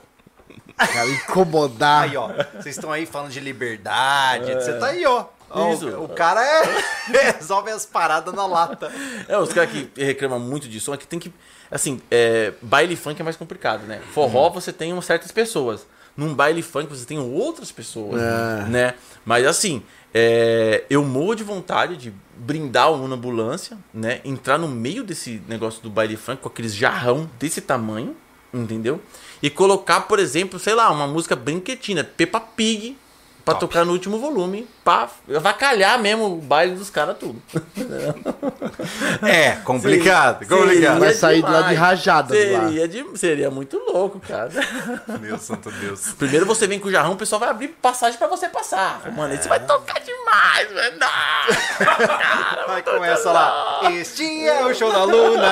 Cara, incomodar. aí, ó. Vocês estão aí falando de liberdade. Você tá aí, ó. Isso. O, o cara é, resolve as paradas na lata. É, os caras que reclamam muito de som é que tem que. Assim, é, baile funk é mais complicado, né? Forró você tem umas certas pessoas. Num baile funk você tem outras pessoas, É. né? Mas assim, é, eu morro de vontade de brindar uma ambulância, né? Entrar no meio desse negócio do baile funk com aqueles jarrão desse tamanho, entendeu? E colocar, por exemplo, sei lá, uma música brinquetina, Peppa Pig, pra tocar no último volume, pra avacalhar mesmo o baile dos caras tudo. É, complicado. Seria complicado. Vai sair de lá de rajada lá. Seria, de- seria muito louco, cara. Meu santo Deus. Primeiro você vem com o jarrão, o pessoal vai abrir passagem pra você passar. Mano, aí você vai tocar demais, velho. Não. Aí começa lá. Este é o show da Luna.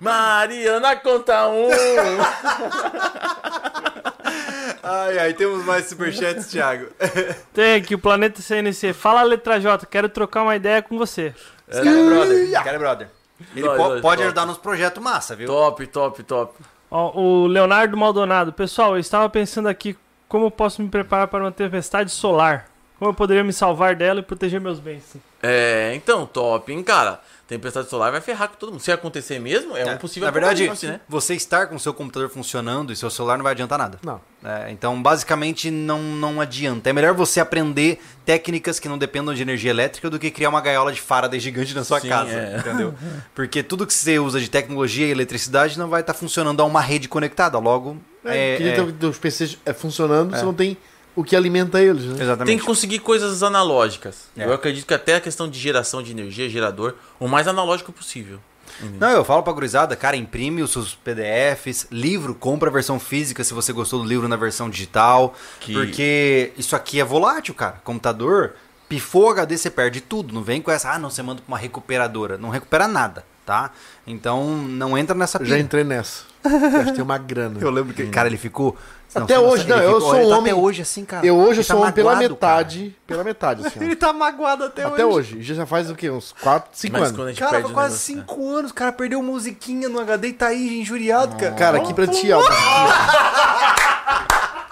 Mariana conta um. Ai, ai, temos mais superchats, Thiago. Tem aqui o Planeta CNC. Fala, letra J, quero trocar uma ideia com você. Esse cara é brother. Esse cara é brother. Ele Nós, po- nós, pode top. ajudar nos projetos massa, viu? top, top, top. Ó, o Leonardo Maldonado. Pessoal, eu estava pensando aqui como eu posso me preparar para uma tempestade solar. Como eu poderia me salvar dela e proteger meus bens. É, então, top, hein, cara. Tempestade solar vai ferrar com todo mundo. Se acontecer mesmo, é um possível Na verdade, apocalipse, né? você estar com o seu computador funcionando e seu celular não vai adiantar nada. Não. É, então, basicamente, não, não adianta. É melhor você aprender técnicas que não dependam de energia elétrica do que criar uma gaiola de Faraday gigante na sua Sim, casa, é. entendeu? Porque tudo que você usa de tecnologia e eletricidade não vai estar funcionando a uma rede conectada. Logo, é, É, que é- os PCs é, funcionando, você não tem o que alimenta eles, né? exatamente. Tem que conseguir coisas analógicas. É. Eu acredito que até a questão de geração de energia, gerador, o mais analógico possível. Não, eu falo pra gurizada, cara, imprime os seus PDFs, livro, compra a versão física se você gostou do livro na versão digital. Que- Porque isso aqui é volátil, cara. Computador, pifou HD, você perde tudo. Não vem com essa, ah, não, você manda pra uma recuperadora. Não recupera nada, tá? Então, não entra nessa Eu já pilha. entrei nessa. Gastei uma grana. Eu lembro que, cara, ele ficou... Até você hoje, não, eu ficou- sou ele um tá homem- Até hoje assim, cara. Eu hoje Ele eu sou tá um pela magoado, cara. metade. Pela metade, assim. Ele tá magoado até, Até hoje. hoje. Já já faz o quê? Uns 4, 5 Mas anos. quando Cara, perde quase negócio, né? 5 anos, o cara perdeu musiquinha no HD e tá aí injuriado, cara. Cara, aqui pra ti, ó.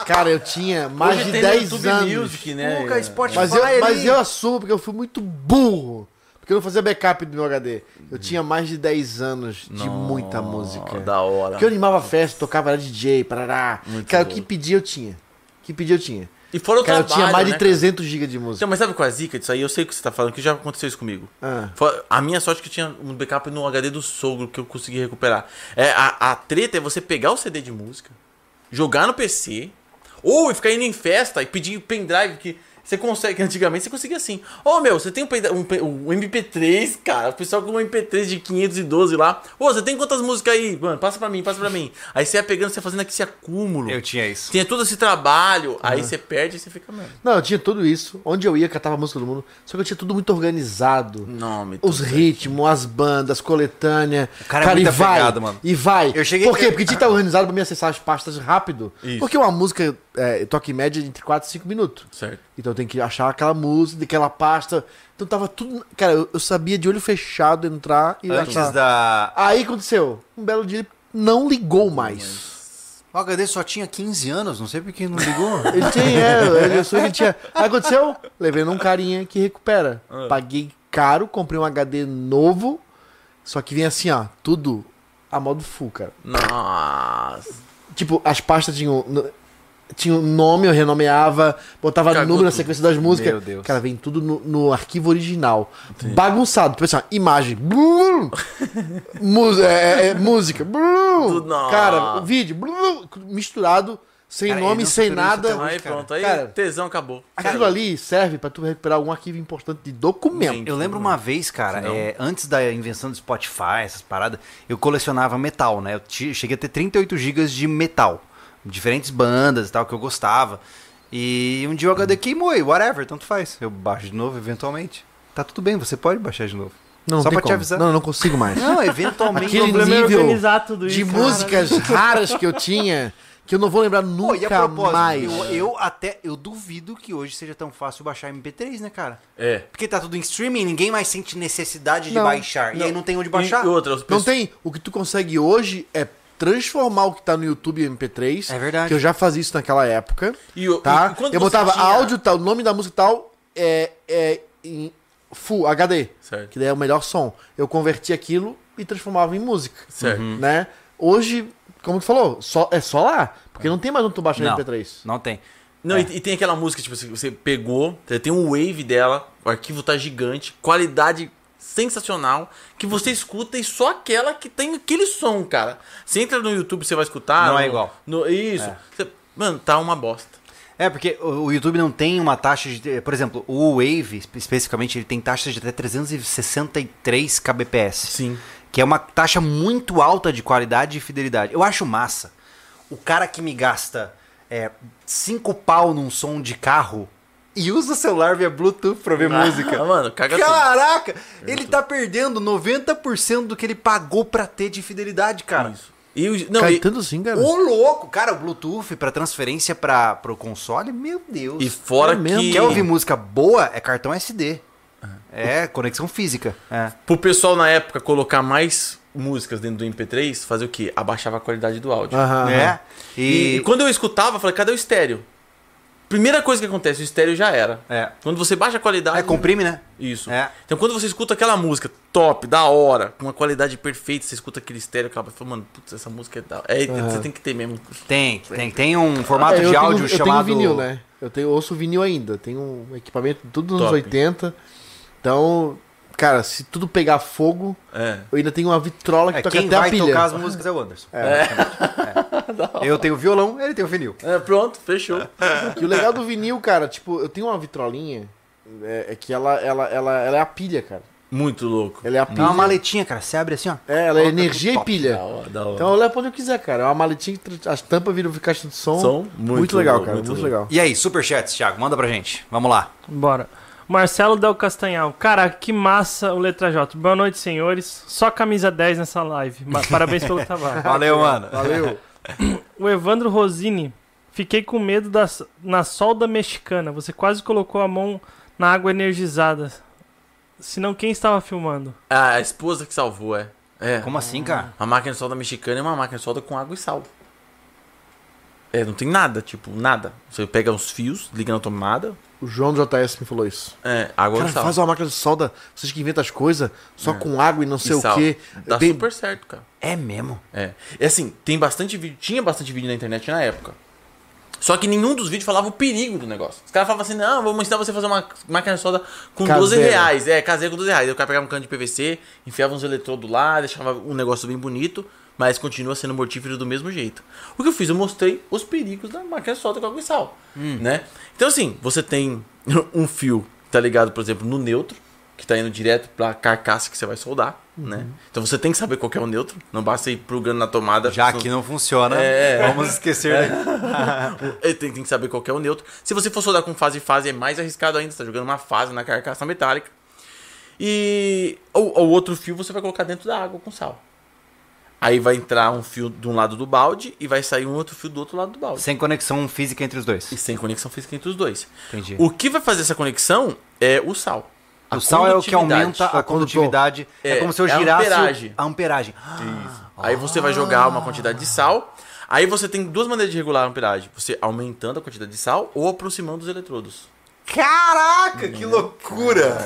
Cara, eu tinha mais Hoje de tem no 10 YouTube anos. Music, né? Pô, cara, Spotify Mas eu, mas eu assumo porque eu fui muito burro. Porque eu não fazia backup do meu HD. Eu tinha mais de 10 anos de muita música. Da hora. Porque eu animava festa, tocava era DJ, parará. Muito cara, o que pedia eu tinha. O que pedia eu tinha. E fora o Cara, eu trabalho, tinha mais de né, 300 GB de Então, música. mas sabe qual é a zica disso aí? Eu sei o que você tá falando, que já aconteceu isso comigo. Ah. A minha sorte é que eu tinha um backup no HD do sogro que eu consegui recuperar. É, a, a treta é você pegar o CD de música, jogar no PC, ou ficar indo em festa e pedir pendrive que você consegue, que antigamente você conseguia assim. Ô meu, você tem um, um, um MP3, cara, o pessoal com um MP3 de 512 lá. Ô, você tem quantas músicas aí? Mano, passa pra mim, passa pra mim. Aí você ia pegando, você ia fazendo aqui esse acúmulo. Eu tinha isso. Tinha todo esse trabalho, aí você perde e você fica, mano. Não, eu tinha tudo isso. Onde eu ia, catava a música do mundo. Só que eu tinha tudo muito organizado. Nome. Os ritmos, as bandas, coletânea. cara é e muito vai. apegado, mano. E vai. Eu cheguei- Por quê? Porque tinha que estar organizado pra mim acessar as pastas rápido. Isso. Porque uma música é, toca em média entre 4 e 5 minutos. Certo. Então tenho que achar aquela música, aquela pasta. Então tava tudo. Cara, eu, eu sabia de olho fechado entrar e Antes achar. da. Aí aconteceu. Um belo dia ele não ligou mais. O HD só tinha 15 anos, não sei por que não ligou. Ele tinha, é, ele, eu soube que ele tinha. Aí aconteceu? Levei num carinha que recupera. Paguei caro, comprei um HD novo. Só que vem assim, ó, tudo a modo full, cara. Nossa. Tipo, as pastas tinham. Tinha um nome, eu renomeava, botava Cagou número na tudo. sequência das músicas. Meu Deus. Cara, vem tudo no, no arquivo original. Bagunçado. Tipo assim, ó, imagem. Blum. Mus- é, é, música. Blum. Cara, vídeo. Blum. Misturado, sem Cara, nome, sem isso nada. Aí cara. pronto, aí Cara, tesão acabou. Aquilo ali serve pra tu recuperar algum arquivo importante de documento. Gente. Eu lembro uma vez, cara, é, antes da invenção do Spotify, essas paradas, eu colecionava metal, né? Eu cheguei a ter 38 GB de metal. Diferentes bandas e tal, que eu gostava. E um dia o HD queimou e whatever, tanto faz. Eu baixo de novo eventualmente. Tá tudo bem, você pode baixar de novo. Não, não Só tem pra te como. avisar. Não, não consigo mais. Não, eventualmente. Aquele é nível organizar tudo de isso. músicas raras que eu tinha, que eu não vou lembrar nunca e a propósito, mais. eu, eu até eu duvido que hoje seja tão fácil baixar MP3, né, cara? É. Porque tá tudo em streaming, ninguém mais sente necessidade de Não, baixar. E não. aí não tem onde baixar. E outra, as Não pessoas- tem. O que tu consegue hoje é transformar o que tá no YouTube em MP3. É verdade. Que eu já fazia isso naquela época. E tá? e quando eu botava tinha- áudio tal, o nome da música tal é, é em Full HD. Certo. Que daí é o melhor som. Eu convertia aquilo e transformava em música. Certo. Né? Hoje, como tu falou, só, é só lá. Porque não tem mais onde tu baixar Não. MP3. Não tem. Não, e, e tem aquela música, tipo, você pegou, você tem um wave dela, o arquivo tá gigante, qualidade sensacional, que você escuta e só aquela que tem aquele som, cara. Você entra no YouTube, você vai escutar. Não é no- igual. no- isso. Você- mano, tá uma bosta. É, porque o YouTube não tem uma taxa de. Por exemplo, o Wave, espe- especificamente, ele tem taxas de até 363 kbps. Sim. Que é uma taxa muito alta de qualidade e fidelidade. Eu acho massa. O cara que me gasta 5 pau num som de carro e usa o celular via Bluetooth pra ver música. Ah, mano, caga tudo. Caraca! Ele tá perdendo 90% do que ele pagou pra ter de fidelidade, cara. Isso. E, o- não, Cai e, tanto assim, cara. Ô louco! Cara, o Bluetooth pra transferência pra, pro console, meu Deus. e fora É mesmo? que. Quer ouvir música boa? É cartão SD. É conexão física. É. Pro pessoal na época colocar mais músicas dentro do MP3, fazer o quê? Abaixava a qualidade do áudio. Aham, É. aham. E, E, quando eu escutava, eu falei, cadê o estéreo? Primeira coisa que acontece, o estéreo já era. É. Quando você baixa a qualidade. É, comprime, né? Isso. É. Então quando você escuta aquela música top, da hora, com uma qualidade perfeita, você escuta aquele estéreo, acaba e fala, mano, putz, essa música é da É, Você tem que ter mesmo. Tem, tem, tem um formato É, eu de tenho- áudio eu chamado. tenho vinil, né? Eu tenho, ouço vinil ainda. Tenho um equipamento tudo nos Top. 80. Então, cara, se tudo pegar fogo, É. eu ainda tenho uma vitrola que É, toca quem até a vai pilha. tocar as músicas é o Anderson. É. Eu tenho violão, ele tem o vinil. É, pronto, fechou. E o legal do vinil, cara, tipo, eu tenho uma vitrolinha é, é que ela, ela, ela, ela é a pilha, cara. Muito louco. Ela é a É pilha. uma maletinha, cara. Você abre assim, ó. É, ela é energia e pilha. Da hora, da hora. Então eu levo pra onde eu quiser, cara. É uma maletinha que as tampas viram caixa de som. Som, muito, muito legal, louco, cara. muito Muito, louco. legal. E aí, superchats, Thiago, manda pra gente. Vamos lá. Bora. Marcelo Del Castanhal. Cara, que massa o Letra J. Boa noite, senhores. Só camisa 10 nessa live. Parabéns pelo trabalho. Valeu, mano. Valeu. O Evandro Rosini. Fiquei com medo da, na solda mexicana. Você quase colocou a mão na água energizada. Senão, quem estava filmando? Ah, a esposa que salvou, é. É. Como assim, cara? A máquina de solda mexicana é uma máquina de solda com água e sal. É, não tem nada, tipo, nada. Você pega os fios, liga na tomada, O João do JS me falou isso. é, água Cara, e sal. faz uma máquina de solda, vocês que inventam as coisas, só com água e não sei E o quê. Dá super certo, cara. É mesmo? É. É assim, tem bastante vídeo, tinha bastante vídeo na internet na época. Só que nenhum dos vídeos falava o perigo do negócio. Os caras falavam assim, não, vamos ensinar você a fazer uma máquina de solda com Caseiro. 12 reais. É, caseiro com 12 reais. Aí o cara pegava um cano de PVC, enfiava uns eletrodos lá, deixava um negócio bem bonito, mas continua sendo mortífero do mesmo jeito. O que eu fiz? Eu mostrei os perigos da máquina de solda com água e sal. Né? Então assim, você tem um fio, tá ligado, por exemplo, no neutro, que tá indo direto pra carcaça que você vai soldar, né? Então você tem que saber qual que é o neutro, não basta ir plugando na tomada. Já que não funciona, É. vamos esquecer. né? ele tem, tem que saber qual que é o neutro. Se você for soldar com fase fase, é mais arriscado ainda. Você tá jogando uma fase na carcaça metálica. E o, o outro fio você vai colocar dentro da água com sal. Aí vai entrar um fio de um lado do balde e vai sair um outro fio do outro lado do balde. Sem conexão física entre os dois. E sem conexão física entre os dois. Entendi. O que vai fazer essa conexão é o sal. A O sal é o que aumenta É a condutividade. É, É, como se eu é a girasse o- amperagem. a amperagem. Isso. Aí você vai jogar uma quantidade de sal. Aí você tem duas maneiras de regular a amperagem. Você aumentando a quantidade de sal ou aproximando os eletrodos. Caraca, que loucura!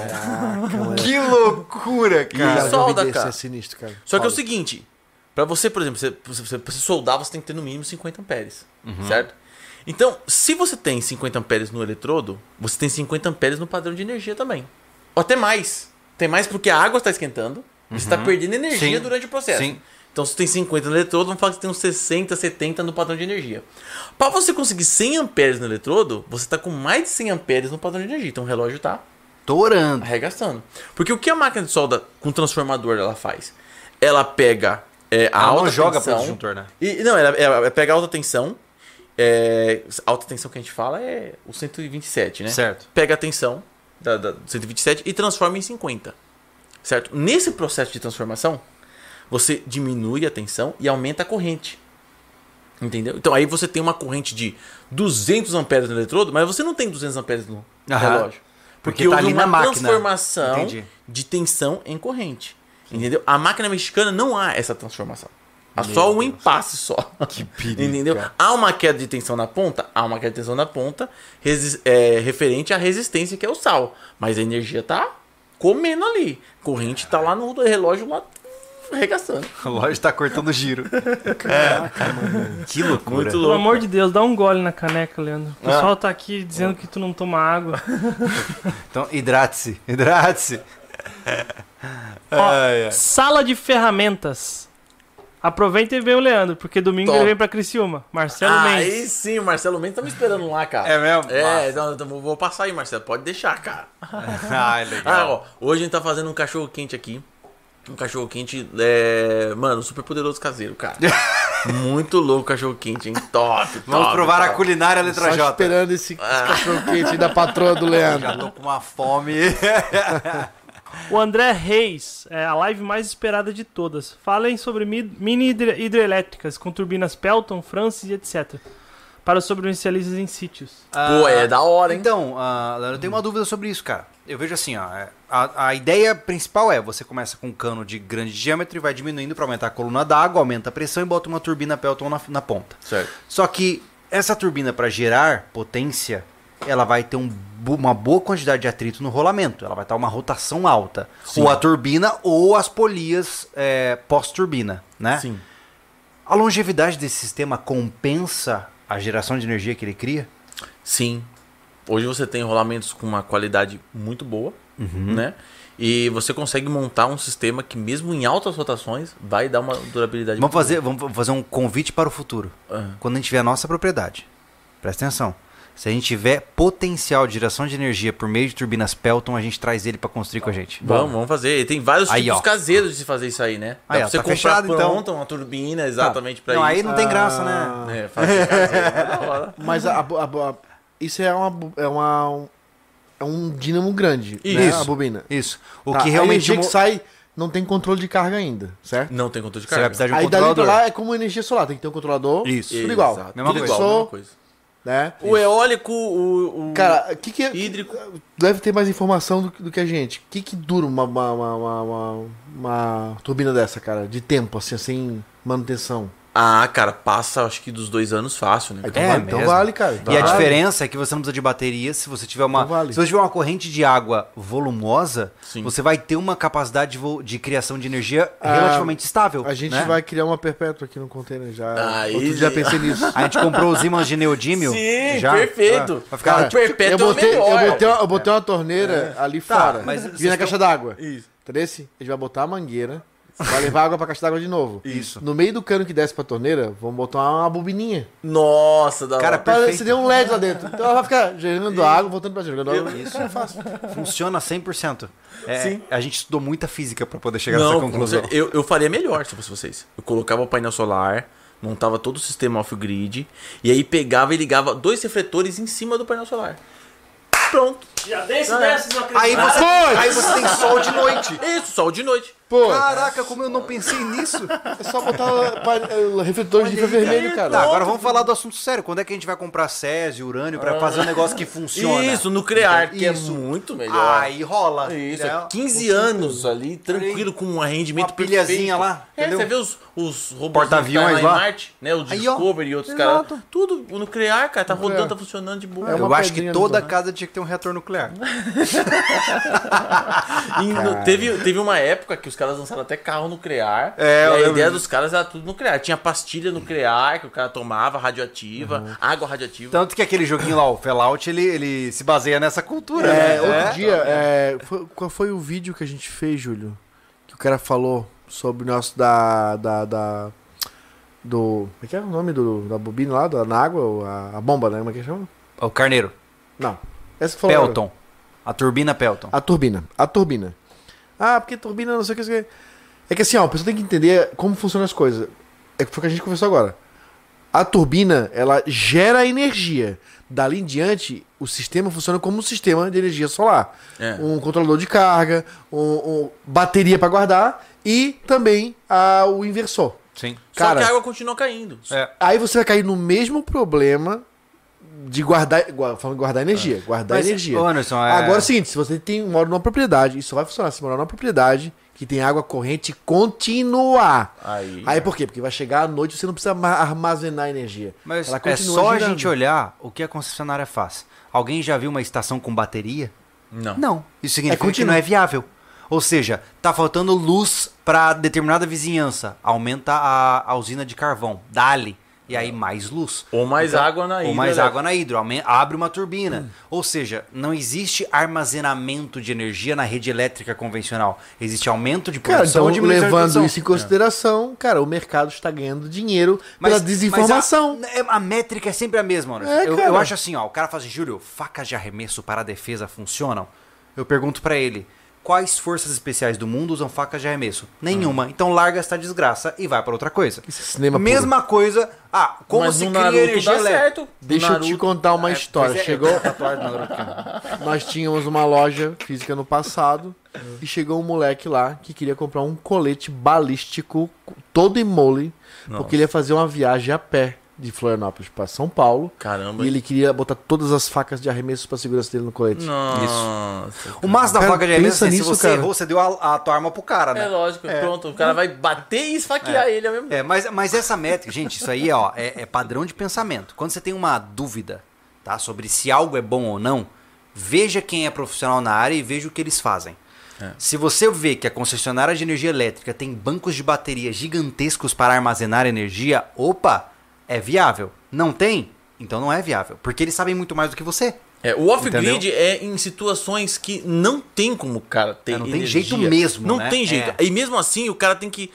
Que loucura, cara. vi solda, desse, cara. é sinistro, cara. Só que é o seguinte, pra você, por exemplo, você, você, você soldar, você tem que ter no mínimo 50 amperes, Uhum. certo? Então, se você tem 50 amperes no eletrodo, você tem 50 amperes no padrão de energia também. Ou até mais. Tem mais porque a água está esquentando, você está perdendo energia Uhum. Sim. durante o processo. Sim. Então, se tem 50 no eletrodo, vamos falar que você tem uns 60, 70 no padrão de energia. Para você conseguir 100 amperes no eletrodo, você está com mais de 100 amperes no padrão de energia. Então, o relógio está Torando. arregaçando. Porque o que a máquina de solda com transformador ela faz? Ela pega é, a Ela alta não joga pro tensão. disjuntor, né? E, não, ela, ela pega a alta tensão. é, alta tensão que a gente fala é o 127, né? Certo. Pega a tensão da, da 127 e transforma em 50. Certo? Nesse processo de transformação, você diminui a tensão e aumenta a corrente. Entendeu? Então aí você tem uma corrente de 200 amperes no eletrodo, mas você não tem 200 amperes no Aham. relógio. Porque Porque, tá houve uma na máquina. transformação Entendi. de tensão em corrente. Entendeu? A máquina mexicana não há essa transformação. Há só um impasse só. Que perigo, Entendeu? Há uma queda de tensão na ponta? Há uma queda de tensão na ponta é, referente à resistência que é o sal. Mas a energia tá comendo ali. Corrente tá lá no relógio lá arregaçando. O relógio tá cortando giro. Caraca, mano. Que loucura. Muito Pelo louco. amor de Deus, dá um gole na caneca, Leandro. O pessoal tá aqui dizendo que tu não toma água. Então, hidrate-se. Hidrate-se. Ó, Ai, ai. Sala de ferramentas. Aproveita e vem o Leandro, porque domingo Top. ele vem pra Criciúma. Marcelo Ah, Mendes. aí sim, o Marcelo Mendes tá me esperando lá, cara. É mesmo? É, então, então vou- passar aí, Marcelo. Pode deixar, cara. Ai, Ah, legal. ó, hoje a gente tá fazendo um cachorro quente aqui. Um cachorro quente, é... mano, super poderoso caseiro, cara. Muito louco o cachorro quente, hein? Top, top. Vamos provar a top. culinária Só letra J. esperando esse, esse cachorro quente da patroa do Leandro. Já tô com uma fome. O André Reis, é a live mais esperada de todas. Falem sobre mi- mini hidre- hidrelétricas com turbinas Pelton, Francis e etc. Para os sobrevivencialistas em sítios. Pô, é da hora, hein? Então, ah, Leandro, eu tenho uma dúvida sobre isso, cara. Eu vejo assim, ó. é, A, a ideia principal é você começa com um cano de grande diâmetro e vai diminuindo para aumentar a coluna d'água, aumenta a pressão e bota uma turbina Pelton na, na ponta. Certo. Só que essa turbina, para gerar potência, ela vai ter um uma boa quantidade de atrito no rolamento. Ela vai estar uma rotação alta. Sim. Ou a turbina ou as polias é, pós-turbina, né? Sim. A longevidade desse sistema compensa a geração de energia que ele cria? Sim. Hoje você tem rolamentos com uma qualidade muito boa, Uhum. né? E você consegue montar um sistema que mesmo em altas rotações vai dar uma durabilidade Vamos fazer, vamos fazer um convite para o futuro. boa. Ah. Quando a gente tiver a nossa propriedade, presta atenção. Se a gente tiver potencial de geração de energia por meio de turbinas Pelton, a gente traz ele para construir com a gente. Vamos, vamos fazer. E tem vários Aí, tipos ó. caseiros de se fazer isso aí, né? Aí, ó, pra você tá comprar fechado, então. pronta uma turbina exatamente pra Não, isso. aí não tem graça, né? É, fazer caseiro é. Mas a, a- a- a- isso é uma, é uma é um dínamo grande, Isso. né? A bobina. Isso. O Tá, que a realmente energia mo- que sai não tem controle de carga ainda, certo? Não tem controle de você vai carga. precisar de um Aí dali pra controlador. lá é como energia solar, tem que ter um controlador. Isso. Tudo igual. Exato. Mesma Tudo coisa. igual, mesma coisa. Né? O eólico, o, o Cara, o que que hídrico. deve ter mais informação do, que- do que a gente. O que que dura uma, uma, uma, uma- uma turbina dessa, cara? De tempo, assim, sem manutenção? Ah, cara, passa acho que dos dois anos fácil, né? Então, É vale, então vale, cara. E Então a vale. diferença é que você não precisa de bateria se você tiver uma. Então vale. Se você tiver uma corrente de água volumosa, Sim. você vai ter uma capacidade de, de criação de energia Ah, relativamente estável. A gente né? vai criar uma perpétua aqui no container já. Aí Outro sim. pensei nisso. A gente comprou os ímãs de neodímio. Sim, já. perfeito. Ah, vai ficar Cara, tipo, perpétuo eu botei, é melhor. eu botei, uma, eu botei uma torneira ali Tá, fora. mas vi na caixa d'água. Isso. Entendeu? A gente vai botar a mangueira, vai levar água pra caixa d'água de novo. Isso. No meio do cano que desce pra torneira, vamos botar uma bobininha. Nossa, da Cara, hora. Perfeito. você deu um LED lá dentro. Então ela vai ficar gerando água, voltando pra gerando água. Isso é fácil. funciona 100%. É, Sim. A gente estudou muita física pra poder chegar Não, nessa conclusão. eu, eu faria melhor se fosse vocês. Eu colocava o painel solar, montava todo o sistema off-grid, e aí pegava e ligava dois refletores em cima do painel solar. Pronto. Já desse Ah, é. desses, não acredito. Aí você, aí você tem sol de noite. Isso, sol de noite. Pô, Caraca, como eu não pensei nisso. é só botar pa- eh, refletores de infravermelho, cara. Tá, agora vamos falar do assunto sério. Quando é que a gente vai comprar césio, urânio pra fazer um negócio que funciona? Isso, nuclear, que Isso. é muito melhor. Aí rola. Isso, né? é 15 anos ali, tranquilo, com um rendimento Uma pilhazinha perfeito. lá, É, entendeu? você vê os, os robôs Porta-aviões tá lá. em Marte, né? O Aí. Discovery e outros caras. Tudo, o nuclear, cara, tá Nuclear. rodando, tá funcionando de boa. É Eu acho que toda casa tinha que ter um reator nuclear. E no- teve, teve uma época que os caras lançaram até carro nuclear. É, e a ideia dos caras era tudo nuclear. Tinha pastilha nuclear que o cara tomava, radioativa, Uhum. água radioativa. Tanto que aquele joguinho lá, o Fallout, ele, ele se baseia nessa cultura, É, né? outro dia, é, foi- qual foi o vídeo que a gente fez, Júlio? Que o cara falou sobre o nosso da. da, da- do. Como é que é o nome do, da bobina lá? Da, na água? A, a bomba, né? Como é que chama? O carneiro. Não. Essa que falou. Pelton. A turbina Pelton. A turbina. A turbina. Ah, porque turbina não sei o que. É que assim, ó, a pessoa tem que entender como funcionam as coisas. É que foi o que a gente conversou agora. A turbina, ela gera energia. Dali em diante, o sistema funciona como um sistema de energia solar. É. Um controlador de carga, um, um- bateria para guardar e também ah, o inversor. Sim. Só cara- que a água continua caindo. É. Aí você vai cair no mesmo problema de guardar, gua- falando de guardar energia, guardar Mas, energia. Anderson, é... Agora é o seguinte, se você tem mora numa propriedade, isso só vai funcionar se morar numa propriedade que tem água corrente contínua. Aí. Aí por quê? Porque vai chegar à noite e você não precisa ma- armazenar energia. Mas Ela é continua só a girando. gente olhar o que a concessionária faz. Alguém já viu uma estação com bateria? Não. Não. Isso significa É que não é viável. Ou seja, tá faltando luz para determinada vizinhança. Aumenta a, a usina de carvão. Dali. E aí mais luz. Ou mais água na Ou mais hidrelétrica. água na hidro. Abre uma turbina. Ou seja, não existe armazenamento de energia na rede elétrica convencional. Existe aumento de Cara, produção então ou diminuição de levando isso em consideração, cara, o mercado está ganhando dinheiro Mas- pela desinformação. Mas a, é- a métrica é sempre a mesma. É, eu, cara. eu acho assim, ó. O cara fala assim, Júlio, facas de arremesso para a defesa funcionam? Eu pergunto pra ele, quais forças especiais do mundo usam facas de arremesso? Nenhuma. Então larga essa desgraça e vai pra outra coisa. É Mesma coisa. Ah, como Mas se cria Naruto energia dá certo. Deixa No eu te Naruto- contar uma história. Pois é, Chegou, Naruto aqui. nós tínhamos uma loja física no passado e chegou um moleque lá que queria comprar um colete balístico todo em mole, porque ele ia fazer uma viagem a pé de Florianópolis para São Paulo. Caramba. E ele queria botar todas as facas de arremesso para segurança dele no colete. Nossa. O massa da Cara, faca de arremesso, pensa é, se nisso, você cara. errou, você deu a, a tua arma pro cara, né? É lógico, pronto. O cara vai bater e esfaquear ele ao mesmo tempo. É, mas, mas essa métrica, gente, isso aí ó, é, é padrão de pensamento. Quando você tem uma dúvida tá, sobre se algo é bom ou não, veja quem é profissional na área e veja o que eles fazem. Se você vê que a concessionária de energia elétrica tem bancos de bateria gigantescos para armazenar energia, opa, é viável. Não tem? Então não é viável. Porque eles sabem muito mais do que você. É, o off-grid é em situações que não tem como o cara ter É, não tem energia. jeito mesmo, Não né? tem jeito. É. E mesmo assim, o cara tem que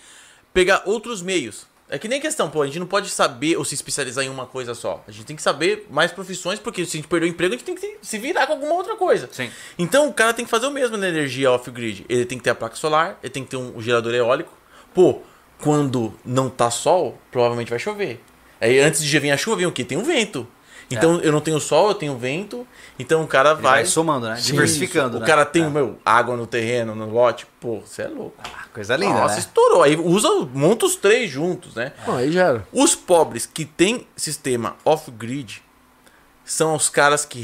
pegar outros meios. É que nem questão, pô, a gente não pode saber ou se especializar em uma coisa só. A gente tem que saber mais profissões, porque se a gente perder o emprego, a gente tem que se virar com alguma outra coisa. Sim. Então o cara tem que fazer o mesmo na energia off-grid. Ele tem que ter a placa solar, ele tem que ter um gerador eólico. Pô, quando não tá sol, provavelmente vai chover. Aí antes de vir a chuva, vem o quê? Tem um vento. Então eu não tenho sol, eu tenho vento. Então o cara Ele vai, vai. somando, né? Sim, Diversificando. O né? cara tem, É. meu, água no terreno, no lote. Pô, você é louco. Coisa linda, Nossa, né? estourou. Aí usa, monta os três juntos, né? Bom, aí já era. Os pobres que têm sistema off-grid são os caras que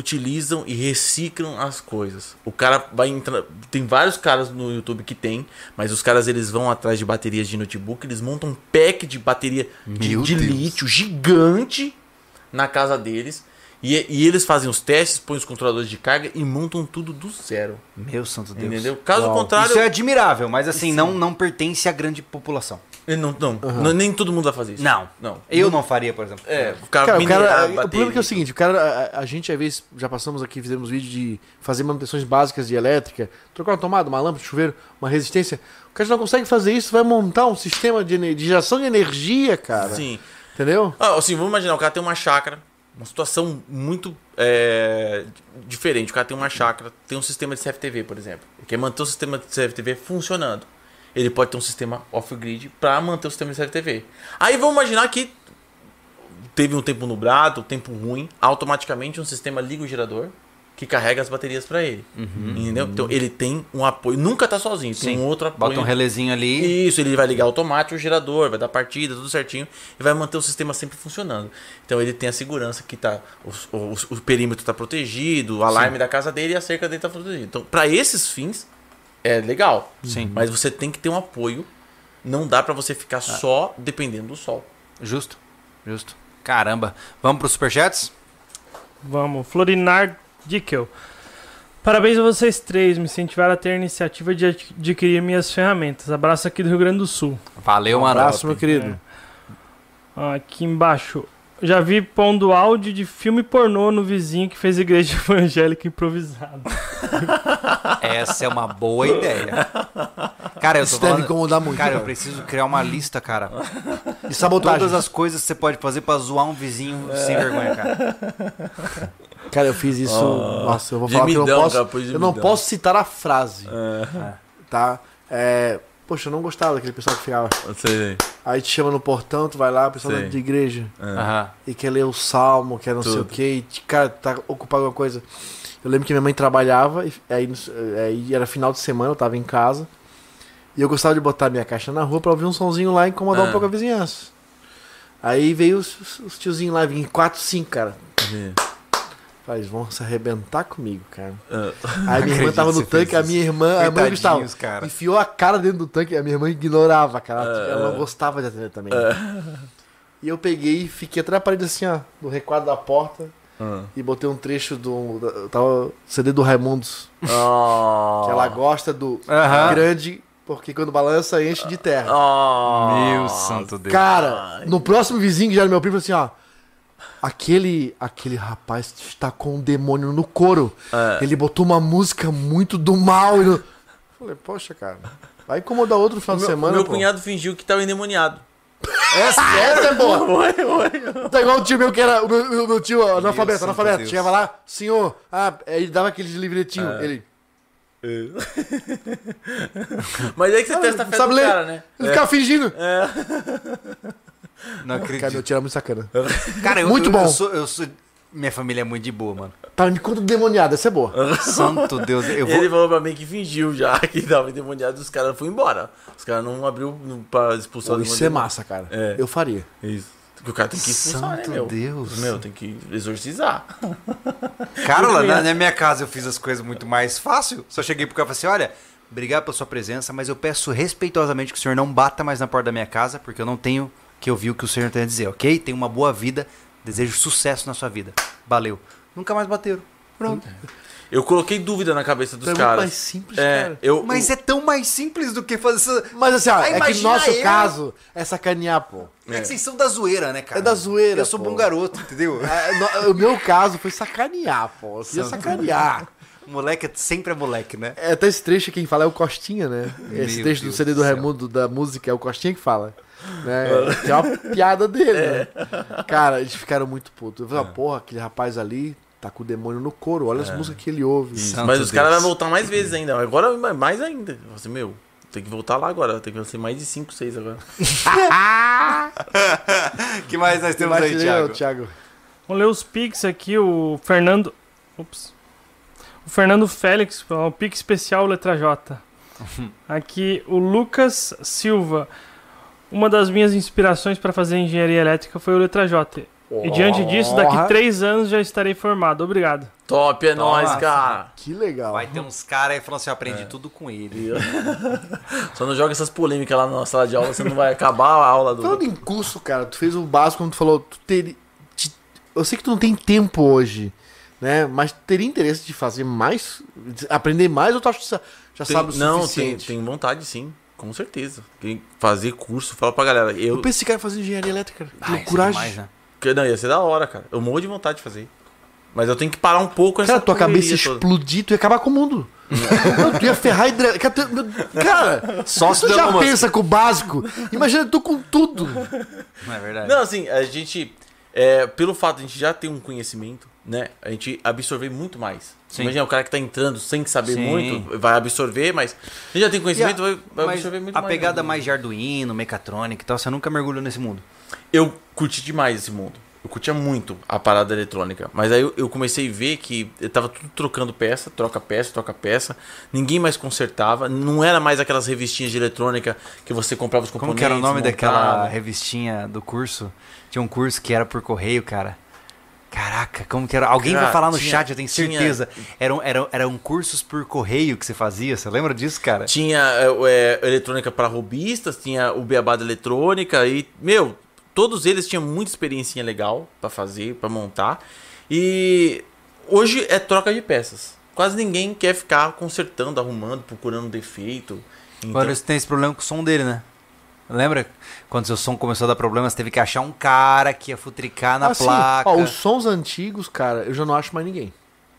utilizam e reciclam as coisas. O cara vai entrar. Tem vários caras no YouTube que tem, mas os caras eles vão atrás de baterias de notebook, eles montam um pack de bateria de, de lítio gigante na casa deles. E, e eles fazem os testes, põem os controladores de carga e montam tudo do zero. Meu santo Deus. Entendeu? Caso Uau. contrário. Isso é admirável, mas assim, não, não pertence à grande população. Não, não, não, nem todo mundo vai fazer isso. Não. Não. Eu não faria, por exemplo. É, ficar Cara, o, minerar cara, o problema é que é o seguinte, o cara, a, a gente às vezes já passamos aqui, fizemos vídeo de fazer manutenções básicas de elétrica, trocar uma tomada, uma lâmpada, chuveiro, uma resistência. O cara não consegue fazer isso, vai montar um sistema de, de geração de energia, cara. Sim. Entendeu? Ah, assim, vamos imaginar, o cara tem uma chácara, uma situação muito é, diferente. O cara tem uma chácara, tem um sistema de CFTV, por exemplo. Ele quer manter o sistema de CFTV funcionando. Ele pode ter um sistema off-grid para manter o sistema de CFTV. Aí vamos imaginar que teve um tempo nublado, um tempo ruim, automaticamente um sistema liga o gerador que carrega as baterias para ele. Entendeu? Então ele tem um apoio, nunca tá sozinho, tem Sim. um outro apoio. Bota um relezinho ali. Isso, ele vai ligar automático o gerador, vai dar partida, tudo certinho, e vai manter o sistema sempre funcionando. Então ele tem a segurança que tá, o, o- o perímetro está protegido, o alarme da casa dele e a cerca dele está protegida. Então, para esses fins, é legal. Sim. Mas você tem que ter um apoio. Não dá para você ficar só dependendo do sol. Justo. Justo. Caramba. Vamos pros superchats? Vamos. Florinar Dickel. Parabéns a vocês três, me incentivaram a ter a iniciativa de ad- adquirir minhas ferramentas. Abraço aqui do Rio Grande do Sul. Valeu, Um abraço, meu querido. Aqui embaixo. Já vi pondo áudio de filme pornô no vizinho que fez igreja evangélica improvisada. Essa é uma boa ideia. Cara, eu tô Isso deve falando... incomodar muito. Cara, eu cara. preciso criar uma lista, cara. E sabotagem. Todas as coisas que você pode fazer pra zoar um vizinho sem vergonha, cara. Cara, eu fiz isso. nossa, eu vou falar que eu não posso. cara, eu não posso citar a frase. Tá? É, poxa, eu não gostava daquele pessoal que ficava. Sei. Aí te chama no portão, tu vai lá, o pessoal Sei. de igreja. Aham. e quer ler o salmo, quer não sei o Tudo. que, e, cara, tá ocupado com alguma coisa. Eu lembro que minha mãe trabalhava, e aí, aí era final de semana, eu tava em casa, e eu gostava de botar minha caixa na rua pra ouvir um sonzinho lá e incomodar um Ah. pouco a vizinhança. Aí veio os, os- os tiozinhos lá, vinham 4, 5, cara. Falei, eles vão se arrebentar comigo, cara. Aí minha irmã tava no tanque, a minha irmã, a mãe Gustavo, cara. enfiou a cara dentro do tanque, a minha irmã ignorava, cara. Ela, ela não gostava de atender também. E eu peguei e fiquei atrás da parede assim, ó, no recuado da porta, e botei um trecho do. Tava CD do Raimundos. Oh. Que ela gosta do Aham. grande, porque quando balança enche de terra. Meu santo Deus. Cara, no próximo vizinho que já era meu primo, assim, ó. Aquele, aquele rapaz está com um demônio no couro. É. Ele botou uma música muito do mal. E não... Falei, poxa, cara. Vai incomodar outro no final de semana. meu pô. cunhado fingiu que tava endemoniado. Essa, essa é boa. Tá igual o tio meu que era. O meu, meu tio analfabeto, analfabeto. Deus. Chegava lá, senhor. Ah, ele dava aqueles livretinhos. Ele. Mas aí que você testa a fé do ler? cara, né? Ele ficava fingindo. Não Cara, meu acredito. tio era muito sacana. Cara, eu, Muito eu- bom. Eu sou, eu sou- Minha família é muito de boa, mano. Tá, me conta do demoniado, essa é boa. Santo Deus. Eu vou... Ele falou pra mim que fingiu já que tava endemoniado e os caras foram embora. Os caras não abriu pra expulsar Pô, o isso é massa, cara. É. Eu faria. Isso. Porque o cara tem que expulsar, Santo né, meu? Deus. Meu, tem que exorcizar. Cara, lá na, na minha casa eu fiz as coisas muito mais fácil. Só cheguei pro cara e falei assim: olha, obrigado pela sua presença, mas eu peço respeitosamente que o senhor não bata mais na porta da minha casa, porque eu não tenho que ouvir o que o senhor tem a dizer, ok? Tenha uma boa vida, desejo sucesso na sua vida. Valeu. Nunca mais bateram. Pronto. Eu coloquei dúvida na cabeça dos é caras. mais simples, É, cara. eu, Mas é tão mais simples do que fazer essa. Mas assim, ó, Ah, é que no nosso eu. caso é sacanear, pô. É. que vocês são da zoeira, né, cara? É da zoeira, Eu sou pô. bom garoto, entendeu? É, no- o meu caso foi sacanear, pô. Eu Santo sacanear. moleque é- sempre é moleque, né? É, até esse trecho quem fala é o Costinha, né? Esse Meu trecho do Deus CD do do céu. Raimundo da música é o Costinha que fala. Né? Que é uma piada dele, né? Cara, eles ficaram muito putos. Eu falei, ah, porra, aquele rapaz ali tá com o demônio no couro. Olha as músicas que ele ouve. Santo Mas os caras vão voltar mais vezes ainda. Agora mais ainda. Eu falei Assim, meu, tem que voltar lá agora. Tem que ser mais de 5, 6 agora. que mais nós temos aí, Thiago? Thiago. Vamos ler os Pix aqui, o Fernando. Ops. O Fernando Félix, o Pix especial letra J. Aqui o Lucas Silva. Uma das minhas inspirações para fazer engenharia elétrica foi o letra J. E diante disso, daqui três anos já estarei formado. Obrigado. Top, é nóis, cara. Que legal. Vai ter uns caras aí falando assim, eu aprendi tudo com ele. Só não joga essas polêmicas lá na sala de aula, você não vai acabar a aula do. Falando em curso, cara, tu fez o básico quando tu falou, tu teria. te- Eu sei que tu não tem tempo hoje, né? Mas tu teria interesse de fazer mais? de aprender mais ou tu acha que já, já Tem- sabe o não, tem, suficiente? tem vontade sim, com certeza. Quem fazer curso, fala pra galera. Eu, Eu pensei que esse cara fazer engenharia elétrica. Ah, é loucuragem. demais, né? que- não, ia ser da hora, cara. Eu morro de vontade de fazer. Mas eu tenho que parar um pouco essa Cara, tua cabeça toda. explodir, tu ia acabar com o mundo. Não, tu ia ferrar a hidre... Cara, Só se tu já pensa com o básico, imagina tu com tudo. Não é verdade? Não, assim, a gente. é, pelo fato de a gente já ter um conhecimento, né? A gente absorver muito mais. Sim. Imagina o cara que tá entrando sem saber Sim. muito, vai absorver, mas a gente já tem conhecimento, vai, vai Mas absorver muito a mais. pegada né? mais de Arduino, mecatrônica e tal, você nunca mergulhou nesse mundo. Eu curti demais esse mundo. Eu curtia muito a parada eletrônica. Mas aí eu, eu comecei a ver que eu tava tudo trocando peça, troca peça, troca peça. Ninguém mais consertava. Não era mais aquelas revistinhas de eletrônica que você comprava os Como componentes. que era o nome daquela montava. revistinha do curso? Tinha um curso que era por correio, cara. Caraca, como que era? Alguém Cara, vai falar no tinha- chat, eu tenho tinha- certeza. Eram, eram, eram cursos por correio que você fazia, você lembra disso, cara? Tinha é, é, eletrônica para robistas, tinha o beabá da eletrônica e, meu, todos eles tinham muita experiência legal pra fazer, pra montar. E hoje é troca de peças. Quase ninguém quer ficar consertando, arrumando, procurando defeito. Então, Agora você tem esse problema com o som dele, né? Lembra? Quando seu som começou a dar problema, você teve que achar um cara que ia futricar na Assim, placa. ó, os sons antigos, cara, eu já não acho mais ninguém.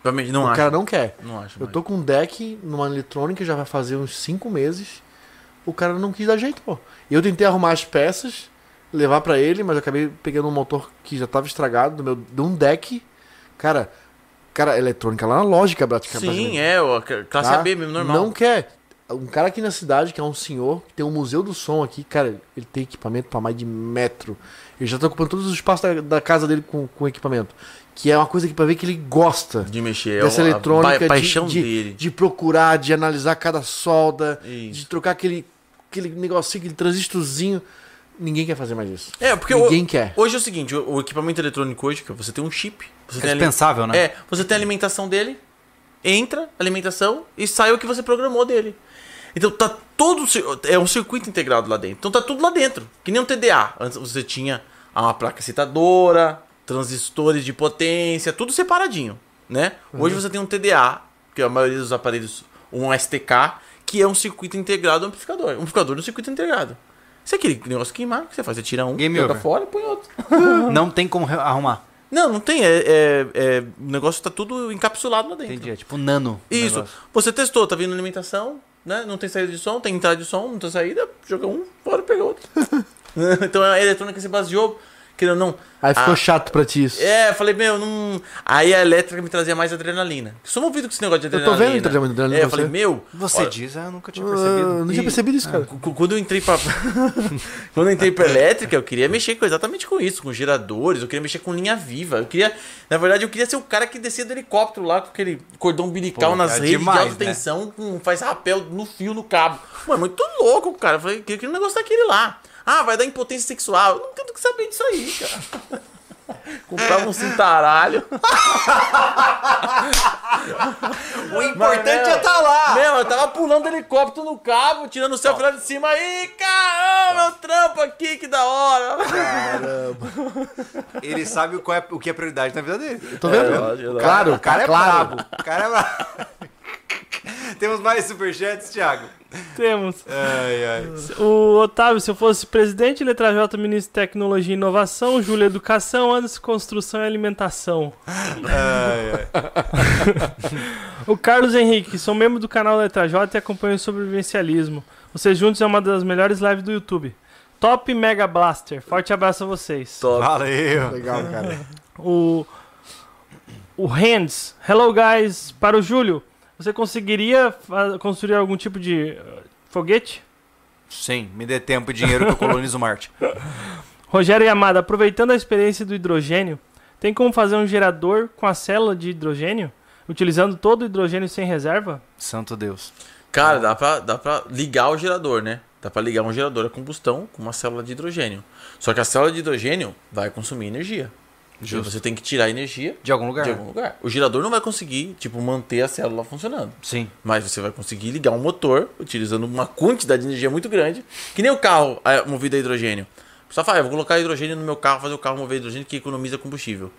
realmente não o acho. cara não quer. Não acho. Eu mais. tô com um deck numa eletrônica já vai fazer uns 5 meses. O cara não quis dar jeito, pô. Eu tentei arrumar as peças, levar pra ele, mas eu acabei pegando um motor que já tava estragado do meu, de um deck. Cara, cara, eletrônica lá na lógica, praticamente. Sim, é, o a classe tá? AB mesmo, normal. Não quer. Um cara aqui na cidade, que é um senhor, que tem um museu do som aqui, cara, ele tem equipamento pra mais de metro. Ele já tá ocupando todos os espaços da, da casa dele com, com equipamento. Que é uma coisa que pra ver que ele gosta De mexer. dessa é a eletrônica, pa- paixão de, de, dele. de procurar, de analisar cada solda, Isso. de trocar aquele, aquele negocinho, aquele transistorzinho. Ninguém quer fazer mais isso. É, porque Ninguém o- quer. hoje é o seguinte, o, o equipamento eletrônico hoje, que você tem um chip. Você É dispensável, né? É, você tem a alimentação dele, entra, alimentação, e sai o que você programou dele. Então tá todo. É um circuito integrado lá dentro. Então tá tudo lá dentro. Que nem um TDA. Antes você tinha uma placa excitadora, transistores de potência, tudo separadinho. Né? Hoje você tem um TDA, que é a maioria dos aparelhos, um STK, que é um circuito integrado amplificador. Um amplificador no circuito integrado. Se aquele negócio queimar, o que você faz? Você tira um, Game joga over. fora e põe outro. Não tem como arrumar. Não, não tem. É, é- é- o negócio tá tudo encapsulado lá dentro. Entendi. É tipo nano. Isso. negócio. Você testou, tá vindo alimentação, né? Não tem saída de som, tem entrada de som, não tem saída, joga um, fora pega outro. então a eletrônica se baseou, querendo ou não. Aí ficou a- chato pra ti isso. É, eu falei, meu, não. Aí a elétrica me trazia mais adrenalina. Sou movido com esse negócio de Eu tô adrenalina. vendo que trazia muito adrenalina É, eu falei, meu. Você olha, diz, ah, eu nunca tinha Ah, percebido. não tinha percebido isso, cara. Cu- Quando eu entrei pra. Quando eu entrei pra elétrica, eu queria mexer com, exatamente com isso, com geradores, eu queria mexer com linha viva. Eu queria. Na verdade, eu queria ser o cara que descia do helicóptero lá com aquele cordão umbilical Pô, nas é redes demais, de alta né? tensão, com, faz rapel no fio, no cabo. Mano, muito louco, cara. Eu falei, eu queria aquele negócio daquele lá. Ah, vai dar impotência sexual. Eu não quero saber disso aí, cara. Comprava um cintaralho. O importante é estar lá. Meu, eu tava pulando helicóptero no cabo, tirando o selfie lá de cima. Aí, caramba, meu trampo aqui, que da hora. Ele sabe qual é, o que é prioridade na vida dele. Tô vendo? lógico, claro, O cara é claro. brabo. O cara é brabo. Temos mais superchats, Thiago? Temos. Ai, ai. O Otávio, se eu fosse presidente, letra J, ministro de Tecnologia e Inovação, Júlia Educação, Anderson Construção e Alimentação. ai, ai. O Carlos Henrique, sou membro do canal Letra J e acompanho o sobrevivencialismo. Vocês juntos é uma das melhores lives do YouTube. Top Mega Blaster. Forte abraço a vocês. Valeu. Legal, cara. O o Hands. Hello guys, para o Júlio. Você conseguiria construir algum tipo de uh, foguete? Sim, me dê tempo e dinheiro que eu colonizo Marte. Rogério Yamada, aproveitando a experiência do hidrogênio, tem como fazer um gerador com a célula de hidrogênio, utilizando todo o hidrogênio sem reserva? Santo Deus. Cara, dá pra, dá pra ligar o gerador, né? Dá pra ligar um gerador a combustão com uma célula de hidrogênio. Só que a célula de hidrogênio vai consumir energia. Justo. Você tem que tirar energia De algum lugar. de algum lugar. O gerador não vai conseguir, tipo, manter a célula funcionando. Sim. Mas você vai conseguir ligar um motor utilizando uma quantidade de energia muito grande, que nem o carro é, movido a hidrogênio. O pessoal fala, ah, eu vou colocar hidrogênio no meu carro, fazer o carro mover hidrogênio que economiza combustível.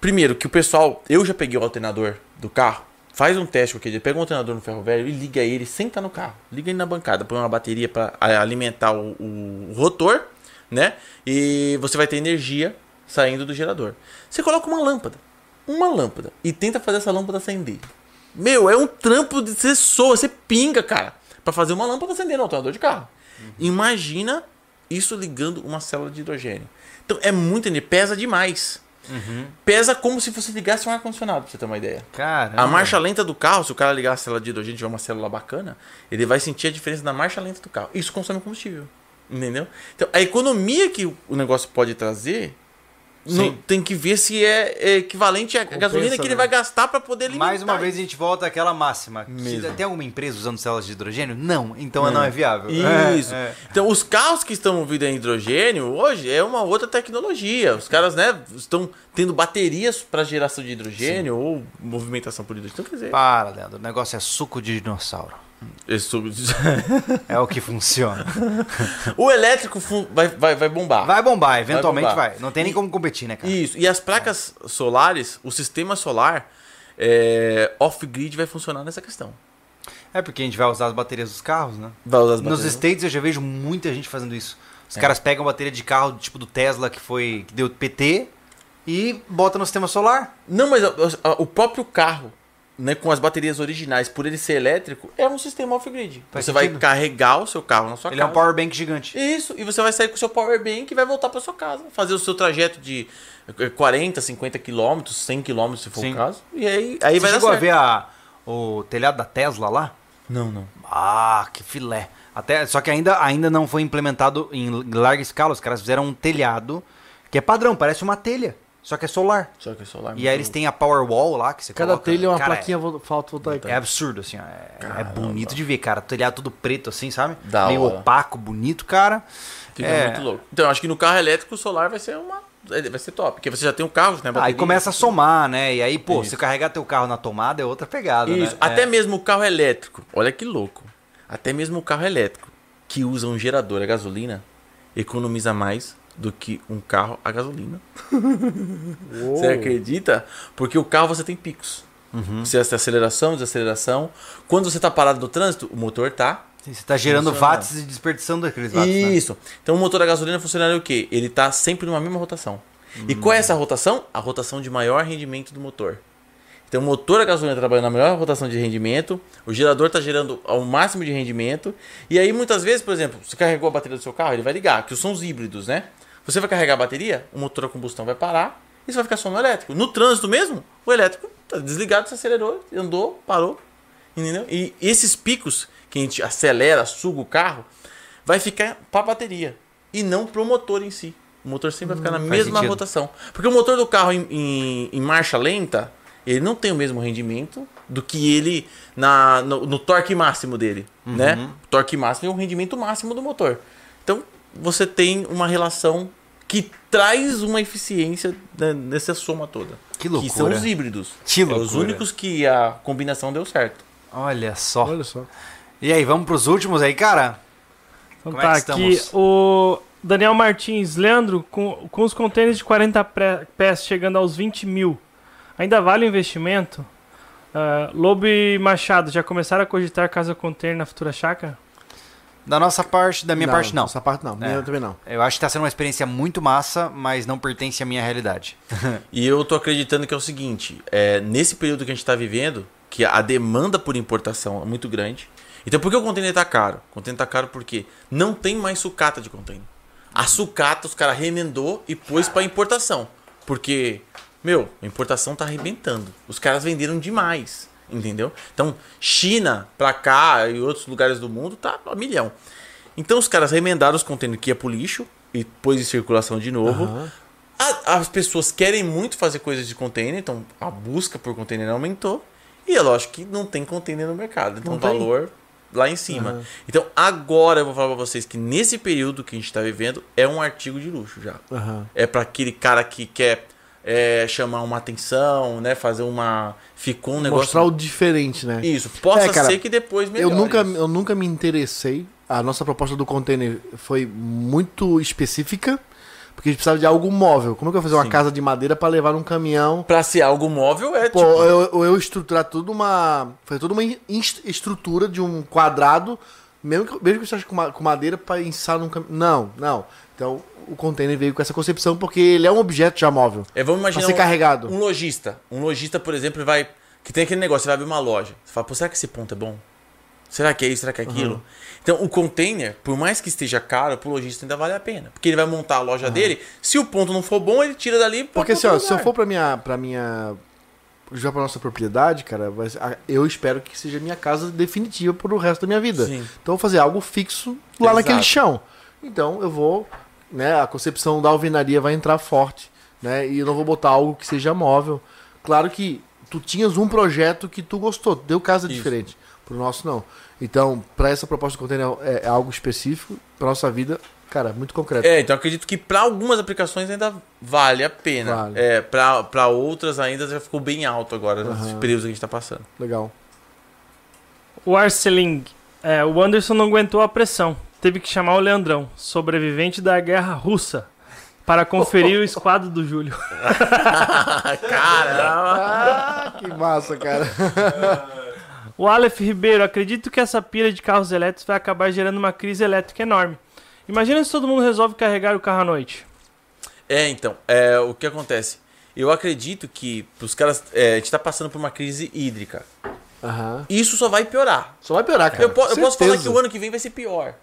Primeiro, que o pessoal, eu já peguei o alternador do carro, faz um teste com aquele, pega um alternador no ferro velho e liga ele sem estar no carro. Liga ele na bancada, põe uma bateria para alimentar o, o rotor, né? E você vai ter energia saindo do gerador. Você coloca uma lâmpada, uma lâmpada, e tenta fazer essa lâmpada acender. Meu, é um trampo de você soa, você pinga, cara, para fazer uma lâmpada acender no alternador de carro. Imagina isso ligando uma célula de hidrogênio. Então é muito energia, pesa demais. Pesa como se você ligasse um ar-condicionado, pra você ter uma ideia. Caramba. A marcha lenta do carro, se o cara ligar a célula de hidrogênio e tiver uma célula bacana, ele vai sentir a diferença da marcha lenta do carro. Isso consome combustível. Entendeu? Então, a economia que o negócio pode trazer, Sim. tem que ver se é, é equivalente à gasolina que ele né? vai gastar para poder alimentar. Mais uma vez a gente volta àquela máxima. Mesmo. Tem alguma empresa usando células de hidrogênio? Não. Então não, é viável. Isso. É, é. Então, os carros que estão movidos a hidrogênio hoje é uma outra tecnologia. Os caras, né, estão tendo baterias para geração de hidrogênio ou movimentação por hidrogênio. Então, quer dizer, Para, Leandro. O negócio é suco de dinossauro. Isso- É o que funciona. o elétrico fun- vai, vai, vai bombar. Vai bombar, eventualmente vai. bombar. Não tem nem como competir, né, cara? Isso. E as placas solares, o sistema solar é, off-grid vai funcionar nessa questão. É porque a gente vai usar as baterias dos carros, né? Vai usar as Nos baterias. States eu já vejo muita gente fazendo isso. Os É. caras pegam a bateria de carro, tipo do Tesla, que foi que deu PT, e botam no sistema solar. Não, mas a- a- o próprio carro, né, com as baterias originais, por ele ser elétrico, é um sistema off-grid. Faz Você vai sentido. carregar o seu carro na sua Ele é casa. um power bank gigante. Isso, e você vai sair com o seu power bank e vai voltar para sua casa, fazer o seu trajeto de eh, 40, 50 quilômetros, 100 quilômetros se for Sim. o caso. E aí, aí Você vai dar chegou a certo. ver a, o telhado da Tesla lá? Não, não. Ah, que filé. Até, só que ainda, ainda não foi implementado em larga escala. Os caras fizeram um telhado que é padrão, parece uma telha, só que é solar. Só que é solar. E aí eles têm a Powerwall lá que você Cada coloca. telha é uma Cara, plaquinha vo- fotovoltaica. É absurdo, assim, ó. É, é bonito de ver, cara. Telhado todo preto, assim, sabe? Da Meio hora. opaco, bonito, cara. Fica É. muito louco. Então, eu acho que no carro elétrico o solar vai ser uma. Vai ser top. Porque você já tem um carro, né? Aí bateria, começa a somar, né? E aí, pô, Isso. se carregar teu carro na tomada é outra pegada, Isso. né? Até É. mesmo o carro elétrico. Olha que louco. Até mesmo o carro elétrico que usa um gerador a gasolina economiza mais do que um carro a gasolina. Você acredita? Porque o carro você tem picos. Uhum. Você tem aceleração, desaceleração. Quando você está parado no trânsito, o motor tá. Você tá gerando watts e desperdiçando aqueles watts, né? Isso. Então o motor a gasolina funcionaria o quê? Ele tá sempre numa mesma rotação. E qual é essa rotação? A rotação de maior rendimento do motor. Então o motor a gasolina trabalhando na melhor rotação de rendimento, o gerador está gerando ao máximo de rendimento. E aí muitas vezes, por exemplo, você carregou a bateria do seu carro, ele vai ligar, que são os híbridos, né? Você vai carregar a bateria, o motor a combustão vai parar e você vai ficar só no elétrico. No trânsito mesmo, o elétrico tá desligado, você acelerou, andou, parou. Entendeu? E esses picos que a gente acelera, suga o carro, vai ficar para a bateria e não para o motor em si. O motor sempre vai ficar na faz mesma sentido. rotação. Porque o motor do carro em, em- em marcha lenta, ele não tem o mesmo rendimento do que ele na, no, no torque máximo dele. Né? O torque máximo é o rendimento máximo do motor. Então você tem uma relação que traz uma eficiência né, nessa soma toda. Que Que são loucura. os híbridos. Que É os loucura. únicos que a combinação deu certo. Olha só. Olha só. E aí, vamos pros últimos aí, cara? Então Como é tá, que aqui o Daniel Martins, Leandro, com, com os contêineres de 40 pré- pés chegando aos 20 mil, ainda vale o investimento? Ah, Lobo e Machado, já começaram a cogitar casa container na futura chácara? Da nossa parte, da minha parte, não. Essa parte não. Minha É. também não. Eu acho que tá sendo uma experiência muito massa, mas não pertence à minha realidade. E eu tô acreditando que é o seguinte, é, nesse período que a gente tá vivendo, que a demanda por importação é muito grande. Então por que o container tá caro? O container tá caro porque não tem mais sucata de container. A sucata os caras remendou e pôs para importação. Porque, meu, a importação tá arrebentando. Os caras venderam demais, entendeu? Então, China pra cá e outros lugares do mundo tá a milhão. Então os caras remendaram os containers que ia pro lixo e pôs em circulação de novo. Aham. A- as pessoas querem muito fazer coisas de container, então a busca por container aumentou. E é lógico que não tem container no mercado, então o valor lá em cima. Aham. Então agora eu vou falar pra vocês que nesse período que a gente tá vivendo é um artigo de luxo já. Aham. É para aquele cara que quer é, chamar uma atenção, né? Fazer uma. Ficou um negócio. Mostrar o diferente, né? Isso, possa É, cara, ser que depois Eu melhore. nunca, isso. eu nunca me interessei. A nossa proposta do container foi muito específica, porque a gente precisava de algo móvel. Como é que eu vou fazer uma Sim. casa de madeira para levar num caminhão? Pra ser algo móvel é Pô, tipo. eu, eu estruturar tudo uma. Fazer toda uma estrutura de um quadrado, mesmo que, mesmo que eu esteja com, ma- com madeira para ensar num caminhão. Não, não. Então o container veio com essa concepção porque ele é um objeto já móvel. É, vamos imaginar ser um, carregado. um lojista. Um lojista, por exemplo, vai. Que tem aquele negócio, você vai abrir uma loja. Você fala, pô, será que esse ponto é bom? Será que é isso? Será que é aquilo? Uhum. Então, o container, por mais que esteja caro, pro lojista ainda vale a pena. Porque ele vai montar a loja dele. Se o ponto não for bom, ele tira dali e Porque assim, ó, se eu for pra minha. Pra minha já pra nossa propriedade, cara, eu espero que seja minha casa definitiva pro resto da minha vida. Sim. Então eu vou fazer algo fixo lá Exato. naquele chão. Então eu vou, né, a concepção da alvenaria vai entrar forte, né? E eu não vou botar algo que seja móvel. Claro que tu tinhas um projeto que tu gostou, deu casa Isso. diferente. Pro nosso não. Então, pra essa proposta de container é, é algo específico pra nossa vida, cara, muito concreto. É, então acredito que para algumas aplicações ainda vale a pena. Vale. É, para para outras ainda já ficou bem alto agora, nesses períodos que a gente tá passando. Legal. O Arceling, é, o Anderson não aguentou a pressão. Teve que chamar o Leandrão, sobrevivente da guerra russa, para conferir o esquadro do Júlio. Caramba! Ah, que massa, cara. O Aleph Ribeiro, acredito que essa pira de carros elétricos vai acabar gerando uma crise elétrica enorme. Imagina se todo mundo resolve carregar o carro à noite. É, então, é, o que acontece? Eu acredito que os caras. é, a gente tá passando por uma crise hídrica. Aham. Isso só vai piorar. Só vai piorar, cara. Eu, po- eu posso falar que o ano que vem vai ser pior.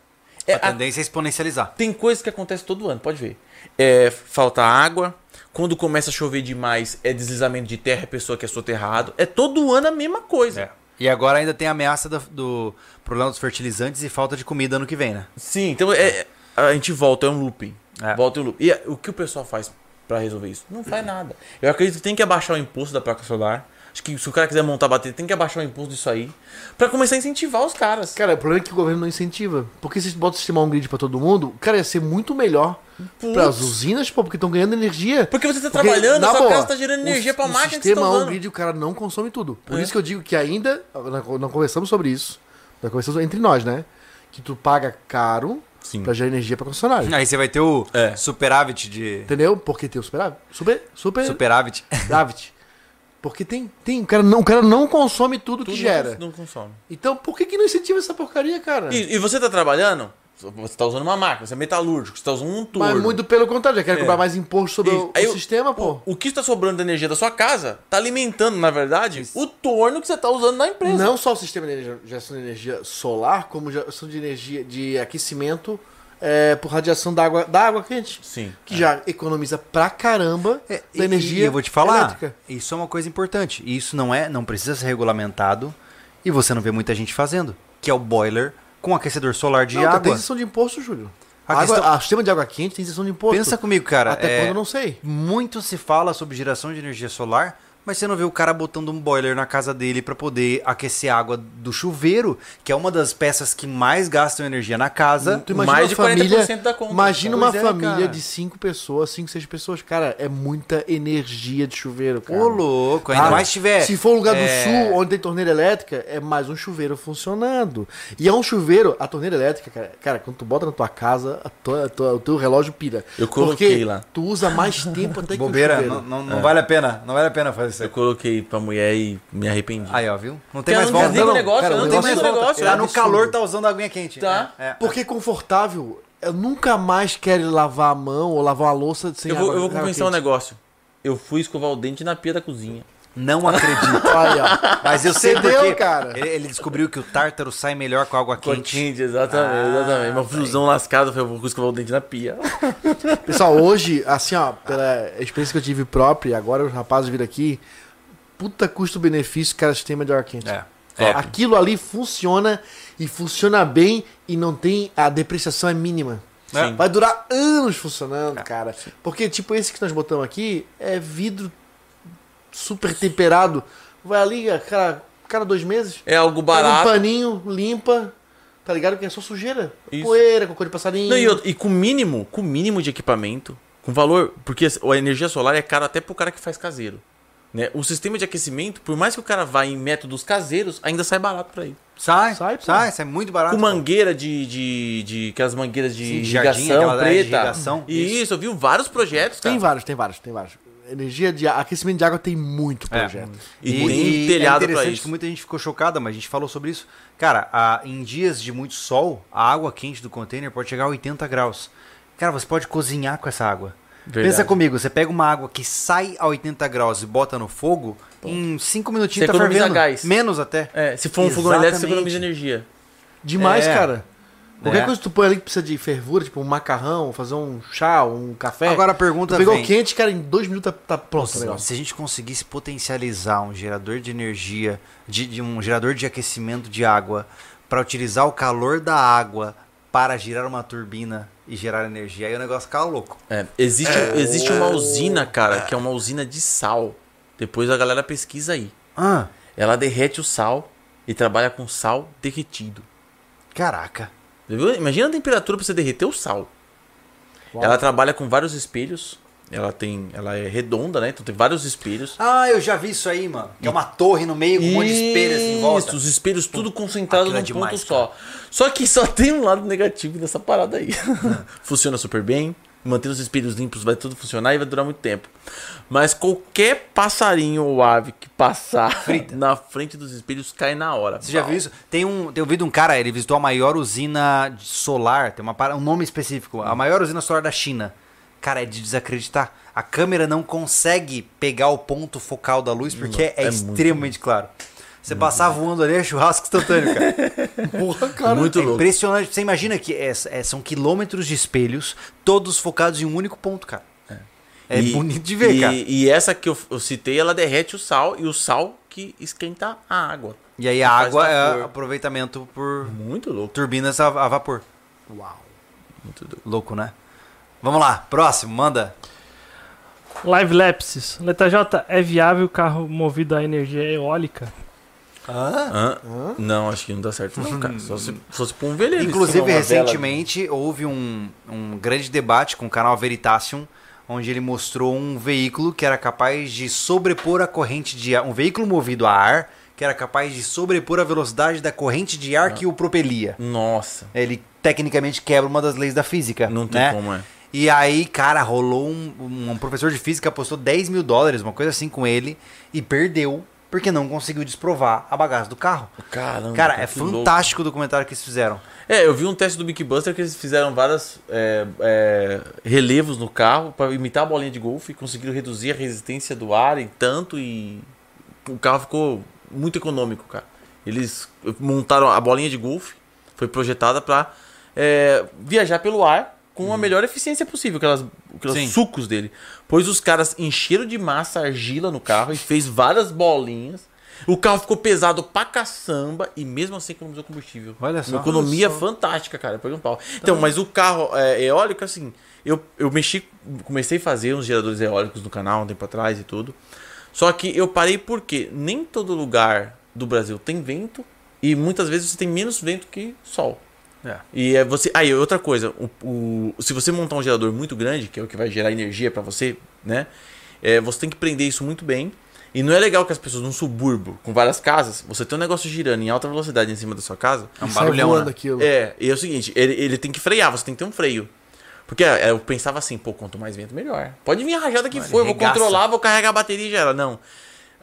É, A a- tendência é exponencializar. tem coisas que acontecem todo ano, pode ver. É, falta água. Quando começa a chover demais, é deslizamento de terra, a pessoa quer soterrado. É todo ano a mesma coisa. É. E agora ainda tem a ameaça do, do problema dos fertilizantes e falta de comida ano que vem, né? Sim, então é, é- a gente volta, é um looping. É. Volta um looping. E o que o pessoal faz pra resolver isso? Não faz nada. Eu acredito que tem que abaixar o imposto da placa solar. Acho que se o cara quiser montar a bateria, tem que abaixar o imposto disso aí. Pra começar a incentivar os caras. Cara, o problema é que o governo não incentiva. Porque se bota o sistema on-grid pra todo mundo, cara, ia ser muito melhor Putz. pras usinas, pô, porque estão ganhando energia. Porque você tá Porque, trabalhando, a na sua boa, casa tá gerando o- energia pra o máquina que você tá sistema usando. on-grid, o cara não consome tudo. Por É. isso que eu digo que ainda, nós não conversamos sobre isso, nós conversamos entre nós, né? Que tu paga caro Sim. pra gerar energia pra concessionária. Aí você vai ter o É. superávit de. Entendeu? Porque tem o superávit. Super, super, Superávit. superávit. Porque tem, tem, o cara não, o cara não consome tudo, Tudo que gera. Não, não consome. Então, por que que não incentiva essa porcaria, cara? E, e você tá trabalhando, você tá usando uma máquina, você é metalúrgico, você tá usando um torno. Mas muito pelo contrário, já quero É. cobrar mais imposto sobre Isso. o, Aí o- sistema, pô. O, que está sobrando da energia da sua casa tá alimentando, na verdade, o torno que você tá usando na empresa. Não só o sistema de energia- geração de energia solar, como geração de energia de aquecimento é, por radiação da água, da água quente. Sim. Que já economiza pra caramba É, da energia E eu vou te falar, elétrica. isso é uma coisa importante. E Isso não é, não precisa ser regulamentado e você não vê muita gente fazendo, que é o boiler com aquecedor solar de Não, tá, tem água. isenção de imposto, Júlio. A A, água, questão- a sistema de água quente tem isenção de imposto. Pensa comigo, cara. Até é, quando eu não sei. Muito se fala sobre geração de energia solar, mas você não vê o cara botando um boiler na casa dele para poder aquecer a água do chuveiro, que é uma das peças que mais gastam energia na casa. Tu imagina Mais de uma família, 40% da conta. Imagina Pois uma é, família cara. de cinco pessoas, cinco, seis pessoas. Cara, é muita energia de chuveiro, cara. Ô, louco, ainda Ah, mais tiver. Se for um lugar é, do sul, onde tem torneira elétrica, é mais um chuveiro funcionando. E é um chuveiro, a torneira elétrica, cara, cara quando tu bota na tua casa, a tua- a tua- o teu relógio pira. Eu coloquei Porque lá. tu usa mais tempo até que Bobeira, o chuveiro. não, não, não vale a pena, não vale a pena fazer isso Eu coloquei pra mulher e me arrependi. Aí, ó, viu? Não tem Cara, mais não volta. desliga o não, negócio, cara, não, o tem negócio mais é negócio. Lá é no calor tá usando aguinha quente. Tá. É, é. Porque confortável. Eu nunca mais quero lavar a mão ou lavar uma louça sem Eu vou, água- eu vou compensar um negócio. Eu fui escovar o dente na pia da cozinha. Não acredito. Olha, ó. Mas eu sei Entendeu, porque cara? Ele, ele descobriu que o tártaro sai melhor com água quente. quente, exatamente, Ah, exatamente. Uma fusão lascada, eu falei, eu vou escovar o dente na pia. Pessoal, hoje, assim, ó, pela experiência que eu tive própria, agora os rapazes viram aqui, puta custo-benefício, cara, sistema de ar quente. É. Top. Aquilo ali funciona e funciona bem e não tem. A depreciação é mínima. Sim. Vai durar anos funcionando, cara. Porque, tipo, esse que nós botamos aqui é vidro super temperado. Vai ali, a cada, dois meses, É algo pega um barato. paninho, limpa. Tá ligado? Que é só sujeira. Isso. Poeira, cocô de passarinho. Não, e, e com mínimo, com mínimo de equipamento, Com valor. Porque a energia solar é cara até pro cara que faz caseiro. Né? O sistema de aquecimento, por mais que o cara vá em métodos caseiros, ainda sai barato pra ele. Sai, Sai, sai, pô. sai, muito barato. Com mangueira de, de, de. Aquelas mangueiras de, Sim, de jardim, irrigação aquela, é, de preta. irrigação. Isso, eu vi vários projetos, cara. Tem vários, tem vários, tem vários. Energia de aquecimento de água tem muito É. projeto. E tem telhado é pra interessante isso. que muita gente ficou chocada, mas a gente falou sobre isso. Cara, a- em dias de muito sol, a água quente do container pode chegar a 80 graus. Cara, você pode cozinhar com essa água. Verdade. Pensa comigo, você pega uma água que sai a 80 graus e bota no fogo, em 5 minutinhos Você tá economiza fervendo. gás. Menos até. É, se for um fogão elétrico, você economiza energia. Demais, É. cara. Qualquer É. coisa que tu põe ali que precisa de fervura, tipo um macarrão, fazer um chá, um café. Agora a pergunta tu pegou vem. quente, cara, em dois minutos tá, tá pronto o negócio. Se a gente conseguisse potencializar um gerador de energia, de, de um gerador de aquecimento de água, para utilizar o calor da água para girar uma turbina e gerar energia, aí o negócio fica louco. É, existe, existe uma usina, cara, que é uma usina de sal. Depois a galera pesquisa aí. Ah, Ela derrete o sal e trabalha com sal derretido. caraca. Viu? Imagina a temperatura pra você derreter o sal. Ela trabalha com vários espelhos. Ela tem, ela é redonda, né? Então tem vários espelhos. Ah, eu já vi isso aí, mano. Que é uma torre no meio com um monte de espelho assim em volta. Isso, os espelhos tudo concentrado num é demais, ponto só. Só que só tem um lado negativo nessa parada aí. Funciona super bem, mantendo os espelhos limpos vai tudo funcionar e vai durar muito tempo. Mas qualquer passarinho ou ave que passar na frente dos espelhos cai na hora. Você já viu isso? Tem um, tem ouvido um cara, ele visitou a maior usina solar, tem uma, um nome específico, a maior usina solar da China. Cara, é de desacreditar. A câmera não consegue pegar o ponto focal da luz porque é, é muito extremamente claro. Você passar voando ali é churrasco instantâneo, cara. Porra, cara. Muito é louco. impressionante. Você imagina que é- é- são quilômetros de espelhos, todos focados em um único ponto, cara. É, E- bonito de ver, e, cara. E essa que eu, eu citei, ela derrete o sal e o sal que esquenta a água. E aí a água é aproveitamento por Muito louco. turbinas a, a vapor. Uau. Muito louco. Louco, né? Vamos lá, próximo, manda. Live Lapses. Leta J, é viável carro movido a energia eólica? Hã? Não, acho que não dá certo não, cara. Só se fosse pra um veleiro. Inclusive, uma vela. recentemente houve um, um grande debate com o canal Veritasium, onde ele mostrou um veículo que era capaz de sobrepor a corrente de ar, um veículo movido a ar, que era capaz de sobrepor a velocidade da corrente de ar que o propelia. Nossa, Ele tecnicamente quebra uma das leis da física. não tem né? como, é. E aí, cara, rolou um, um- um professor de física apostou 10 mil dólares, uma coisa assim com ele, e perdeu porque não conseguiu desprovar a bagaça do carro. Caramba. Cara, é que louco. fantástico o documentário que eles fizeram. É, eu vi um teste do Big Buster que eles fizeram vários relevos no carro para imitar a bolinha de golfe e conseguiram reduzir a resistência do ar em tanto e o carro ficou muito econômico, cara. Eles montaram a bolinha de golfe, foi projetada para viajar pelo ar com a melhor eficiência possível, aquelas, aqueles Sim. sucos dele. Pois os caras encheram de massa argila no carro e fez várias bolinhas. O carro ficou pesado pra caçamba e mesmo assim economizou combustível. Olha só. Uma economia Olha só. fantástica, cara. Põe um pau. Então, mas o carro é, eólico, assim, eu, eu mexi, comecei a fazer uns geradores eólicos no canal um tempo atrás e tudo. Só que eu parei porque nem todo lugar do Brasil tem vento e muitas vezes você tem menos vento que sol. É. E é você. Aí, outra coisa, o, o- se você montar um gerador muito grande, que é o que vai gerar energia pra você, né? é, você tem que prender isso muito bem. E não é legal que as pessoas num subúrbio com várias casas, você tem um negócio girando em alta velocidade em cima da sua casa, É um E barulhão, né? é, e é o seguinte, ele, ele tem que frear, você tem que ter um freio. Porque é, eu pensava assim, pô, quanto mais vento, melhor. Pode vir a rajada que for, eu vou controlar, vou carregar a bateria e já era. Não.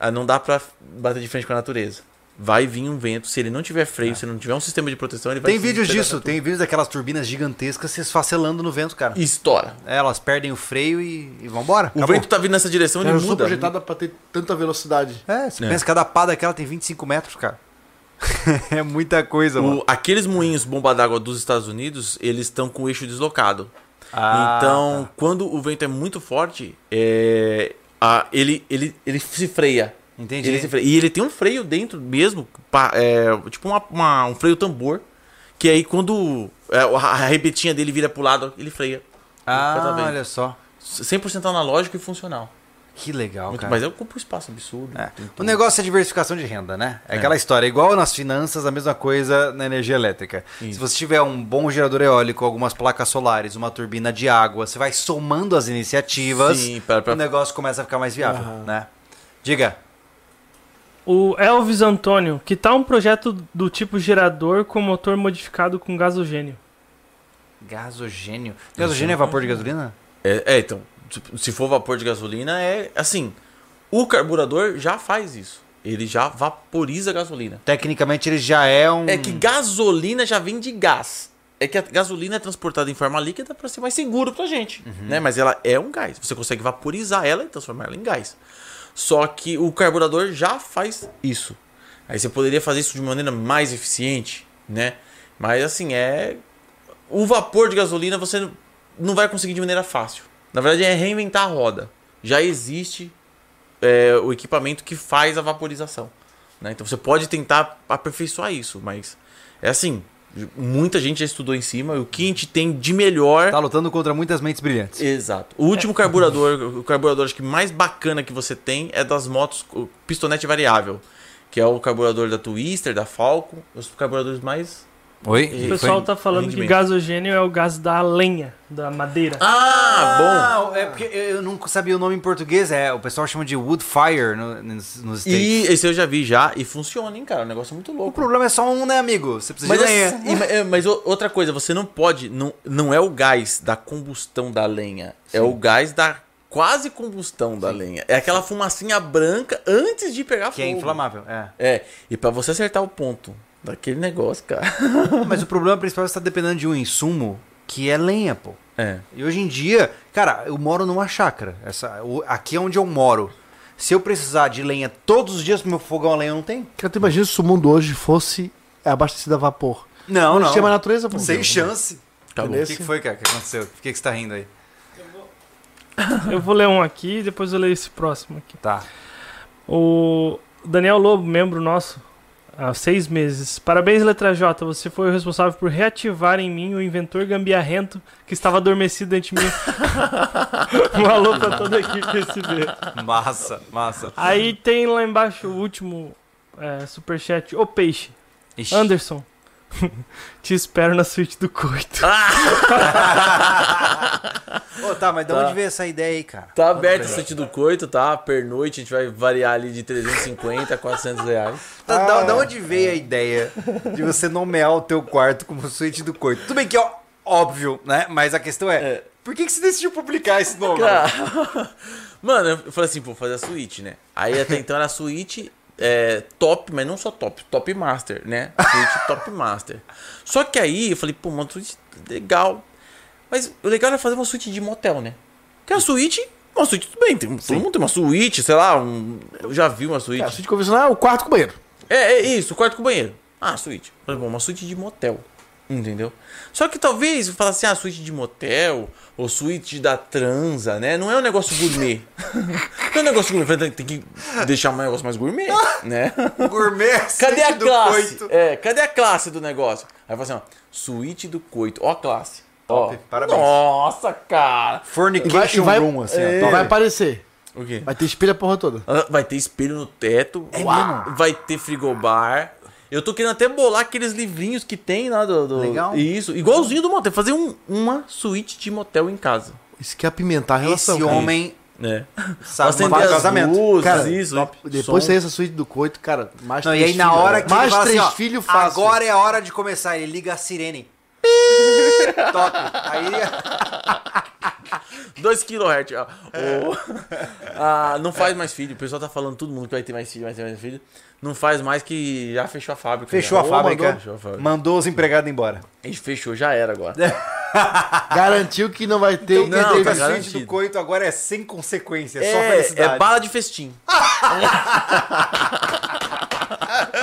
Ah, Não dá pra bater de frente com a natureza. Vai vir um vento, se ele não tiver freio, se ele não tiver um sistema de proteção, ele vai Tem se vídeos disso, tem vídeos daquelas turbinas gigantescas se esfacelando no vento, cara. E estoura. É, elas perdem o freio e, e vambora. O acabou. vento tá vindo nessa direção, ele Ela muda. projetada pra ter tanta velocidade. É, você É. pensa que cada pá daquela tem 25 metros, cara. é muita coisa, mano. O- aqueles moinhos bomba d'água dos Estados Unidos, eles estão com o eixo deslocado. Ah, então, tá. quando o vento é muito forte, é, a- ele, ele, ele se freia. Entendi. Ele. E ele tem um freio dentro mesmo, é, tipo uma- uma- um freio tambor, que aí quando é, a a rebetinha dele vira pro lado, ele freia. Ah, Tá olha só. 100% analógico e funcional. Que legal, Muito- cara. mas eu ocupo um espaço absurdo. É. O negócio é diversificação de renda, né? É, É. aquela história, igual nas finanças, a mesma coisa na energia elétrica. Isso. Se você tiver um bom gerador eólico, algumas placas solares, uma turbina de água, você vai somando as iniciativas, Sim, pra- pra- o negócio começa a ficar mais viável, Aham. né? Diga. O Elvis Antônio, que tal um projeto do tipo gerador com motor modificado com gasogênio? Gasogênio. Gasogênio é vapor de gasolina? É, é, então, se- for vapor de gasolina, é assim. O carburador já faz isso. Ele já vaporiza a gasolina. Tecnicamente ele já é um. É que gasolina já vem de gás. É que a gasolina é transportada em forma líquida para ser mais seguro pra gente, né? Mas ela é um gás. Você consegue vaporizar ela e transformar ela em gás. Só que o carburador já faz isso. Aí você poderia fazer isso de maneira mais eficiente, né? Mas assim, é o vapor de gasolina você não- vai conseguir de maneira fácil. Na verdade é reinventar a roda. Já existe é, o equipamento que faz a vaporização. né? Então você pode tentar aperfeiçoar isso, mas é assim, muita gente já estudou em cima, o que a gente tem de melhor. Tá lutando contra muitas mentes brilhantes. Exato. O último carburador, o carburador acho que mais bacana que você tem é das motos pistonete variável, que é o carburador da Twister, da Falcon, os carburadores mais Oi? O pessoal foi tá falando que gasogênio é o gás da lenha, da madeira. Ah, Ah, é porque eu não sabia o nome em português. É, o pessoal chama de wood fire no- nos, nos bom. States. E esse eu já vi já e funciona, hein, cara, é um negócio muito O louco. problema é só um, né, amigo? Você precisa Mas, de lenha. e- mas- é, mas o- outra coisa, você não pode, não, não é o gás da combustão da lenha, é o gás da quase combustão da lenha. É aquela fumacinha branca antes de pegar Que é fogo. inflamável, é. É, e pra você acertar o ponto daquele negócio, cara. Mas o problema principal é que você tá dependendo de um insumo que é lenha, pô. É. E hoje em dia, cara, eu moro numa chácara. Essa, o- aqui é onde eu moro. Se eu precisar de lenha todos os dias pro meu fogão a lenha, eu não tem? Cara, tu imagina se o mundo hoje fosse abastecido a vapor. Não, Não chama a natureza, pô. Sem chance. Acabou. O que, que foi, cara, que aconteceu? Por que, que você tá rindo aí? Eu vou ler um aqui e depois eu leio esse próximo aqui. Tá. O Daniel Lobo, membro nosso, há seis meses. Parabéns, Letra J. Você foi o responsável por reativar em mim o inventor gambiarrento que estava adormecido dentro de mim. um alô pra toda a equipe SB. Massa, massa. Aí tem lá embaixo o último é, superchat. O Peixe. Ixi. Anderson. Te espero na suíte do coito. Ô, tá, mas de Tá. onde veio essa ideia aí, cara? Tá aberto o sítio do coito, tá? Pernoite, a gente vai variar ali de 350 a 400 reais. Da, da- da onde veio a ideia de você nomear o teu quarto como suíte do coito? Tudo bem que é ó- óbvio, né? Mas a questão é, É. por que, que você decidiu publicar esse nome? Cara, mano, eu falei assim, pô, vou fazer a suíte, né? Aí até então era a suíte é, top, mas não só top, top master, né? Suíte top master. Só que aí eu falei, pô, uma suíte legal. Mas o legal era fazer uma suíte de motel, né? Porque a suíte, uma suíte, tudo bem, tem, todo mundo tem uma suíte, sei lá, um, eu já vi uma suíte. Cara, suíte convencional é o quarto com banheiro. É, é isso, quarto com banheiro. Ah, suíte. Falei, bom, uma suíte de motel. Entendeu? Só que talvez falasse assim, ah, suíte de motel, ou suíte da transa, né? Não é um negócio gourmet. não é um negócio gourmet, tem- tem que deixar um negócio mais gourmet, né? Gourmet, Cadê a classe? coito. É, cadê a classe do negócio? Aí eu falei assim, ó, suíte do coito. Ó a classe. Top, ó. parabéns. Nossa, cara. Fornication E vai- room, assim, é. ó. E vai aparecer. O quê? Vai ter espelho a porra toda. Vai ter espelho no teto. É Uau. mesmo? Vai ter frigobar. Eu tô querendo até bolar aqueles livrinhos que tem lá do. do- Legal. Isso, igualzinho do motel. Fazer um- uma suíte de motel em casa. Isso que é apimentar a relação. Esse cara. homem né? sabe mandar as casamento. luzes, Cara, isso. Depois som. sair essa suíte do coito, cara, mais Não, e três aí na filhos, hora que ele Mais fala três assim, filhos fácil. Agora é a hora de começar. Ele liga a sirene. Top. Aí, 2 kHz. ó. O- Ah, não faz mais filho. O pessoal tá falando, todo mundo que vai ter mais filho, vai ter mais filho. Não faz mais que já fechou a fábrica. fechou já. a fábrica. Mandou, fechou a fábrica. Mandou os empregados embora. A gente fechou, já era agora. Garantiu que não vai ter. Então, Não, que tá garantido. do coito agora é sem consequência, é, só É, felicidade. é bala de festim.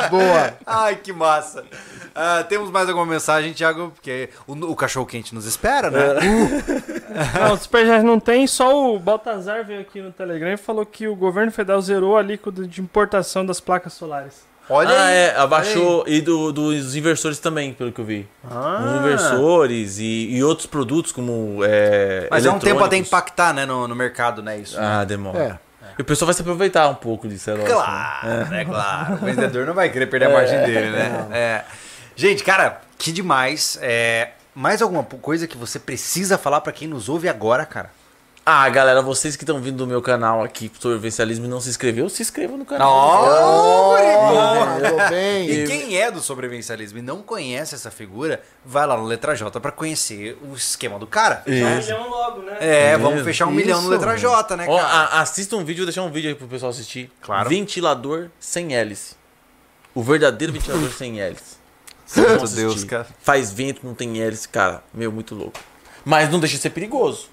Boa. Ai, que massa. Ah, temos mais alguma mensagem, Thiago? Porque o, o cachorro quente nos espera, né? Não, o Superchat não tem, só o Baltazar veio aqui no Telegram e falou que o governo federal zerou a alíquota de importação das placas solares. Olha ah, aí. é, abaixou. E do- dos inversores também, pelo que eu vi. Ah. Os inversores e, e outros produtos como. É, Mas é um tempo até impactar, né, no, no mercado, né, isso. Ah, demora. É. E o pessoal vai se aproveitar um pouco disso, é lógico. né? Claro, é, claro. O vendedor não vai querer perder a margem dele, né? É. Gente, cara, que demais. É, mais alguma coisa que você precisa falar pra quem nos ouve agora, cara? Ah, galera, vocês que estão vindo do meu canal aqui, Sobrevivencialismo, e não se inscreveu, se inscrevam no canal. Ó, Mandou bem. E quem é do sobrevivencialismo e não conhece essa figura, vai lá no Letra J pra conhecer o esquema do cara. Um milhão logo, né? É, vamos Isso. fechar um milhão no Letra J, né, cara? a- assista um vídeo, vou deixar um vídeo aí pro pessoal assistir. Claro. Ventilador sem hélice. O verdadeiro ventilador sem hélice. Meu Vamos Deus, cara. Faz vento, não tem hélice, cara. Meu, muito louco. Mas não deixa de ser perigoso.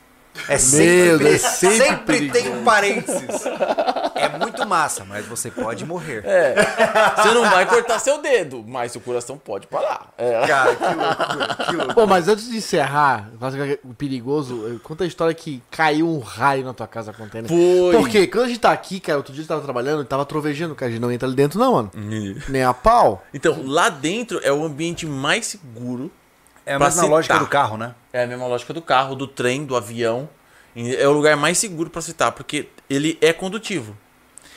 É sempre, Deus, é sempre sempre tem um parênteses. É muito massa, mas você pode morrer. É. Você não vai cortar seu dedo, mas seu coração pode parar. É. Cara, que loucura, que loucura. Pô, mas antes de encerrar, eu que é o perigoso, conta a história que caiu um raio na tua casa contêiner. Foi. Porque quando a gente tá aqui, cara, outro dia gente tava trabalhando, tava trovejando, cara, a gente não entra ali dentro não, mano. Nem a pau. Então, lá dentro é o ambiente mais seguro. É a mesma citar. lógica do carro, né? É a mesma lógica do carro, do trem, do avião. É o lugar mais seguro pra citar, porque ele é condutivo.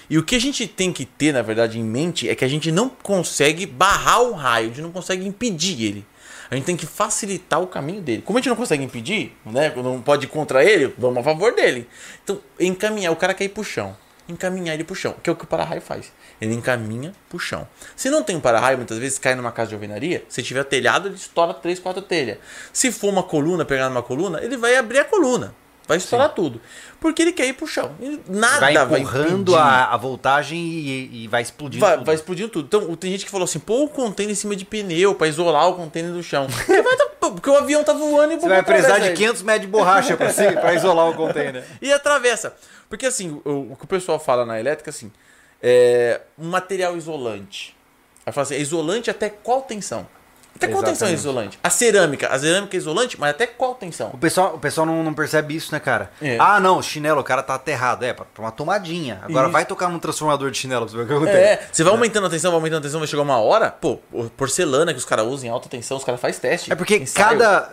E o que a gente tem que ter, na verdade, em mente é que a gente não consegue barrar o raio, a gente não consegue impedir ele. A gente tem que facilitar o caminho dele. Como a gente não consegue impedir, né? Não pode ir contra ele, vamos a favor dele. Então, encaminhar, o cara quer ir pro chão. Encaminhar ele pro chão, que é o que o para-raio faz. Ele encaminha pro chão. Se não tem um para-raio, muitas vezes cai numa casa de alvenaria, se tiver telhado, ele estoura 3, 4 telhas. Se for uma coluna, pegar numa coluna, ele vai abrir a coluna. Vai estourar tudo. Porque ele quer ir pro chão. Nada Vai vai, empurrando impedir. a, a voltagem e, e vai explodindo. Vai, tudo. vai explodindo tudo. Então, tem gente que falou assim: pô, o container em cima de pneu pra isolar o container do chão. Vai tá- porque o avião tá voando e Você vai precisar de quem 500 metros de borracha pra isolar o container. E atravessa. Porque assim, o, o que o pessoal fala na elétrica, assim, é um material isolante. Aí fala assim, é isolante até qual tensão? Até qual tensão é Exatamente. isolante? A cerâmica. A cerâmica é isolante, mas até qual tensão? O pessoal, o pessoal não, não percebe isso, né, cara? É. Ah, não, chinelo, o cara tá aterrado. É, pra pra uma tomadinha. Agora Isso. vai tocar num transformador de chinelo pra você ver o que acontece. É, você vai aumentando a tensão, vai aumentando a tensão, vai chegar uma hora, pô, porcelana que os caras usam em alta tensão, os caras fazem teste. É porque ensaio. cada.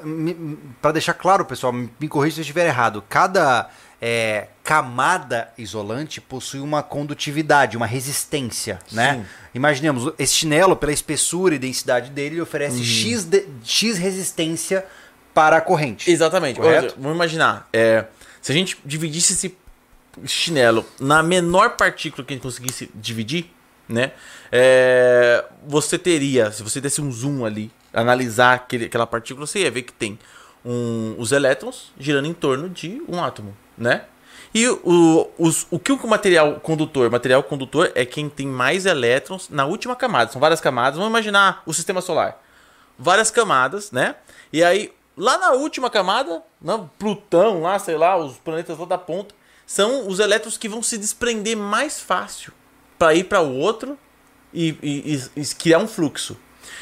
Pra deixar claro, pessoal, me me corrija se eu estiver errado. Cada é, camada isolante possui uma condutividade, uma resistência, né? Sim. Imaginemos, esse chinelo, pela espessura e densidade dele, ele oferece X, de- X resistência para a corrente. Exatamente. Correto? Vamos imaginar, é, se a gente dividisse esse chinelo na menor partícula que a gente conseguisse dividir, né? é, você teria, se você desse um zoom ali, analisar aquele, aquela partícula, você ia ver que tem um- os elétrons girando em torno de um átomo, né? E o, os- o que o material condutor? Material condutor é quem tem mais elétrons na última camada. São várias camadas. Vamos imaginar o sistema solar várias camadas, né? E aí, lá na última camada, né, Plutão, lá, sei lá, os planetas lá da ponta, são os elétrons que vão se desprender mais fácil para ir para o outro e- e- e criar um fluxo.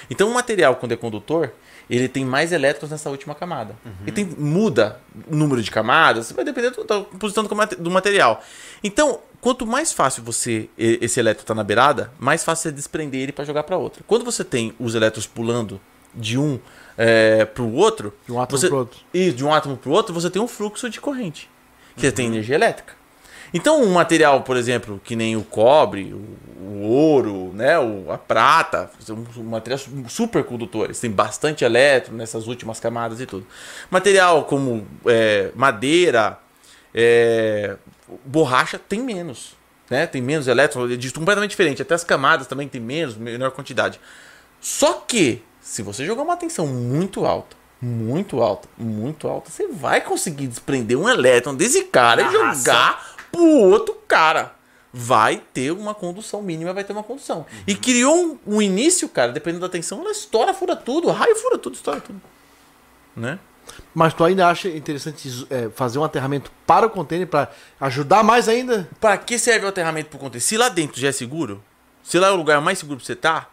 Então, o material, quando é condutor, ele tem mais elétrons nessa última camada. E tem, muda o número de camadas, vai depender do- da composição do, mate- do material. Então, quanto mais fácil você e- esse elétron está na beirada, mais fácil é desprender ele para jogar para outra. Quando você tem os elétrons pulando de um para o outro, De um átomo você, pro outro. Isso, de um átomo para o outro, você tem um fluxo de corrente, que tem energia elétrica. Então, um material, por exemplo, que nem o cobre, o, o ouro, né, o, a prata, são um materiais supercondutores, tem bastante elétron nessas últimas camadas e tudo. Material como é, madeira, é, borracha tem menos, né? Tem menos elétrons, é de- completamente diferente. Até as camadas também tem menos, menor quantidade. Só que, se você jogar uma tensão muito alta, muito alta, muito alta, você vai conseguir desprender um elétron desse cara e jogar pro outro cara. Vai ter uma condução mínima, vai ter uma condução. E criou um, um início, cara, dependendo da tensão, ela estoura, fura tudo, raio fura tudo, estoura tudo. Né? Mas tu ainda acha interessante é, fazer um aterramento para o container para ajudar mais ainda? Para que serve o aterramento pro container? Se lá dentro já é seguro, se lá é o lugar mais seguro pra você tá,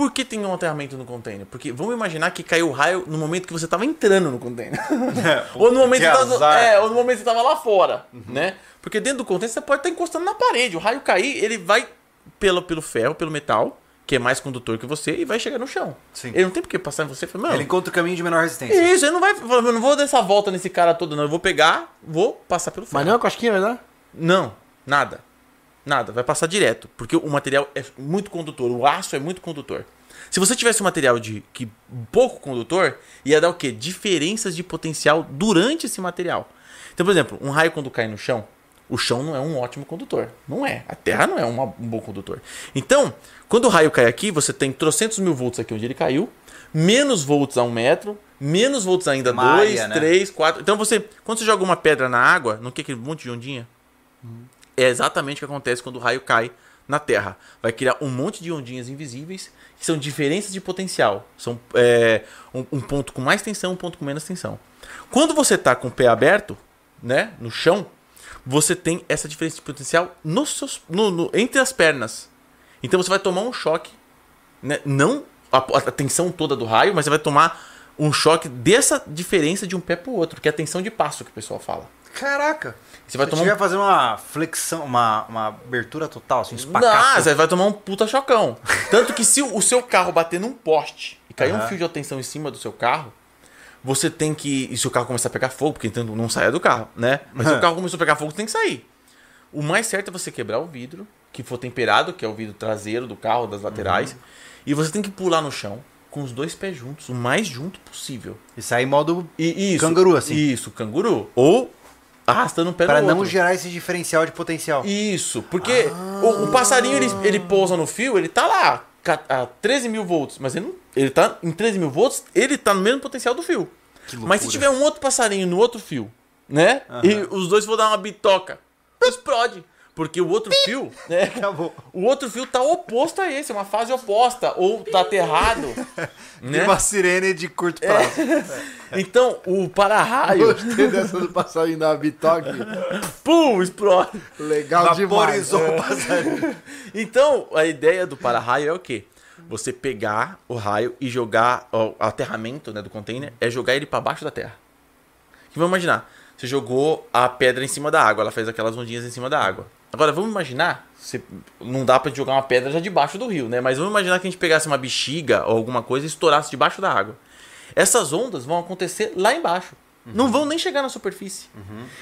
por que tem um aterramento no container? Porque vamos imaginar que caiu o raio no momento que você tava entrando no container. ou, no momento tava, é, ou no momento que você tava lá fora, né? Porque dentro do container você pode estar encostando na parede. O raio cair, ele vai pelo, pelo ferro, pelo metal, que é mais condutor que você, e vai chegar no chão. Sim. Ele não tem por que passar em você. Fala, Mano, Ele encontra o caminho de menor resistência. isso, ele não vai. Eu não vou dar essa volta nesse cara todo, não. Eu vou pegar, vou passar pelo ferro. Mas não é uma cosquinha, dar? Não, nada. Nada, vai passar direto, porque o material é muito condutor, o aço é muito condutor. Se você tivesse um material de que pouco condutor, ia dar o quê? Diferenças de potencial durante esse material. Então, por exemplo, um raio quando cai no chão, o chão não é um ótimo condutor. Não é. A terra não é uma- um bom condutor. Então, quando o raio cai aqui, você tem trocentos mil volts aqui onde ele caiu, menos volts a um metro, menos volts ainda Uma dois, área, né? três, quatro. Então você, quando você joga uma pedra na água, não que aquele monte de ondinha? É exatamente o que acontece quando o raio cai na Terra. Vai criar um monte de ondinhas invisíveis, que são diferenças de potencial. São é, um, um ponto com mais tensão, um ponto com menos tensão. Quando você está com o pé aberto, né, no chão, você tem essa diferença de potencial nos seus, no- no- entre as pernas. Então você vai tomar um choque, né, não a, a tensão toda do raio, mas você vai tomar um choque dessa diferença de um pé para o outro, que é a tensão de passo que o pessoal fala. Caraca. Você vai tomar um fazendo uma flexão, uma, uma abertura total, assim, um Não, espacaço. você vai tomar um puta chocão. Tanto que se o seu carro bater num poste e cair um Aham. fio de tensão em cima do seu carro, você tem que. E se o carro começar a pegar fogo, porque então não saia do carro, né? Mas se o carro começou a pegar fogo, você tem que sair. O mais certo é você quebrar o vidro, que for temperado, que é o vidro traseiro do carro, das laterais, e você tem que pular no chão com os dois pés juntos, o mais junto possível. E sair em modo E isso, Canguru, assim. Isso, canguru. Ou arrastando um pé para não outro. gerar esse diferencial de potencial. Isso, porque o, o passarinho ele, ele pousa no fio, ele tá lá a 13 mil volts, mas ele, não, ele tá em 13 mil volts, ele tá no mesmo potencial do fio. Mas se tiver um outro passarinho no outro fio, né? E os dois vão dar uma bitoca, explode. Porque o outro fio, né? Acabou. O outro fio tá oposto a esse, é uma fase oposta, ou tá aterrado. Né? uma sirene de curto prazo. Então, o para-raio, Gostei dessa do passarinho da bitoque. pum, explode. Legal demais. Vaporizou o passarinho. Então, a ideia do para-raio é o quê? Você pegar o raio e jogar o aterramento né, do container é jogar ele para baixo da terra. Que vamos imaginar, você jogou a pedra em cima da água, ela fez aquelas ondinhas em cima da água. Agora vamos imaginar, você- não dá pra jogar uma pedra já debaixo do rio, né? Mas vamos imaginar que a gente pegasse uma bexiga ou alguma coisa e estourasse debaixo da água. Essas ondas vão acontecer lá embaixo. Não vão nem chegar na superfície.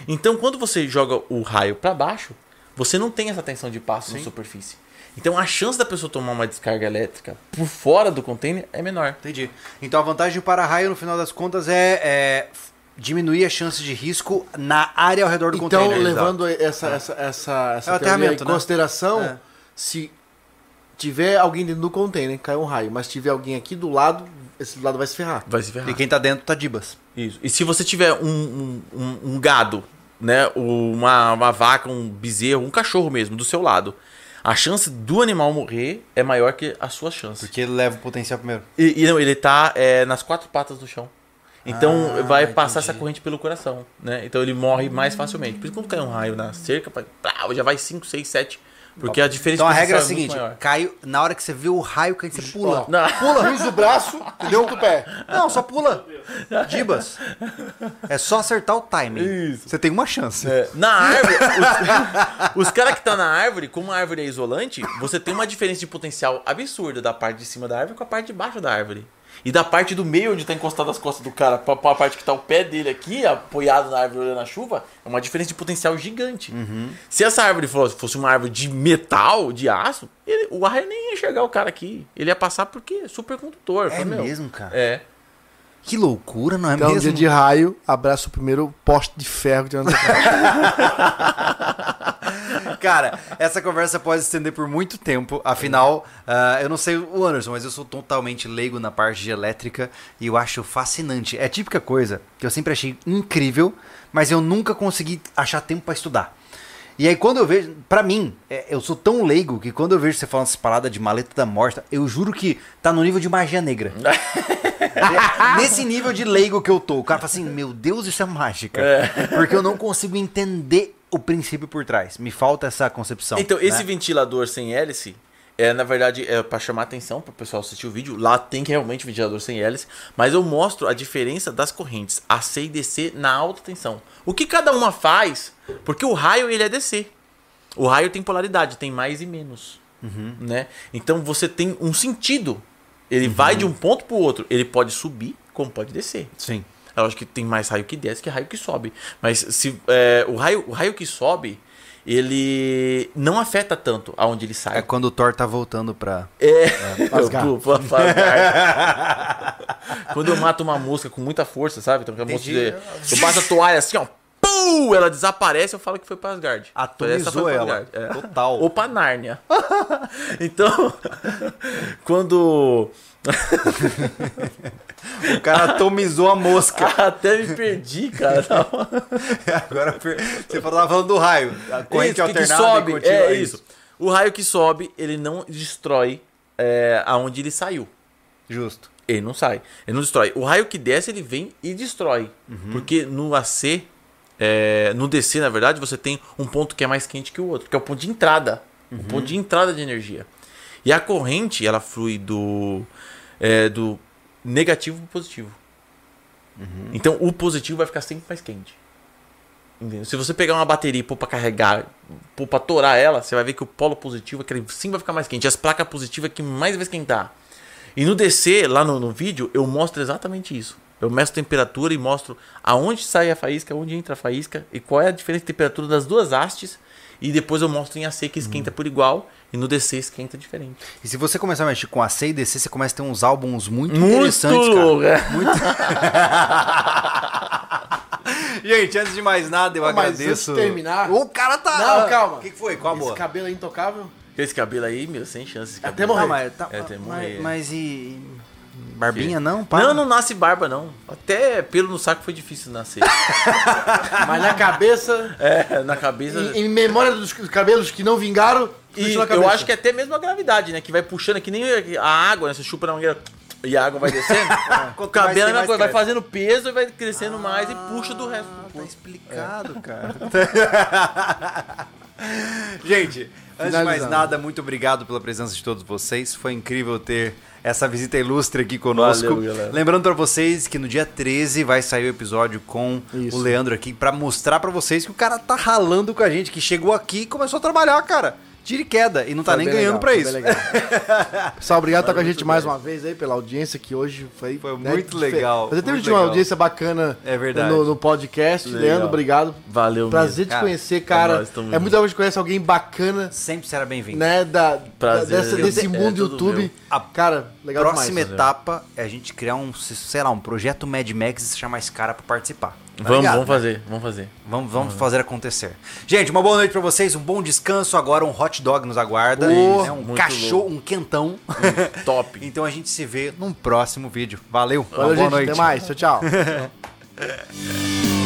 Então, quando você joga o raio para baixo, você não tem essa tensão de passo na superfície. Então, a chance da pessoa tomar uma descarga elétrica por fora do container é menor. Entendi. Então a vantagem do para-raio, no final das contas, é, é diminuir a chance de risco na área ao redor do Então, container. levando essa, essa, essa, essa É teoria em né? consideração, É. se tiver alguém dentro do container, cai um raio, mas tiver alguém aqui do lado, esse do lado vai se ferrar. Vai se ferrar. E quem tá dentro tá dibas. Isso. E se você tiver um, um, um- um gado, né? Uma, uma vaca, um bezerro, um cachorro mesmo, do seu lado, a chance do animal morrer é maior que a sua chance. Porque ele leva o potencial primeiro. E, e não, ele tá é, nas quatro patas do chão. Então Ah, vai passar entendi. essa corrente pelo coração, né? Então ele morre mais facilmente. Por isso quando cai um raio na cerca, já vai 5, 6, 7. Porque a diferença Então a regra é a seguinte: maior. cai, na hora que você vê o raio cair, você pula. Não. Pula, cruza o braço, entendeu? o pé. Não, só pula. Dibas. É só acertar o timing. Isso. Você tem uma chance. É, na árvore, os, os caras que tá na árvore, como a árvore é isolante, você tem uma diferença de potencial absurda da parte de cima da árvore com a parte de baixo da árvore. E da parte do meio, onde tá encostado as costas do cara, pra, pra parte que tá o pé dele aqui, apoiado na árvore olhando a chuva, é uma diferença de potencial gigante. Se essa árvore fosse, fosse uma árvore de metal, de aço, ele- o raio nem ia enxergar o cara aqui. Ele ia passar porque é super condutor. É Fala, meu, mesmo, cara? É. Que loucura, não é Então, mesmo? dia de raio, abraça o primeiro poste de ferro que tem na tua cara. Essa conversa pode se estender por muito tempo. Afinal, ah, eu não sei o Anderson, mas eu sou totalmente leigo na parte de elétrica e eu acho fascinante. É a típica coisa que eu sempre achei incrível, mas eu nunca consegui achar tempo pra estudar. E aí quando eu vejo, pra mim, é, eu sou tão leigo que quando eu vejo você falando essas paradas de maleta da morta, eu juro que tá no nível de magia negra. É, Nesse nível de leigo que eu tô, o cara fala assim, meu Deus, isso é mágica. Porque eu não consigo entender o princípio por trás. Me falta essa concepção. Então, esse né? ventilador sem hélice, é, na verdade, é para chamar atenção para o pessoal assistir o vídeo. Lá tem que realmente ventilador sem hélice, mas eu mostro a diferença das correntes AC e DC na alta tensão. O que cada uma faz, porque o raio ele é DC. O raio tem polaridade, tem mais e menos, né? Então você tem um sentido. Ele vai de um ponto para o outro. Ele pode subir, como pode descer. Sim. É lógico que tem mais raio que desce que raio que sobe. Mas se é, o, raio, o raio que sobe, ele não afeta tanto aonde ele sai. É quando o Thor tá voltando pra. É, pô, Asgard. Quando eu mato uma mosca com muita força, sabe? Então, a mosca dizer, eu passo a toalha assim, ó. Pum! Ela desaparece, eu falo que foi pra Asgard. Atomizou foi pra ela. Asgard, é. Total. Ou pra Nárnia. então, quando. O cara atomizou a mosca. Até me perdi, cara. Agora você tava falando do raio. A corrente Isso, que- que alternada sobe. e contínua, É isso. O raio que sobe, ele não destrói é, aonde ele saiu. Justo. Ele não sai. Ele não destrói. O raio que desce, ele vem e destrói. Porque no AC, é, no DC, na verdade, você tem um ponto que é mais quente que o outro, que é o ponto de entrada. O ponto de entrada de energia. E a corrente, ela flui do, é, do negativo pro positivo. Então o positivo vai ficar sempre mais quente. Entendeu? Se você pegar uma bateria e pôr pra carregar, pôr pra torar ela, você vai ver que o polo positivo, aquele sim vai ficar mais quente. As placas positivas é que mais vai esquentar. E no DC, lá no, no vídeo, eu mostro exatamente isso. Eu meço temperatura e mostro aonde sai a faísca, onde entra a faísca e qual é a diferença de temperatura das duas hastes. E depois eu mostro em AC que esquenta por igual e no DC esquenta diferente. E se você começar a mexer com AC e DC, você começa a ter uns álbuns muito, Muito interessantes, cara. é. Gente, antes de mais nada, eu Mas agradeço. antes de terminar- O cara tá. Não, calma. O que, que foi? Qual Esse amor? cabelo é intocável. Esse cabelo aí, meu, sem chance. esse Até morrer. Não, mas, tá, É, mas, mas e. Barbinha não? Para. Não, não nasce barba, não. Até pelo no saco foi difícil nascer. Mas na cabeça, é, na cabeça. em, em memória dos cabelos que não vingaram, E eu acho que é até mesmo a gravidade, né? Que vai puxando, que nem a água, né? Você chupa na mangueira e a água vai descendo. o Quanto cabelo é a tem, mesma mais coisa, vai cresce. fazendo peso e vai crescendo mais e puxa do resto Tá corpo. explicado, cara. Gente, antes de mais nada, muito obrigado pela presença de todos vocês. Foi incrível ter essa visita ilustre aqui conosco. Valeu. Lembrando pra vocês que no dia 13 vai sair o episódio com Isso. o Leandro aqui pra mostrar pra vocês que o cara tá ralando com a gente, que chegou aqui e começou a trabalhar, cara. Tira e queda e não tá Foi nem ganhando legal, pra isso. Pessoal, obrigado por estar com a gente mais uma vez aí pela audiência que hoje foi. Foi né, muito legal, Mas teve uma audiência bacana É verdade. No, no podcast. Legal. Leandro, obrigado. Valeu, Prazer te Cara, conhecer, cara. É junto. muito legal que a gente conhece alguém bacana, Sempre será bem-vindo. né? Da, Prazer. dessa- desse É mundo tudo YouTube. A Cara, legal Próxima demais. etapa é a gente criar um, sei lá, um projeto Mad Max e chamar esse cara pra participar. Tá Vamos, ligado, vamos né? fazer, vamos fazer. Vamos, vamos fazer acontecer. Gente, uma boa noite pra vocês, um bom descanso. Agora um hot dog nos aguarda. Oh, né? Um cachorro, um quentão. Top. então a gente se vê num próximo vídeo. Valeu, Valeu, uma boa gente. noite. Até mais. Tchau, tchau.